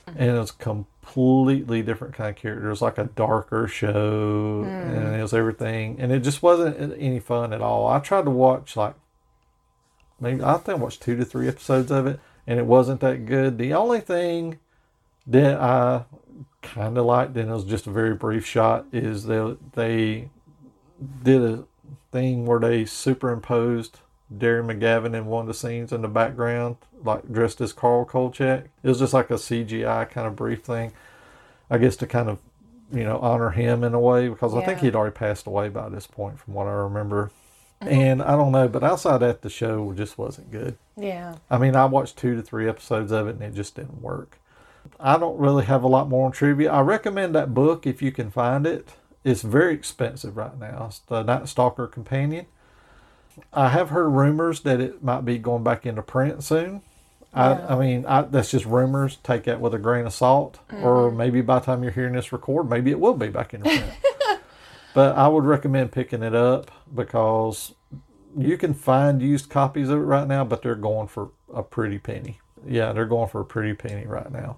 mm-hmm. and it was a completely different kind of character. It was like a darker show, hmm. and it was everything, and it just wasn't any fun at all. I tried to watch like maybe I think I watched two to three episodes of it, and it wasn't that good. The only thing that I kind of liked, and it was just a very brief shot, is that they did a thing where they superimposed Darren McGavin in one of the scenes in the background, like dressed as Carl Kolchak. It was just like a CGI kind of brief thing, I guess to kind of, you know, honor him in a way because I think he'd already passed away by this point, from what I remember. Mm-hmm. And I don't know, but outside that, the show just wasn't good. Yeah. I mean, I watched two to three episodes of it and it just didn't work. I don't really have a lot more on trivia. I recommend that book if you can find it. It's very expensive right now. It's the Night Stalker Companion. I have heard rumors that it might be going back into print soon. Yeah. I, I mean, I, that's just rumors. Take that with a grain of salt. Or mm-hmm. maybe by the time you're hearing this record, maybe it will be back into print. *laughs* but I would recommend picking it up because you can find used copies of it right now, but they're going for a pretty penny. Yeah, they're going for a pretty penny right now.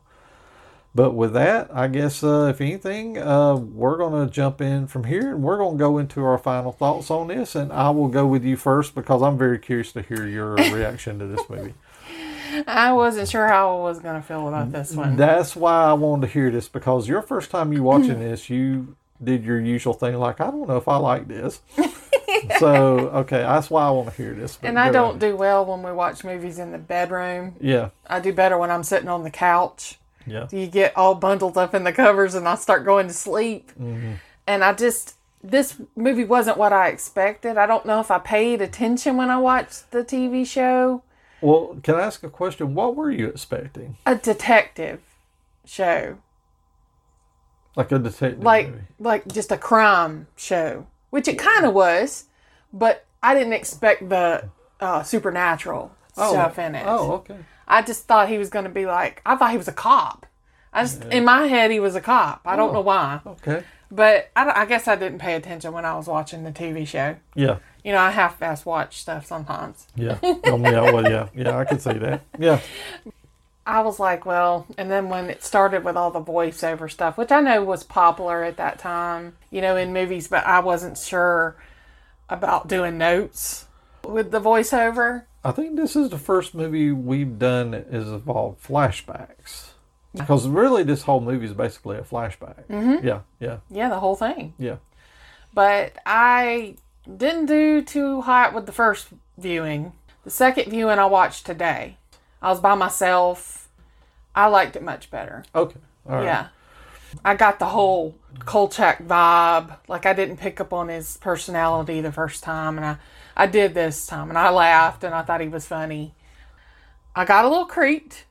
But with that, I guess uh, if anything, uh, we're going to jump in from here and we're going to go into our final thoughts on this. And I will go with you first because I'm very curious to hear your *laughs* reaction to this movie. I wasn't sure how I was going to feel about this one. That's why I wanted to hear this because your first time you watching *clears throat* this, you did your usual thing like, I don't know if I like this. *laughs* so okay, that's why I want to hear this. And I don't ahead. do well when we watch movies in the bedroom. Yeah, I do better when I'm sitting on the couch. yeah. You get all bundled up in the covers and I start going to sleep. Mm-hmm. And I just, this movie wasn't what I expected. I don't know if I paid attention when I watched the TV show. Well, can I ask a question? What were you expecting? A detective show. Like a detective Like, movie? like just a crime show, which it kind of was, but I didn't expect the uh, supernatural stuff in it. Oh, okay. I just thought he was going to be like, I thought he was a cop. I just, in my head, he was a cop. I don't Oh. know why. Okay. But I, I guess I didn't pay attention when I was watching the TV show. Yeah. You know, I half fast watch stuff sometimes. Yeah. Um, yeah. Well, yeah. Yeah. I could see that. Yeah. *laughs* I was like, well, and then when it started with all the voiceover stuff, which I know was popular at that time, you know, in movies, but I wasn't sure about doing notes with the voiceover. I think this is the first movie we've done that has involved flashbacks. Because really, this whole movie is basically a flashback. Mhm. Yeah. Yeah. Yeah, the whole thing. Yeah. But I didn't do too hot with the first viewing. The second viewing I watched today. I was by myself. I liked it much better. Okay. All right. Yeah. I got the whole Kolchak vibe. Like I didn't pick up on his personality the first time and I I did this time and I laughed and I thought he was funny. I got a little creeped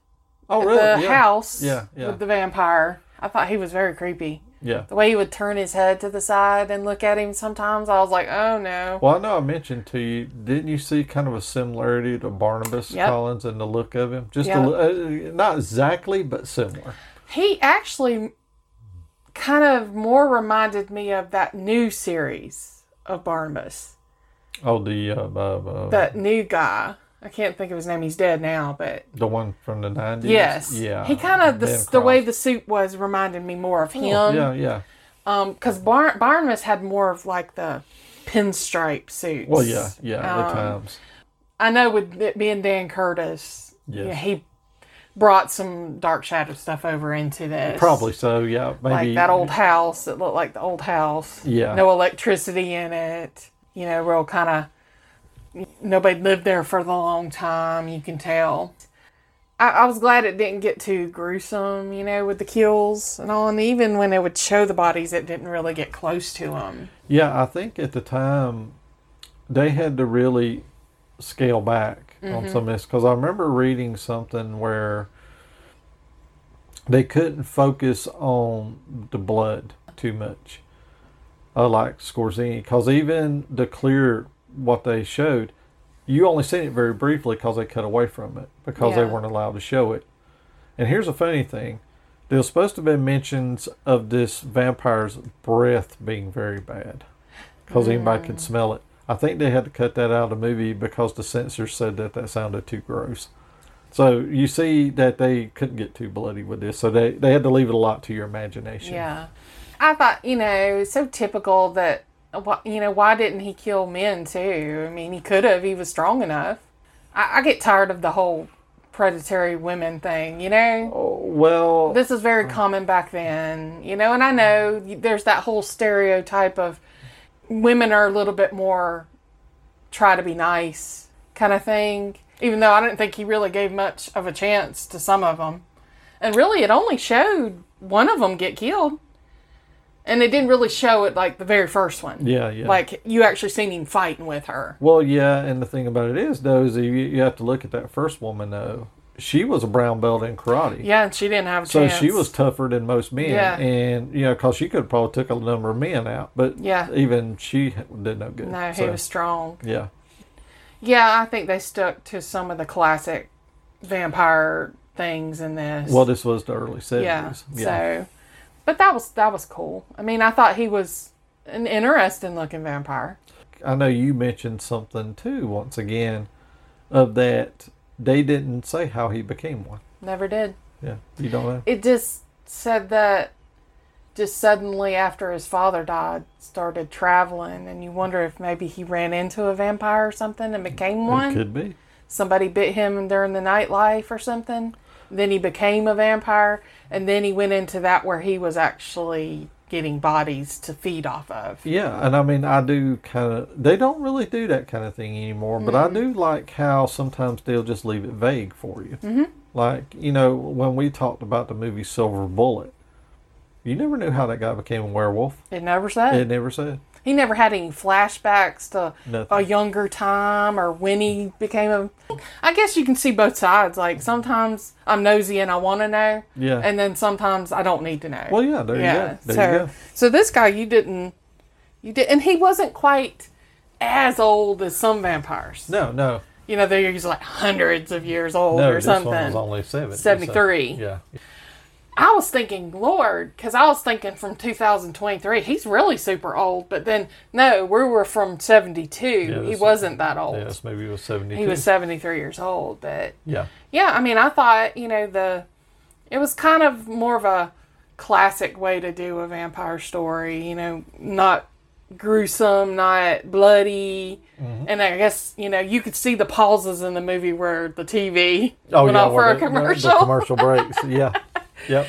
Oh, really? the Yeah. house Yeah, yeah. with the vampire. I thought he was very creepy. Yeah. The way he would turn his head to the side and look at him sometimes, I was like, oh no. Well, I know I mentioned to you, didn't you see kind of a similarity to Barnabas Yep. Collins and the look of him? Just Yep. a, uh, not exactly, but similar. He actually kind of more reminded me of that new series of Barnabas. Oh, the uh, uh, That new guy. I can't think of his name. He's dead now, but the one from the nineties. yes. Yeah. He kind of the, the way the suit was reminded me more of him. Oh, yeah, yeah. Um, because Bar- Barnabas had more of like the pinstripe suits. Well, yeah, yeah. at Um, times. I know with it being Dan Curtis, Yes. yeah, he brought some Dark Shadow stuff over into this. Probably so. Yeah. Maybe like that old house that looked like the old house. Yeah. No electricity in it. You know, real kind of nobody lived there for the long time. You can tell. I, I was glad it didn't get too gruesome. You know, with the kills and all. And even when they would show the bodies, it didn't really get close to them. Yeah, I think at the time they had to really scale back on Mhm. some of this because I remember reading something where they couldn't focus on the blood too much, uh, like Skorzeny, because even the clear what they showed, you only seen it very briefly because they cut away from it because they weren't allowed to show it. And here's a funny thing. There was supposed to be mentions of this vampire's breath being very bad because anybody could mm. smell it. I think they had to cut that out of the movie because the censors said that that sounded too gross. So you see that they couldn't get too bloody with this, so they they had to leave it a lot to your imagination. Yeah. I thought, you know, so typical that, wh- you know, why didn't he kill men too? I mean, he could have. He was strong enough. I, I get tired of the whole predatory women thing, you know? Oh, well, This is very uh, common back then, you know, and I know there's that whole stereotype of women are a little bit more try to be nice kind of thing, even though I didn't think he really gave much of a chance to some of them. And really, it only showed one of them get killed. And it didn't really show it like the very first one. Yeah, yeah. Like you actually seen him fighting with her. Well, yeah, and the thing about it is, though, is you, you have to look at that first woman, though. She was a brown belt in karate. Yeah, and she didn't have a So chance. she was tougher than most men, Yeah. and you know, because she could have probably took a number of men out, but Yeah. even she did no good. No, he So, was strong. Yeah, Yeah, I think they stuck to some of the classic vampire things in this. well, this was the early yeah. seventies. So, but that was that was cool. I mean, I thought he was an interesting looking vampire. I know you mentioned something too. Once again, of that they didn't say how he became one. Never did. Yeah, you don't know. It just said that just suddenly after his father died, started traveling, and you wonder if maybe he ran into a vampire or something and became one. It could be. Somebody bit him during the nightlife or something. Then he became a vampire, and then he went into that where he was actually getting bodies to feed off of. Yeah, and I mean, I do kind of. They don't really do that kind of thing anymore, but I Mhm. do like how sometimes they'll just leave it vague for you. Mhm. Like you know, when we talked about the movie Silver Bullet, you never knew how that guy became a werewolf. It never said. It never said. He never had any flashbacks to Nothing. a younger time or when he became a. I guess you can see both sides. Like sometimes I'm nosy and I want to know. Yeah. And then sometimes I don't need to know. Well, yeah, there you go. There so, you go. so this guy, you didn't, you did, and he wasn't quite as old as some vampires. No, no, You know, they're usually like hundreds of years old no. or this something. one was only seventy. so- 73. yeah. I was thinking, Lord, because I was thinking from 2023, he's really super old. But then, no, we were from 72. Yeah, he wasn't that old. Yeah, this movie was seventy. he was 73 years old. But Yeah. yeah, I mean, I thought, you know, the it was kind of more of a classic way to do a vampire story, you know, not gruesome, not bloody. Mm-hmm. And I guess, you know, you could see the pauses in the movie where the TV Oh went yeah, off for a the- commercial. The, commercial breaks. Yeah. *laughs* Yep.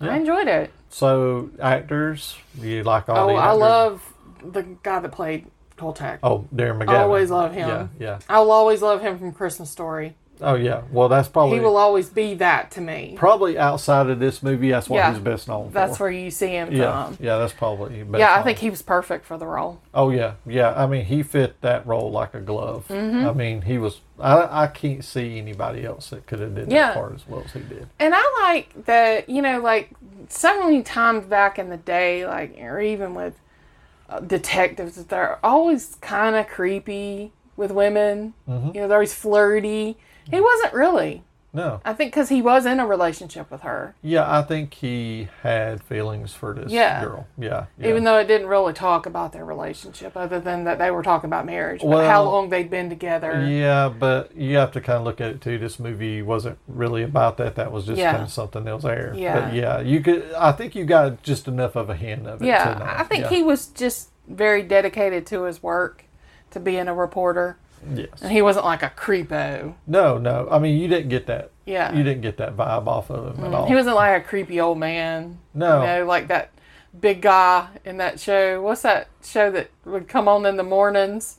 I enjoyed it. So actors, you like all Oh, the I love the guy that played Kolchak. Oh, Darren I McGavin. always love him. Yeah, yeah. I'll always love him from Christmas Story. Oh yeah. Well, that's probably he will always be that to me. probably outside of this movie. That's what Yeah. he's best known for. That's where you see him Yeah, from. yeah. That's probably best yeah, I known. think he was perfect for the role. Oh yeah, yeah. I mean, he fit that role like a glove. Mhm. I mean, he was. I I can't see anybody else that could have did Yeah. that part as well as he did. And I like that, you know, like so many times back in the day, like, or even with uh, detectives, that they're always kind of creepy with women. Mhm. You know, they're always flirty. He wasn't really. No. I think because he was in a relationship with her. Yeah, I think he had feelings for this Yeah. girl. Yeah. yeah. Even though it didn't really talk about their relationship, other than that they were talking about marriage, Well, how long they'd been together. Yeah, but you have to kind of look at it too. This movie wasn't really about that. That was just Yeah. kind of something that was there. Yeah. But yeah, you could. I think you got just enough of a hint of it. Yeah. I think he was just very dedicated to his work, to being a reporter. Yes. And he wasn't like a creepo. No, no. I mean, you didn't get that. Yeah. You didn't get that vibe off of him at Mm, all. He wasn't like a creepy old man. No. You know, like that big guy in that show. What's that show that would come on in the mornings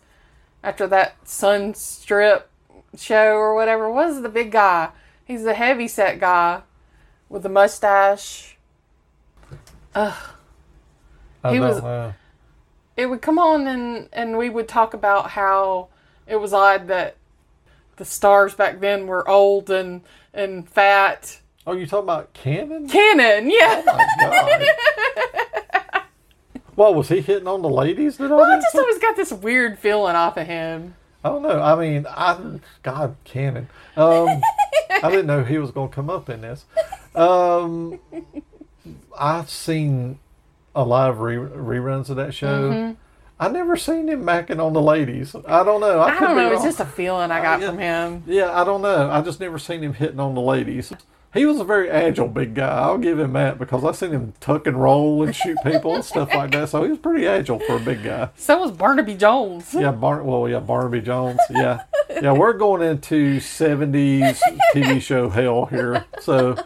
after that Sun Strip show or whatever? What is the big guy? He's the heavy set guy with the mustache. Ugh. I he don't was- know. It would come on and, and we would talk about how it was odd that the stars back then were old and, and fat. Oh, you talking about Cannon? Cannon, yeah. What was he hitting on the ladies? That Well, I just always got this weird feeling off of him. I don't know. I mean, I God, Cannon. Um, I didn't know he was going to come up in this. Um, I've seen a lot of re- reruns of that show. Mhm. I never seen him macking on the ladies. I don't know. I, I don't know. It's just a feeling I got from him. Yeah, I don't know. I just never seen him hitting on the ladies. He was a very agile big guy. I'll give him that because I seen him tuck and roll and shoot people and stuff like that. So he was pretty agile for a big guy. So was Barnaby Jones. Yeah, Bar- well, yeah, Barnaby Jones. Yeah, yeah, we're going into '70s TV show hell here. So,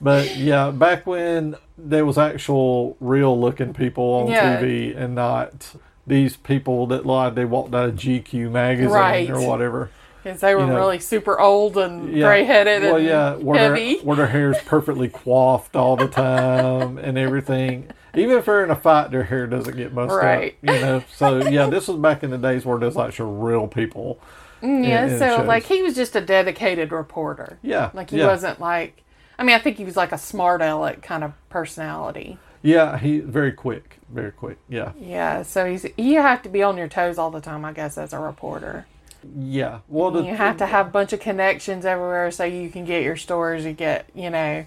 but yeah, back when there was actual real looking people on Yeah. TV and not these people that lied they walked out of GQ magazine Right. or whatever. Because they were You know, really super old and yeah, gray headed Well, and yeah, where heavy. their, where their hair is perfectly coiffed all the time and everything. Even if they're in a fight, their hair doesn't get mussed Right. up. You know, so yeah, this was back in the days where there's actual real people. Mm, yeah, in- in so shows. like he was just a dedicated reporter. Yeah, Like he yeah. wasn't like, I mean, I think he was like a smart aleck kind of personality. Yeah, he very quick, very quick. Yeah, Yeah, so he's you have to be on your toes all the time, I guess, as a reporter. yeah. Well, the, you have to have a bunch of connections everywhere so you can get your stories. You get, you know,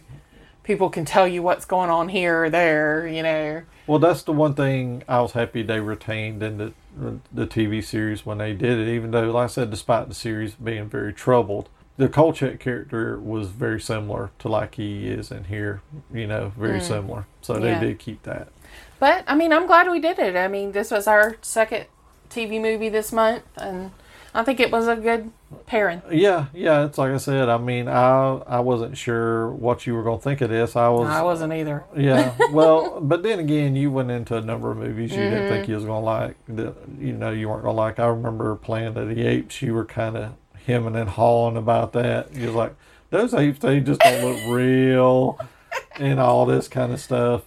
people can tell you what's going on here or there. You know. Well, that's the one thing I was happy they retained in the the TV series when they did it. Even though, like I said, despite the series being very troubled, the Kolchak character was very similar to like he is in here. You know, very Mm. similar. So Yeah. they did keep that. But I mean, I'm glad we did it. I mean, this was our second TV movie this month, and I think it was a good pairing. Yeah, yeah. It's like I said. I mean, I I wasn't sure what you were gonna think of this. I was. I wasn't either. Yeah. *laughs* Well, but then again, you went into a number of movies you didn't Mhm. think you was gonna like. That you know you weren't gonna like. I remember Planet of the Apes. You were kind of hemming and hawing about that. You was like, those apes they just don't look real, and all this kind of stuff.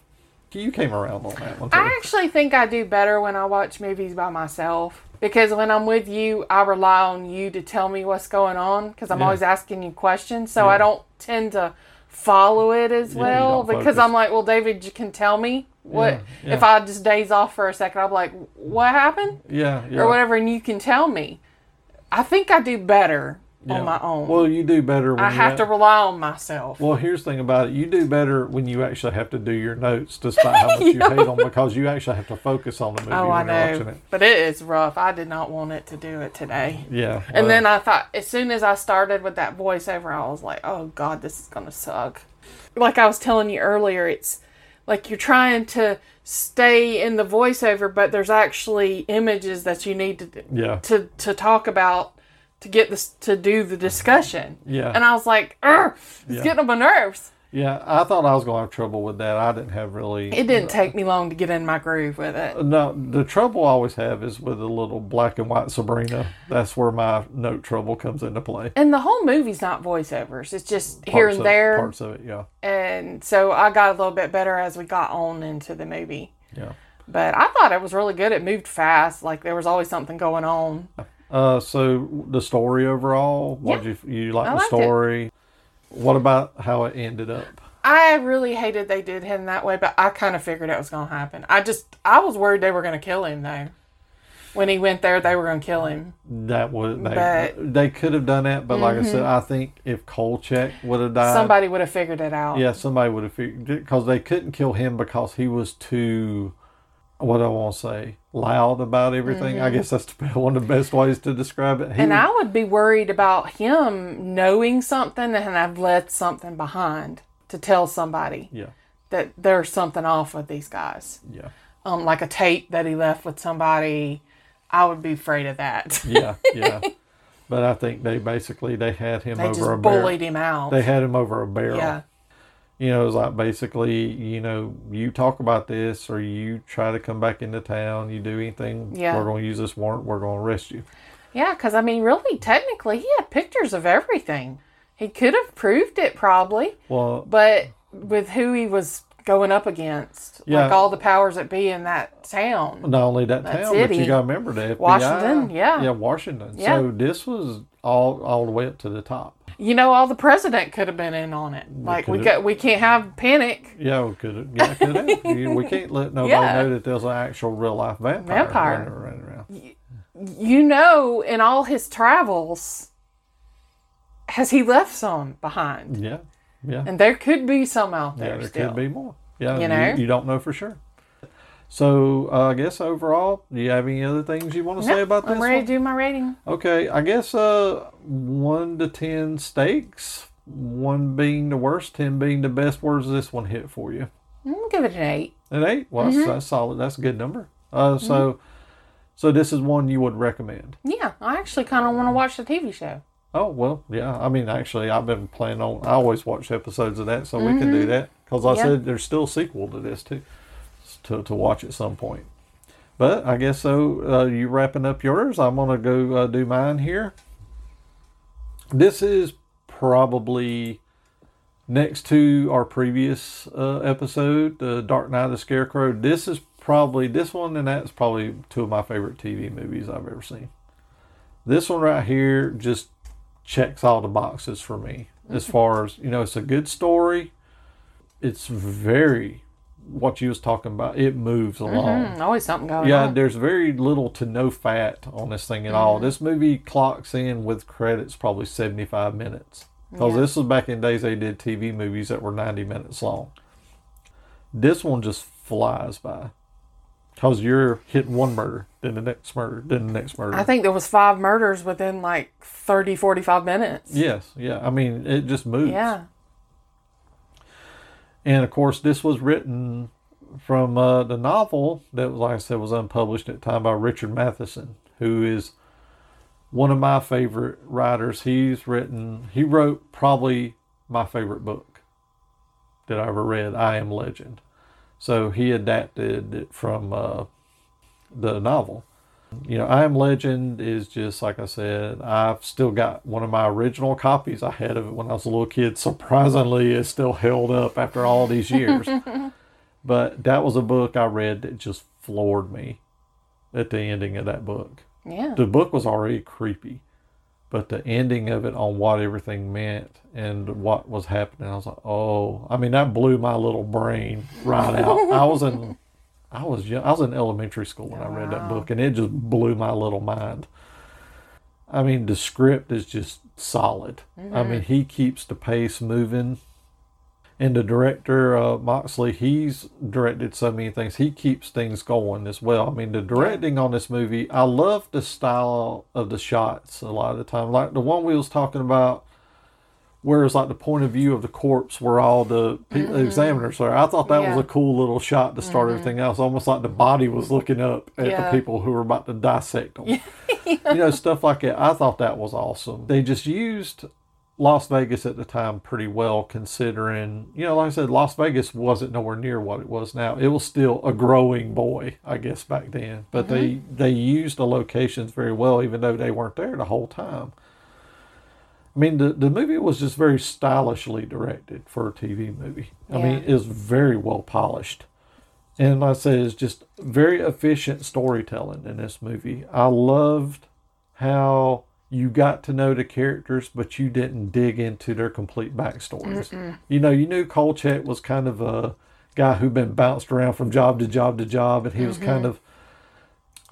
You came around on that one too. I actually think I do better when I watch movies by myself because when I'm with you, I rely on you to tell me what's going on because I'm Yeah. always asking you questions. So Yeah. I don't tend to follow it as Yeah, well because focus. I'm like, well, David, you can tell me what if I just daze off for a second. I'm like, what happened yeah, yeah. or whatever, and you can tell me. I think I do better Yeah. on my own. Well, you do better. When I you have ha- to rely on myself. Well, here's the thing about it. You do better when you actually have to do your notes, despite how *laughs* much you Yeah. hate them, because you actually have to focus on the movie Oh, I when you're watching it. but it is rough. I did not want it to do it today. Yeah. And then I thought, as soon as I started with that voiceover, I was like, oh God, this is going to suck. Like I was telling you earlier, it's like you're trying to stay in the voiceover, but there's actually images that you need to Yeah. to, to talk about to get this to do the discussion. Yeah. And I was like, it's Yeah. getting on my nerves. Yeah, I thought I was going to have trouble with that. I didn't have really. It didn't take me long to get in my groove with it. No, the trouble I always have is with a little black and white Sabrina. That's where my note trouble comes into play. And the whole movie's not voiceovers. It's just here and there. Parts of it, yeah. and so I got a little bit better as we got on into the movie. Yeah. But I thought it was really good. It moved fast. Like there was always something going on. Uh, so the story overall, what Yeah. you you like the liked it. What about how it ended up? I really hated they did him that way, but I kind of figured it was going to happen. I just I was worried they were going to kill him though. When he went there, they were going to kill him. That would they, But- they could have done that, but like I said, Mhm. I think if Kolchak would have died, Somebody would have figured it out. yeah, somebody would have figured because they couldn't kill him because he was too, what I want to say, loud about everything. I Mhm. guess that's *laughs* one of the best ways to describe it. He And I would be worried about him knowing something and I've left something behind to tell somebody yeah, that there's something off with these guys. yeah, um, like a tape that he left with somebody, I would be afraid of that. *laughs* yeah, yeah. *laughs* But I think they basically they had him They over a barrel. bullied him out. They had him over a barrel. Yeah. You know, it was like basically, you know, you talk about this or you try to come back into town, you do anything, Yeah. we're going to use this warrant, we're going to arrest you. Yeah, because I mean, really, technically, he had pictures of everything. He could have proved it probably, Well, but with who he was going up against, like all the powers that be in that town. not only that That town, but you got to remember the FBI. Washington, yeah. Yeah, Washington. Yeah. So this was all all the way up to the top. You know, all the president could have been in on it. Like we got, we can't have panic. Yeah, we could yeah, could have. *laughs* We can't let nobody Yeah. know that there's an actual real life vampire, Vampire. running, running around. You know, in all his travels, has he left some behind? Yeah, yeah. And there could be some out Yeah, there there still. could be more. Yeah, You you, know? you don't know for sure. So uh, I guess overall, do you have any other things you want to say about this? I'm ready one? to do my rating. Okay, I guess uh, one to ten stakes, one being the worst, ten being the best. Where's this one hit for you? I'm gonna give it an eight. An eight. Well, Mhm. that's, that's solid. That's a good number. Uh, so, so this is one you would recommend. Yeah, I actually kind of want to watch the TV show. Oh well, yeah. I mean, actually, I've been planning on. I always watch episodes of that, so we can do Mhm. that because I Yeah. said there's still a sequel to this too, to to watch at some point. But I guess so. Uh, you wrapping up yours? I'm gonna go uh, do mine here. This is probably next to our previous uh, episode, the Dark Night of the Scarecrow. This is probably this one, and that's probably two of my favorite TV movies I've ever seen. This one right here just checks all the boxes for me as far as you know. It's a good story. It's very what you was talking about. It moves along. Mhm, Always something going Yeah, on. there's very little to no fat on this thing at all. Mhm. This movie clocks in with credits probably 75 minutes. Because Yeah. this was back in days they did TV movies that were 90 minutes long. This one just flies by. Because you're hitting one murder, then the next murder, then the next murder. I think there was five murders within like 30, 45 minutes. Yes, yeah. I mean, it just moves. Yeah. And of course, this was written from uh, the novel that, like I said, was unpublished at the time by Richard Matheson, who is one of my favorite writers. He's written, he wrote probably my favorite book that I ever read, I Am Legend. So he adapted it from uh, the novel. You know, I Am Legend is just like I said, I've still got one of my original copies I had of it when I was a little kid. *laughs* Surprisingly, it's still held up after all these years. *laughs* but that was a book I read that just floored me at the ending of that book. Yeah. The book was already creepy, but the ending of it on what everything meant and what was happening, I was like, oh, I mean, that blew my little brain right out. I was in, *laughs* I was young, I was in elementary school when I read that book, and it just blew my little mind. I mean, the script is just solid. I Mhm. mean, he keeps the pace moving. And the director, uh, Moxey, he's directed so many things. He keeps things going as well. I mean, the directing on this movie, I love the style of the shots a lot of the time. Like the one we was talking about, where it's like the point of view of the corpse where all the pe- Mhm. examiners are. I thought that Yeah. was a cool little shot to start Mhm. everything else. Almost like the body was looking up at Yeah. the people who were about to dissect them. *laughs* you know, stuff like that. I thought that was awesome. They just used Las Vegas at the time pretty well, considering, you know, like I said, Las Vegas wasn't nowhere near what it was now. It was still a growing boy, I guess, back then. But they they used the locations very well, even though they weren't there the whole time. I mean, the, the movie was just very stylishly directed for a TV movie. I mean, Yeah. it was very well polished. And like I said, it's just very efficient storytelling in this movie. I loved how you got to know the characters, but you didn't dig into their complete backstories. Mm-mm. You know, you knew Kolchak was kind of a guy who'd been bounced around from job to job to job, and he was kind Mhm. of,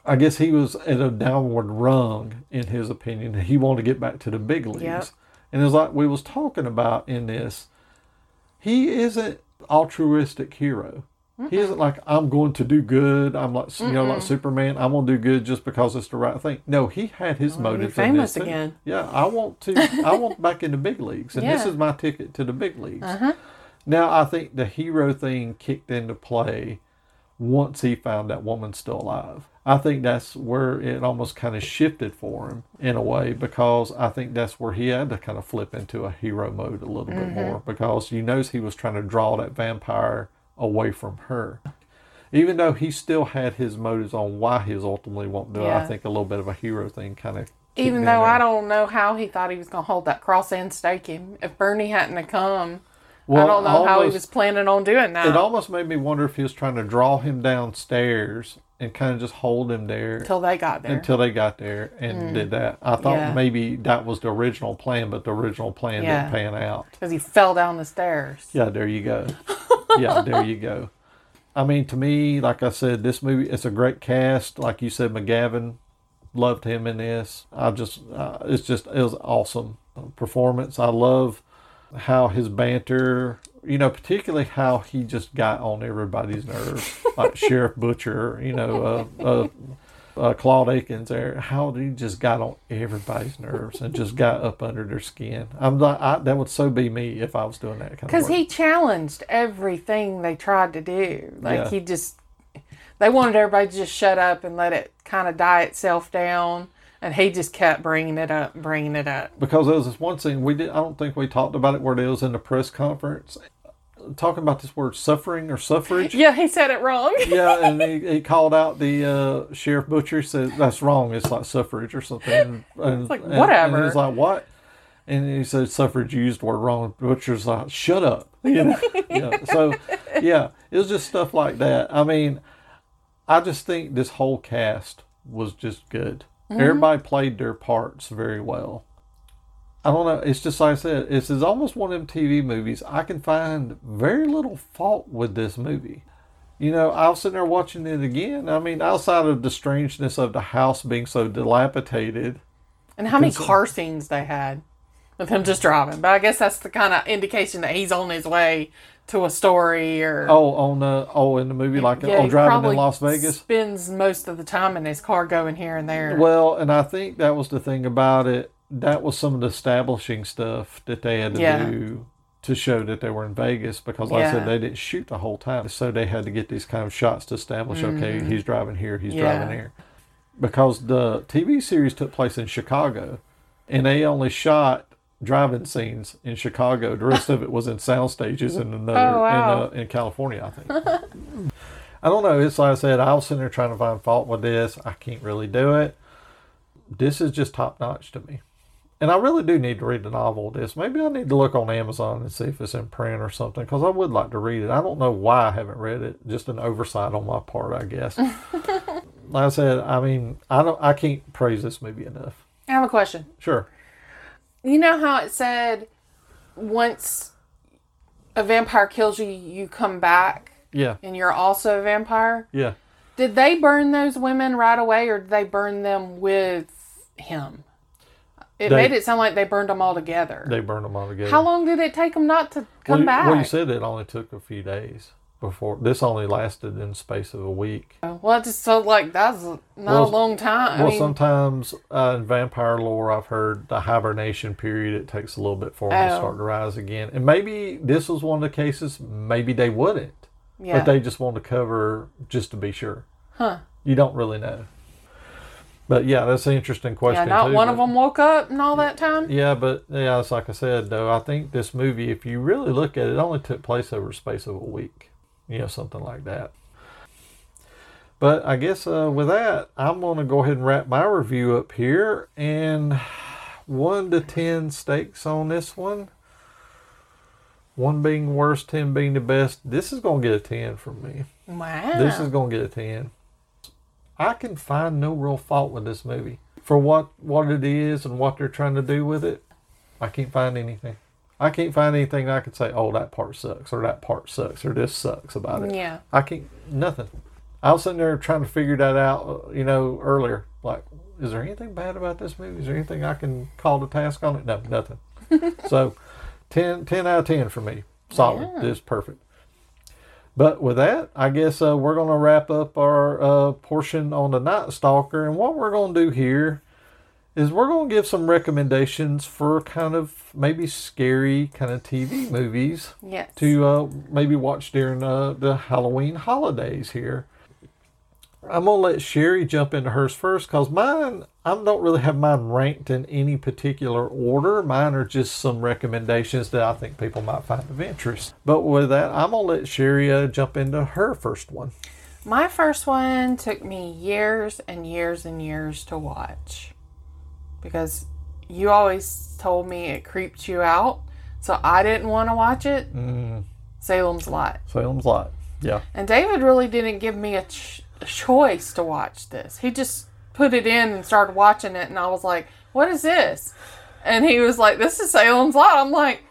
I guess he was at a downward rung in his opinion. He wanted to get back to the big leagues. Yep. And it's like we was talking about in this, he isn't altruistic hero. He isn't like I'm going to do good. I'm like you know like Superman. I'm gonna do good just because it's the right thing. No, he had his Wanna motives. in famous too. again. Yeah, I want to. I want *laughs* back in the big leagues, and this is my ticket to the big leagues. Uh-huh. Now I think the hero thing kicked into play once he found that woman still alive. I think that's where it almost kind of shifted for him in a way because I think that's where he had to kind of flip into a hero mode a little bit Mhm. more because you knows he was trying to draw that vampire away from her. Even though he still had his motives on why he was ultimately wanting to do it, I think a little bit of a hero thing kind of Even though I don't know how he thought he was going to hold that cross and stake him. If Bernie hadn't have come, I don't know how he was planning on doing that. It almost made me wonder if he was trying to draw him downstairs and kind of just hold him there until they got there. Until they got there and Mm. did that. I thought Yeah. maybe that was the original plan, but the original plan Yeah. didn't pan out. Because he fell down the stairs. Yeah, there you go. yeah, there you go. I mean, to me, like I said, this movie it's a great cast. Like you said, McGavin loved him in this. I just, uh, it's just it was awesome performance. I love how his banter, you know, particularly how he just got on everybody's nerves, like *laughs* Sheriff Butcher, you know, uh, uh, uh, Claude Akins there, how he just got on everybody's nerves and just got up under their skin. I'm like, I, that would so be me if I was doing that kind of Because he challenged everything they tried to do. Like Yeah. he just, they wanted everybody to just shut up and let it kind of die itself down. And he just kept bringing it up, bringing it up. because there was this one thing we did. I don't think we talked about it where it was in the press conference, talking about this word suffering or suffrage. Yeah, he said it wrong. *laughs* yeah, and he, he called out the uh, sheriff butcher. He said that's wrong. It's like suffrage or something. And, It's like, and- whatever. And he's like, what? And he said suffrage used word wrong. Butcher's like, shut up. *laughs* You know. yeah. So yeah, it was just stuff like that. I mean, I just think this whole cast was just good. Mhm. Everybody played their parts very well. I don't know. It's just like I said. It's, it's almost one of them TV movies. I can find very little fault with this movie. You know, I was sitting there watching it again. I mean, outside of the strangeness of the house being so dilapidated, And how many car scenes they had with him just driving. But I guess that's the kind of indication that he's on his way to a story or. oh, on the oh in the movie like Yeah, oh driving in Las Vegas. Spends most of the time in his car going here and there. Well, and I think that was the thing about it. That was some of the establishing stuff that they had to Yeah. do to show that they were in Vegas because, like I said, they didn't shoot the whole time. So they had to get these kind of shots to establish, okay, Mhm. he's driving here, he's Yeah. driving here. because the TV series took place in Chicago, and they only shot driving scenes in Chicago. The rest of it was in sound stages in *laughs* another Oh, wow. in, uh, in California, I think. *laughs* I don't know. It's like I said, I was sitting there trying to find fault with this. I can't really do it. This is just top notch to me. And I really do need to read the novel of this. Maybe I need to look on Amazon and see if it's in print or something because I would like to read it. I don't know why I haven't read it. Just an oversight on my part, I guess. *laughs* like I said, I mean, I don't, I can't praise this movie enough. I have a question. Sure. You know how it said once a vampire kills you, you come back Yeah. and you're also a vampire? Yeah. Did they burn those women right away or did they burn them with him? It They- made it sound like they burned them all together. They burned them all together. How long did it take them not to come well, back? Well, you said it only took a few days before. This only lasted in the space of a week. well, it just felt like that's not Well, a long time. I well, mean, sometimes uh, in vampire lore, I've heard the hibernation period, it takes a little bit for them to Oh. start to rise again. And maybe this was one of the cases, maybe they wouldn't. Yeah. But they just want to cover just to be sure. huh? You don't really know. But yeah, that's an interesting question. Yeah, not too, one but- of them woke up and all that time. Yeah, but yeah, it's like I said though. I think this movie, if you really look at it, it only took place over a space of a week. You know, something like that. But I guess uh, with that, I'm going to go ahead and wrap my review up here. And one to ten stakes on this one. One being worst, ten being the best. This is going to get a ten from me. Wow. This is going to get a 10. I can find no real fault with this movie. For what, what it is and what they're trying to do with it, I can't find anything. I can't find anything I could say, oh, that part sucks, or that part sucks, or this sucks about it. Yeah. I can't, nothing. I was sitting there trying to figure that out, you know, earlier. Like, is there anything bad about this movie? Is there anything I can call to task on it? No, nothing. *laughs* so, 10, 10 out of 10 for me. Solid. Yeah. This is perfect. But with that, I guess uh, we're going to wrap up our uh, portion on the Night Stalker. And what we're going to do here is we're going to give some recommendations for kind of maybe scary kind of TV movies Yes. to uh, maybe watch during uh, the Halloween holidays here. I'm going to let Sherry jump into hers first because mine, I don't really have mine ranked in any particular order. Mine are just some recommendations that I think people might find of interest. But with that, I'm going to let Sherry uh, jump into her first one. My first one took me years and years and years to watch because you always told me it creeped you out, so I didn't want to watch it. Mm, Salem's Lot. Salem's Lot. Yeah. And David really didn't give me a, ch- a choice to watch this. He just put it in and started watching it, and I was like, "What is this?" And he was like, "This is Salem's Lot." I'm like,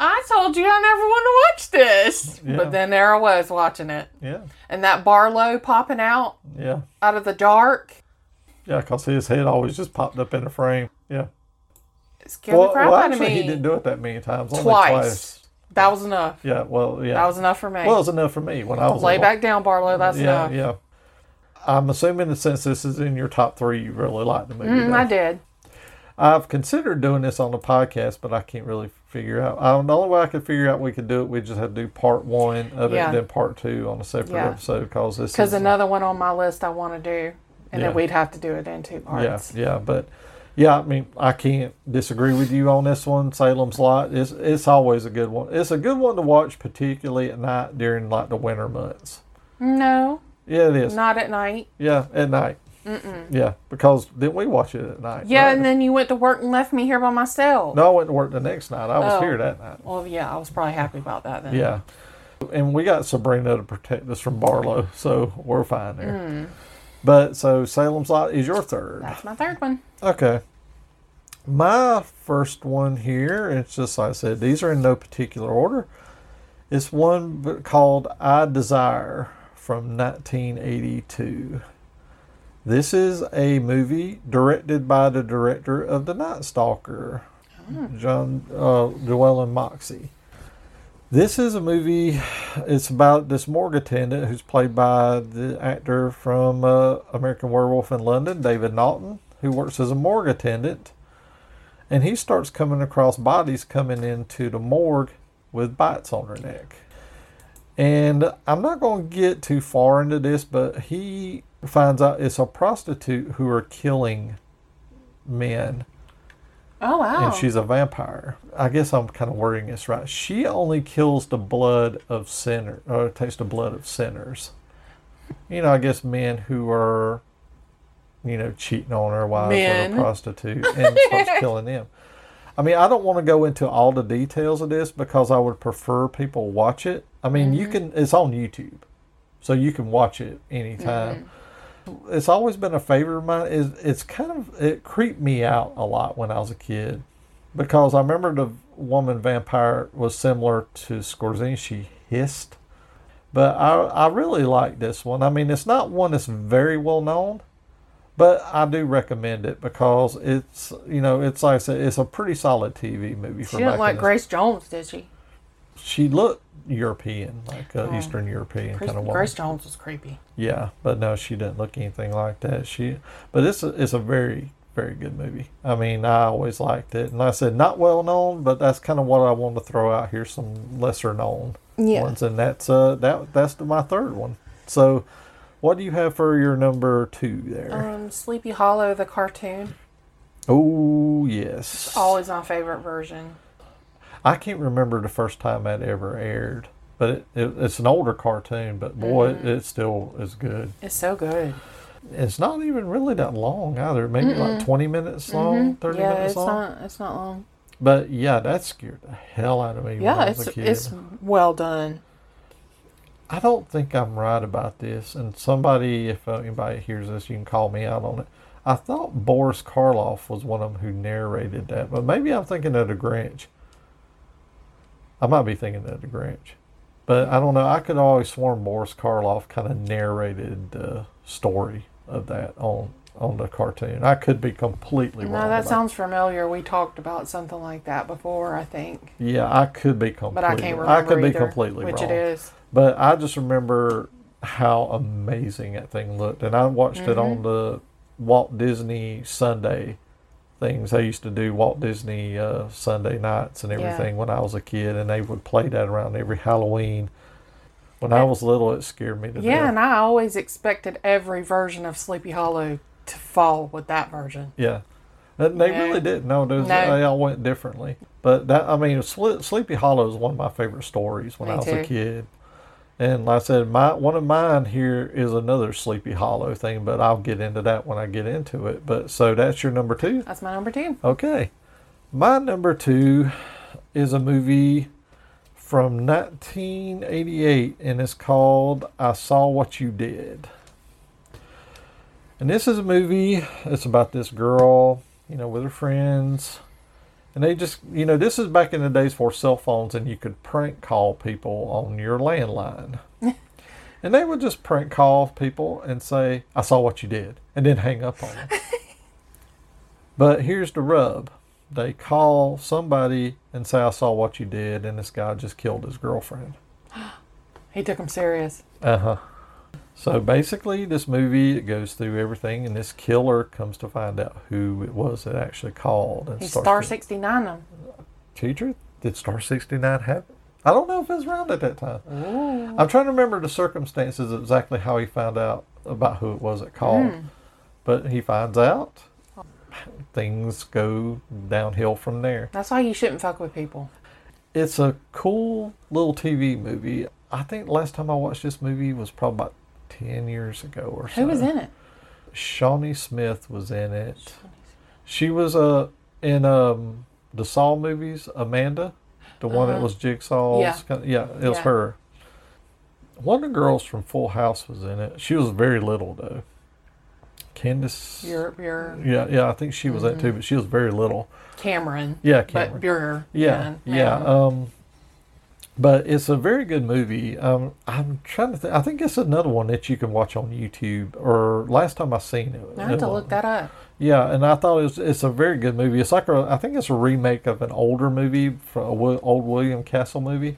"I told you I never want to watch this," Yeah. but then there I was watching it, Yeah. and that Barlow popping out Yeah. out of the dark Yeah, because his head always just popped up in the frame. Yeah. it scared the crap out of me. he didn't do it that many times. Only Twice. That was enough. Yeah, well, yeah. That was enough for me. Well, it was enough for me when I was Lay back down, Barlow. That's yeah, enough. yeah. I'm assuming that since this is in your top three, you really like the movie. Mm. I did. I've considered doing this on the podcast, but I can't really figure out. Um, the only way I could figure out we could do it, we just have to do part one of Yeah. it, then part two on a separate Yeah. episode because this Because another one on my list I want to do, and Yeah. then we'd have to do it in two parts. Yeah, yeah, but yeah, I mean, I can't disagree with you on this one. Salem's Lot is it's always a good one. It's a good one to watch, particularly at night during like the winter months. No, Yeah, it is. not at night. Yeah, at night. Mm-mm. Yeah, because didn't we watch it at night? Yeah, right? and then you went to work and left me here by myself. no, I went to work the next night. I was Oh. here that night. Well, yeah, I was probably happy about that then. Yeah, and we got Sabrina to protect us from Barlow, so we're fine there. Mm. But so Salem's Lot is your third. That's my third one. Okay. My first one here, it's just like I said, these are in no particular order. It's one called I Desire from 1982. This is a movie directed by the director of The Night Stalker, John uh, Llewellyn Moxey. This is a movie. It's about this morgue attendant who's played by the actor from uh, American Werewolf in London, David Naughton, who works as a morgue attendant. And he starts coming across bodies coming into the morgue with bites on their neck. And I'm not going to get too far into this, but he finds out it's a prostitute who are killing men. Oh wow. And she's a vampire. I guess I'm kind of wording this right. She only kills the blood of sinners, or takes the blood of sinners. You know, I guess men who are, you know, cheating on their wives Men. with a prostitute *laughs* and starts killing them. I mean, I don't want to go into all the details of this because I would prefer people watch it. I mean, you mm-hmm. can. It's on YouTube, so you can watch it anytime. Mm-hmm. It's always been a favorite of mine. Is it's kind of it creeped me out a lot when I was a kid because I remember the woman vampire was similar to Skorzeny. She hissed, but I I really like this one. I mean, it's not one that's very well known, but I do recommend it because it's you know it's like I said it's a pretty solid TV movie. she didn't like in the- Grace Jones, did she? She looked European, like uh, Oh. Eastern European Grace, kind of woman. Grace Jones was creepy. Yeah, but no, she didn't look anything like that. She, but it's a, it's a very very good movie. I mean, I always liked it, and like I said not well known, but that's kind of what I want to throw out here. Some lesser known Yeah. ones, and that's uh that that's my third one. So, what do you have for your number two there? Um, Sleepy Hollow, the cartoon. oh yes, it's Always my favorite version. I can't remember the first time that ever aired, but it, it, it's an older cartoon, but boy, Mhm. it, it still is good. It's so good. It's not even really that long either. Maybe like Mm-mm. twenty minutes long, Mhm. thirty yeah, minutes it's long. not. It's not long. But yeah, that scared the hell out of me when Yeah, I was it's a kid. it's well done. I don't think I'm right about this, and somebody, if uh, anybody hears this, you can call me out on it. I thought Boris Karloff was one of them who narrated that, but maybe I'm thinking of the Grinch. I might be thinking of the Grinch, but I don't know. I could always sworn Boris Karloff kind of narrated the story of that on on the cartoon. I could be completely wrong. No, that sounds familiar. We talked about something like that before, I think. Yeah, I could be completely. But I can't remember. I could remember be either, completely which wrong. Which it is. But I just remember how amazing that thing looked, and I watched it on Mhm. the Walt Disney Sunday things. They used to do Walt Disney uh, Sunday nights and Yeah. everything when I was a kid, and they would play that around every Halloween. When I was little, it scared me to Yeah, death. and I always expected every version of Sleepy Hollow to fall with that version. Yeah. And they Yeah. really didn't. No, No. they all went differently. But that, I mean, Sleepy Hollow is one of my favorite stories when Me I was too. a kid. And like I said, my one of mine here is another Sleepy Hollow thing, but I'll get into that when I get into it. But so that's your number two. That's my number two. Okay. My number two is a movie from 1988, and it's called I Saw What You Did. And this is a movie, it's about this girl, you know, with her friends. And they just, you know, this is back in the days for cell phones, and you could prank call people on your landline. *laughs* and they would just prank call people and say, I saw what you did, and then hang up on them. *laughs* But here's the rub. They call somebody and say, I saw what you did, and this guy just killed his girlfriend. *gasps* He took him serious. Uh huh. So basically, this movie it goes through everything, and this killer comes to find out who it was that actually called. And He starts star sixty nine. Teacher, did Star 69 happen? I don't know if it was around at that time. Ooh. I'm trying to remember the circumstances exactly how he found out about who it was that called. Hmm. But he finds out. Things go downhill from there. That's why you shouldn't fuck with people. It's a cool little TV movie. I think last time I watched this movie was probably about 10 years ago or so. Who was in it? Shawnee Smith was in it. She was uh, in um, the Saw movies, Amanda, the one that Uh-huh. was Jigsaw's. Yeah. kind yeah, it was Yeah. her. One of the girls from Full House was in it. She was very little though. Candace. Your your Yeah, yeah, I think she was that too, but she was very little. Cameron. Yeah, Cameron. But Bure. Yeah, yeah. Um, but it's a very good movie. Um, I'm trying to think. I think it's another one that you can watch on YouTube. Or last time I seen it, I have to look that up. Yeah, and I thought it was it's a very good movie. It's like a I think it's a remake of an older movie from a old William Castle movie.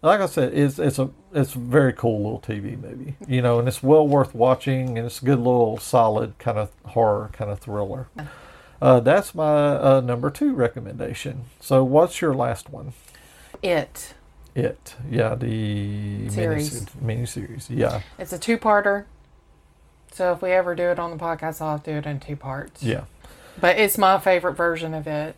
Like I said, it's it's a it's a very cool little TV movie. You know, and it's well worth watching, and it's a good little solid kind of horror kind of thriller. Uh, that's my uh, number two recommendation. So, what's your last one? It. It, yeah, the Series. mini series. Yeah, It's a two parter. So if we ever do it on the podcast, I'll have to do it in two parts. Yeah. But it's my favorite version of it.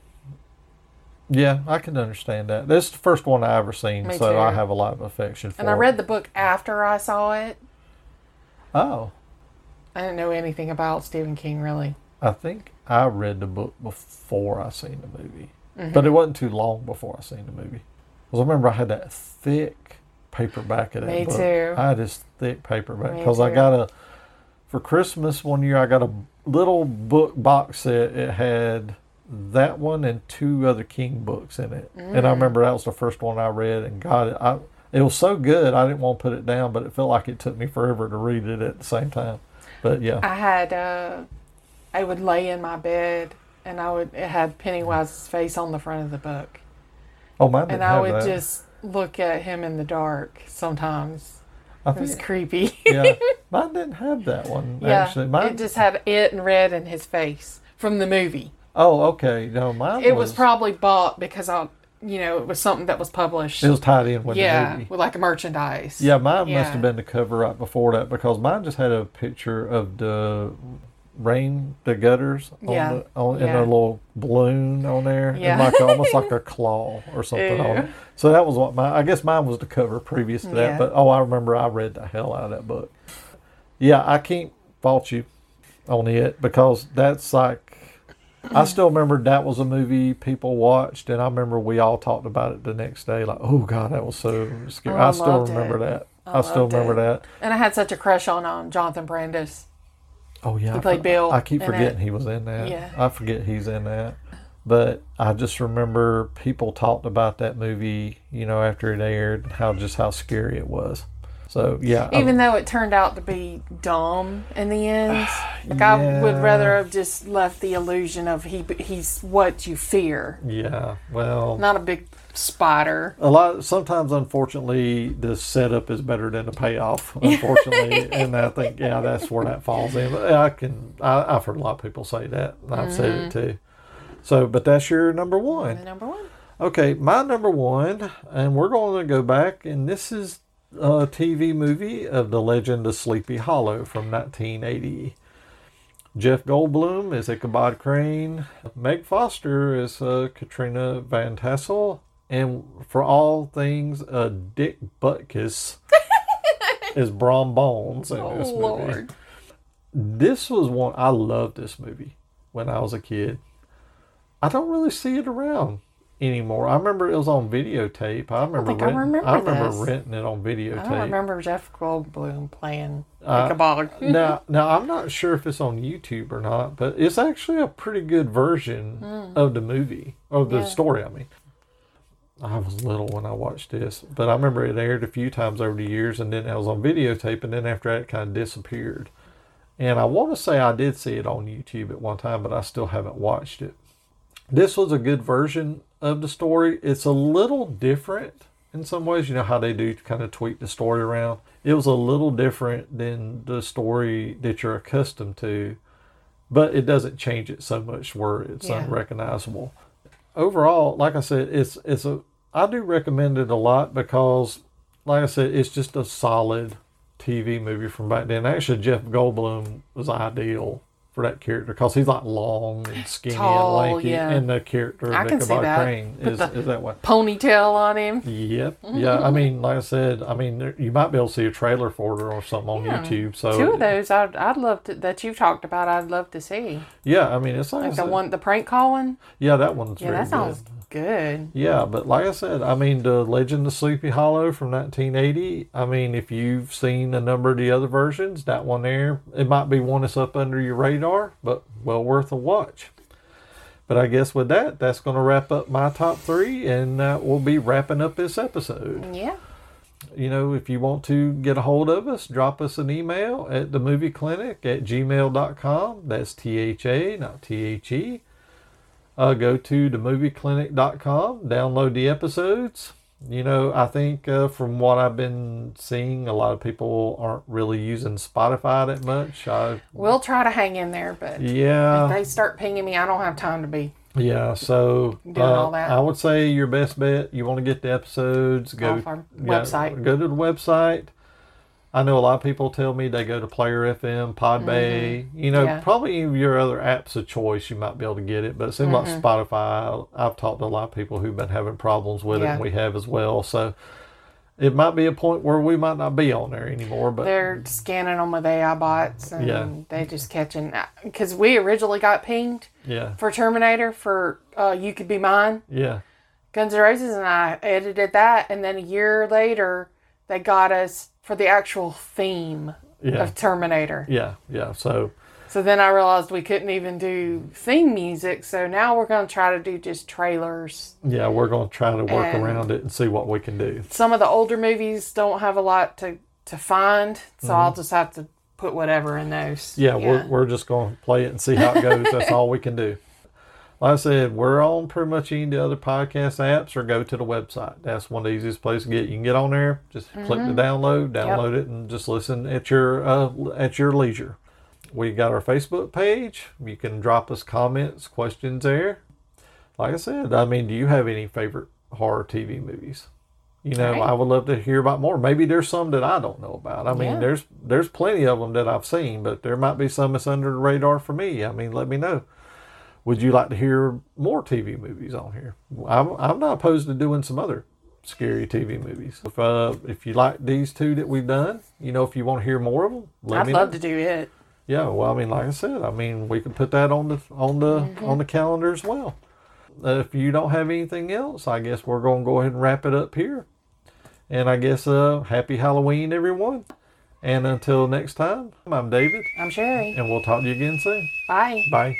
Yeah, I can understand that. This is the first one I ever seen, Me so too. I have a lot of affection for it. And I it. read the book after I saw it. Oh, I didn't know anything about Stephen King really. I think I read the book before I seen the movie, Mhm. but it wasn't too long before I seen the movie. Because I remember I had that thick paperback of that Me book. too. I had this thick paperback because I got a for Christmas one year. I got a little book box set. It had that one and two other King books in it, and I Mm. remember that was the first one I read and got it. I it was so good I didn't want to put it down, but it felt like it took me forever to read it at the same time. But yeah, I had uh I would lay in my bed and I would it had Pennywise's face on the front of the book. Oh mine didn't And I have would that. just look at him in the dark sometimes. I it was think- creepy. yeah, *laughs* mine didn't have that one yeah. actually. Mine it just had it and red in his face from the movie. Oh, okay. No, mine It was probably bought because I you know, it was something that was published. It was tied in with the yeah, movie. with like a merchandise. Yeah, mine Yeah. must have been the cover right before that because mine just had a picture of the rain, the gutters on Yeah. the, on, in a little balloon on there, Yeah. and like almost like a *laughs* claw or something on it. So that was what my I guess mine was the cover previous to that. Yeah. But oh, I remember I read the hell out of that book. Yeah, I can't fault you on it because that's like I still remember that was a movie people watched, and I remember we all talked about it the next day. Like, oh god, that was so scary. Oh, I I still remember it. that. I I, still remember it. that. And I had such a crush on um, Jonathan Brandis. Oh yeah, He I played for- Bill I keep forgetting it. he was in that. Yeah. I forget he's in that. But I just remember people talked about that movie, you know, after it aired, how just how scary it was. So yeah, I- Even though it turned out to be dumb in the end, *sighs* like I would rather have just left the illusion of he he's what you fear, yeah. Well, not a big spider. a lot sometimes unfortunately the setup is better than the payoff *laughs* unfortunately and i think yeah that's where that falls in i can I, i've heard a lot of people say that and i've said it too so but that's your number one Number one. okay my number one and we're going to go back and this is a tv movie of the legend of sleepy hollow from 1980 Jeff Goldblum is Ichabod Crane. Meg Foster is uh, Katrina Van Tassel. And for all things, uh, Dick Butkus *laughs* is Brom Bones in Oh, this movie. Lord. This was one, I loved this movie when I was a kid. I don't really see it around anymore. I remember it was on videotape. I remember, I renting, remember I remember renting it on videotape. I remember Jeff Goldblum playing Uh, *laughs* Ichabod. now, now I'm not sure if it's on YouTube or not, but it's actually a pretty good version Mm. of the movie or the Yeah. story. I mean, I was little when I watched this, but I remember it aired a few times over the years, and then it was on videotape, and then after that, it kind of disappeared. And I want to say I did see it on YouTube at one time, but I still haven't watched it. This was a good version of the story. It's a little different in some ways. You know how they do kind of tweak the story around. It was a little different than the story that you're accustomed to, but it doesn't change it so much where it's Yeah. unrecognizable. Overall, like I said, it's it's a I do recommend it a lot because, like I said, it's just a solid TV movie from back then. Actually, Jeff Goldblum was ideal for that character because he's like long and *sighs* skinny Tall, and lanky, yeah. and the character I of can see that. Crane is, is that way. Ponytail on him. Yep. *laughs* Yeah. I mean, like I said, I mean, there, you might be able to see a trailer for it or something on Yeah. YouTube. So Two of those I'd, I'd love to that you've talked about. I'd love to see. Yeah, I mean, it's like, Like the one, the prank calling. Yeah, that one's Yeah, that sounds good. Good. Yeah, but like I said, I mean, the Legend of Sleepy Hollow from 1980. I mean, if you've seen a number of the other versions, that one there, it might be one that's up under your radar, but well worth a watch. But I guess with that, that's going to wrap up my top three, and uh, we'll be wrapping up this episode. Yeah. You know, if you want to get a hold of us, drop us an email at the movie clinic at gmail.com. That's T H A, not T H E. Uh, go to themovieclinic.com, download the episodes. You know, I think uh, from what I've been seeing, a lot of people aren't really using Spotify that much. I, We'll try to hang in there, but Yeah. if they start pinging me, I don't have time to be. yeah, so Doing uh, all that. I would say your best bet. You want to get the episodes, go Off our yeah, website. Go to the website. I know a lot of people tell me they go to Player FM, Podbay, you know, Yeah. probably your other apps of choice, you might be able to get it. But it seems Mhm. like Spotify, I've talked to a lot of people who've been having problems with it, and we have as well. So it might be a point where we might not be on there anymore. But They're scanning them with AI bots and Yeah. they just catching because we originally got pinged yeah, for Terminator for uh, You Could Be Mine. yeah, Guns N' Roses and I edited that, and then a year later, they got us for the actual theme Yeah. of Terminator. yeah, yeah. So So then I realized we couldn't even do theme music, so now we're going to try to do just trailers. yeah, we're going to try to work around it and see what we can do. Some of the older movies don't have a lot to, to find, so I'll just have to put whatever in those. Mm-hmm. Yeah, We're, we're just going to play it and see how it goes. That's *laughs* all we can do. Like I said, we're on pretty much any of the other podcast apps or go to the website. That's one of the easiest places to get. You can get on there, just click the download, download it, and just listen at your uh, at your leisure. We got our Facebook page. You can drop us comments, questions there. Like I said, I mean, do you have any favorite horror TV movies? You know, Right. I would love to hear about more. Maybe there's some that I don't know about. I mean, Yeah. there's there's plenty of them that I've seen, but there might be some that's under the radar for me. I mean, let me know. Would you like to hear more TV movies on here? I'm I'm not opposed to doing some other scary TV movies. If uh if you like these two that we've done, you know, if you want to hear more of them, let I'd me love know. to do it. Yeah, well, I mean, like I said, I mean, we can put that on the on the Mm-hmm. on the calendar as well. Uh, if you don't have anything else, I guess we're going to go ahead and wrap it up here. And I guess uh, happy Halloween, everyone. And until next time, I'm David, I'm Sherry. and we'll talk to you again soon. Bye. Bye.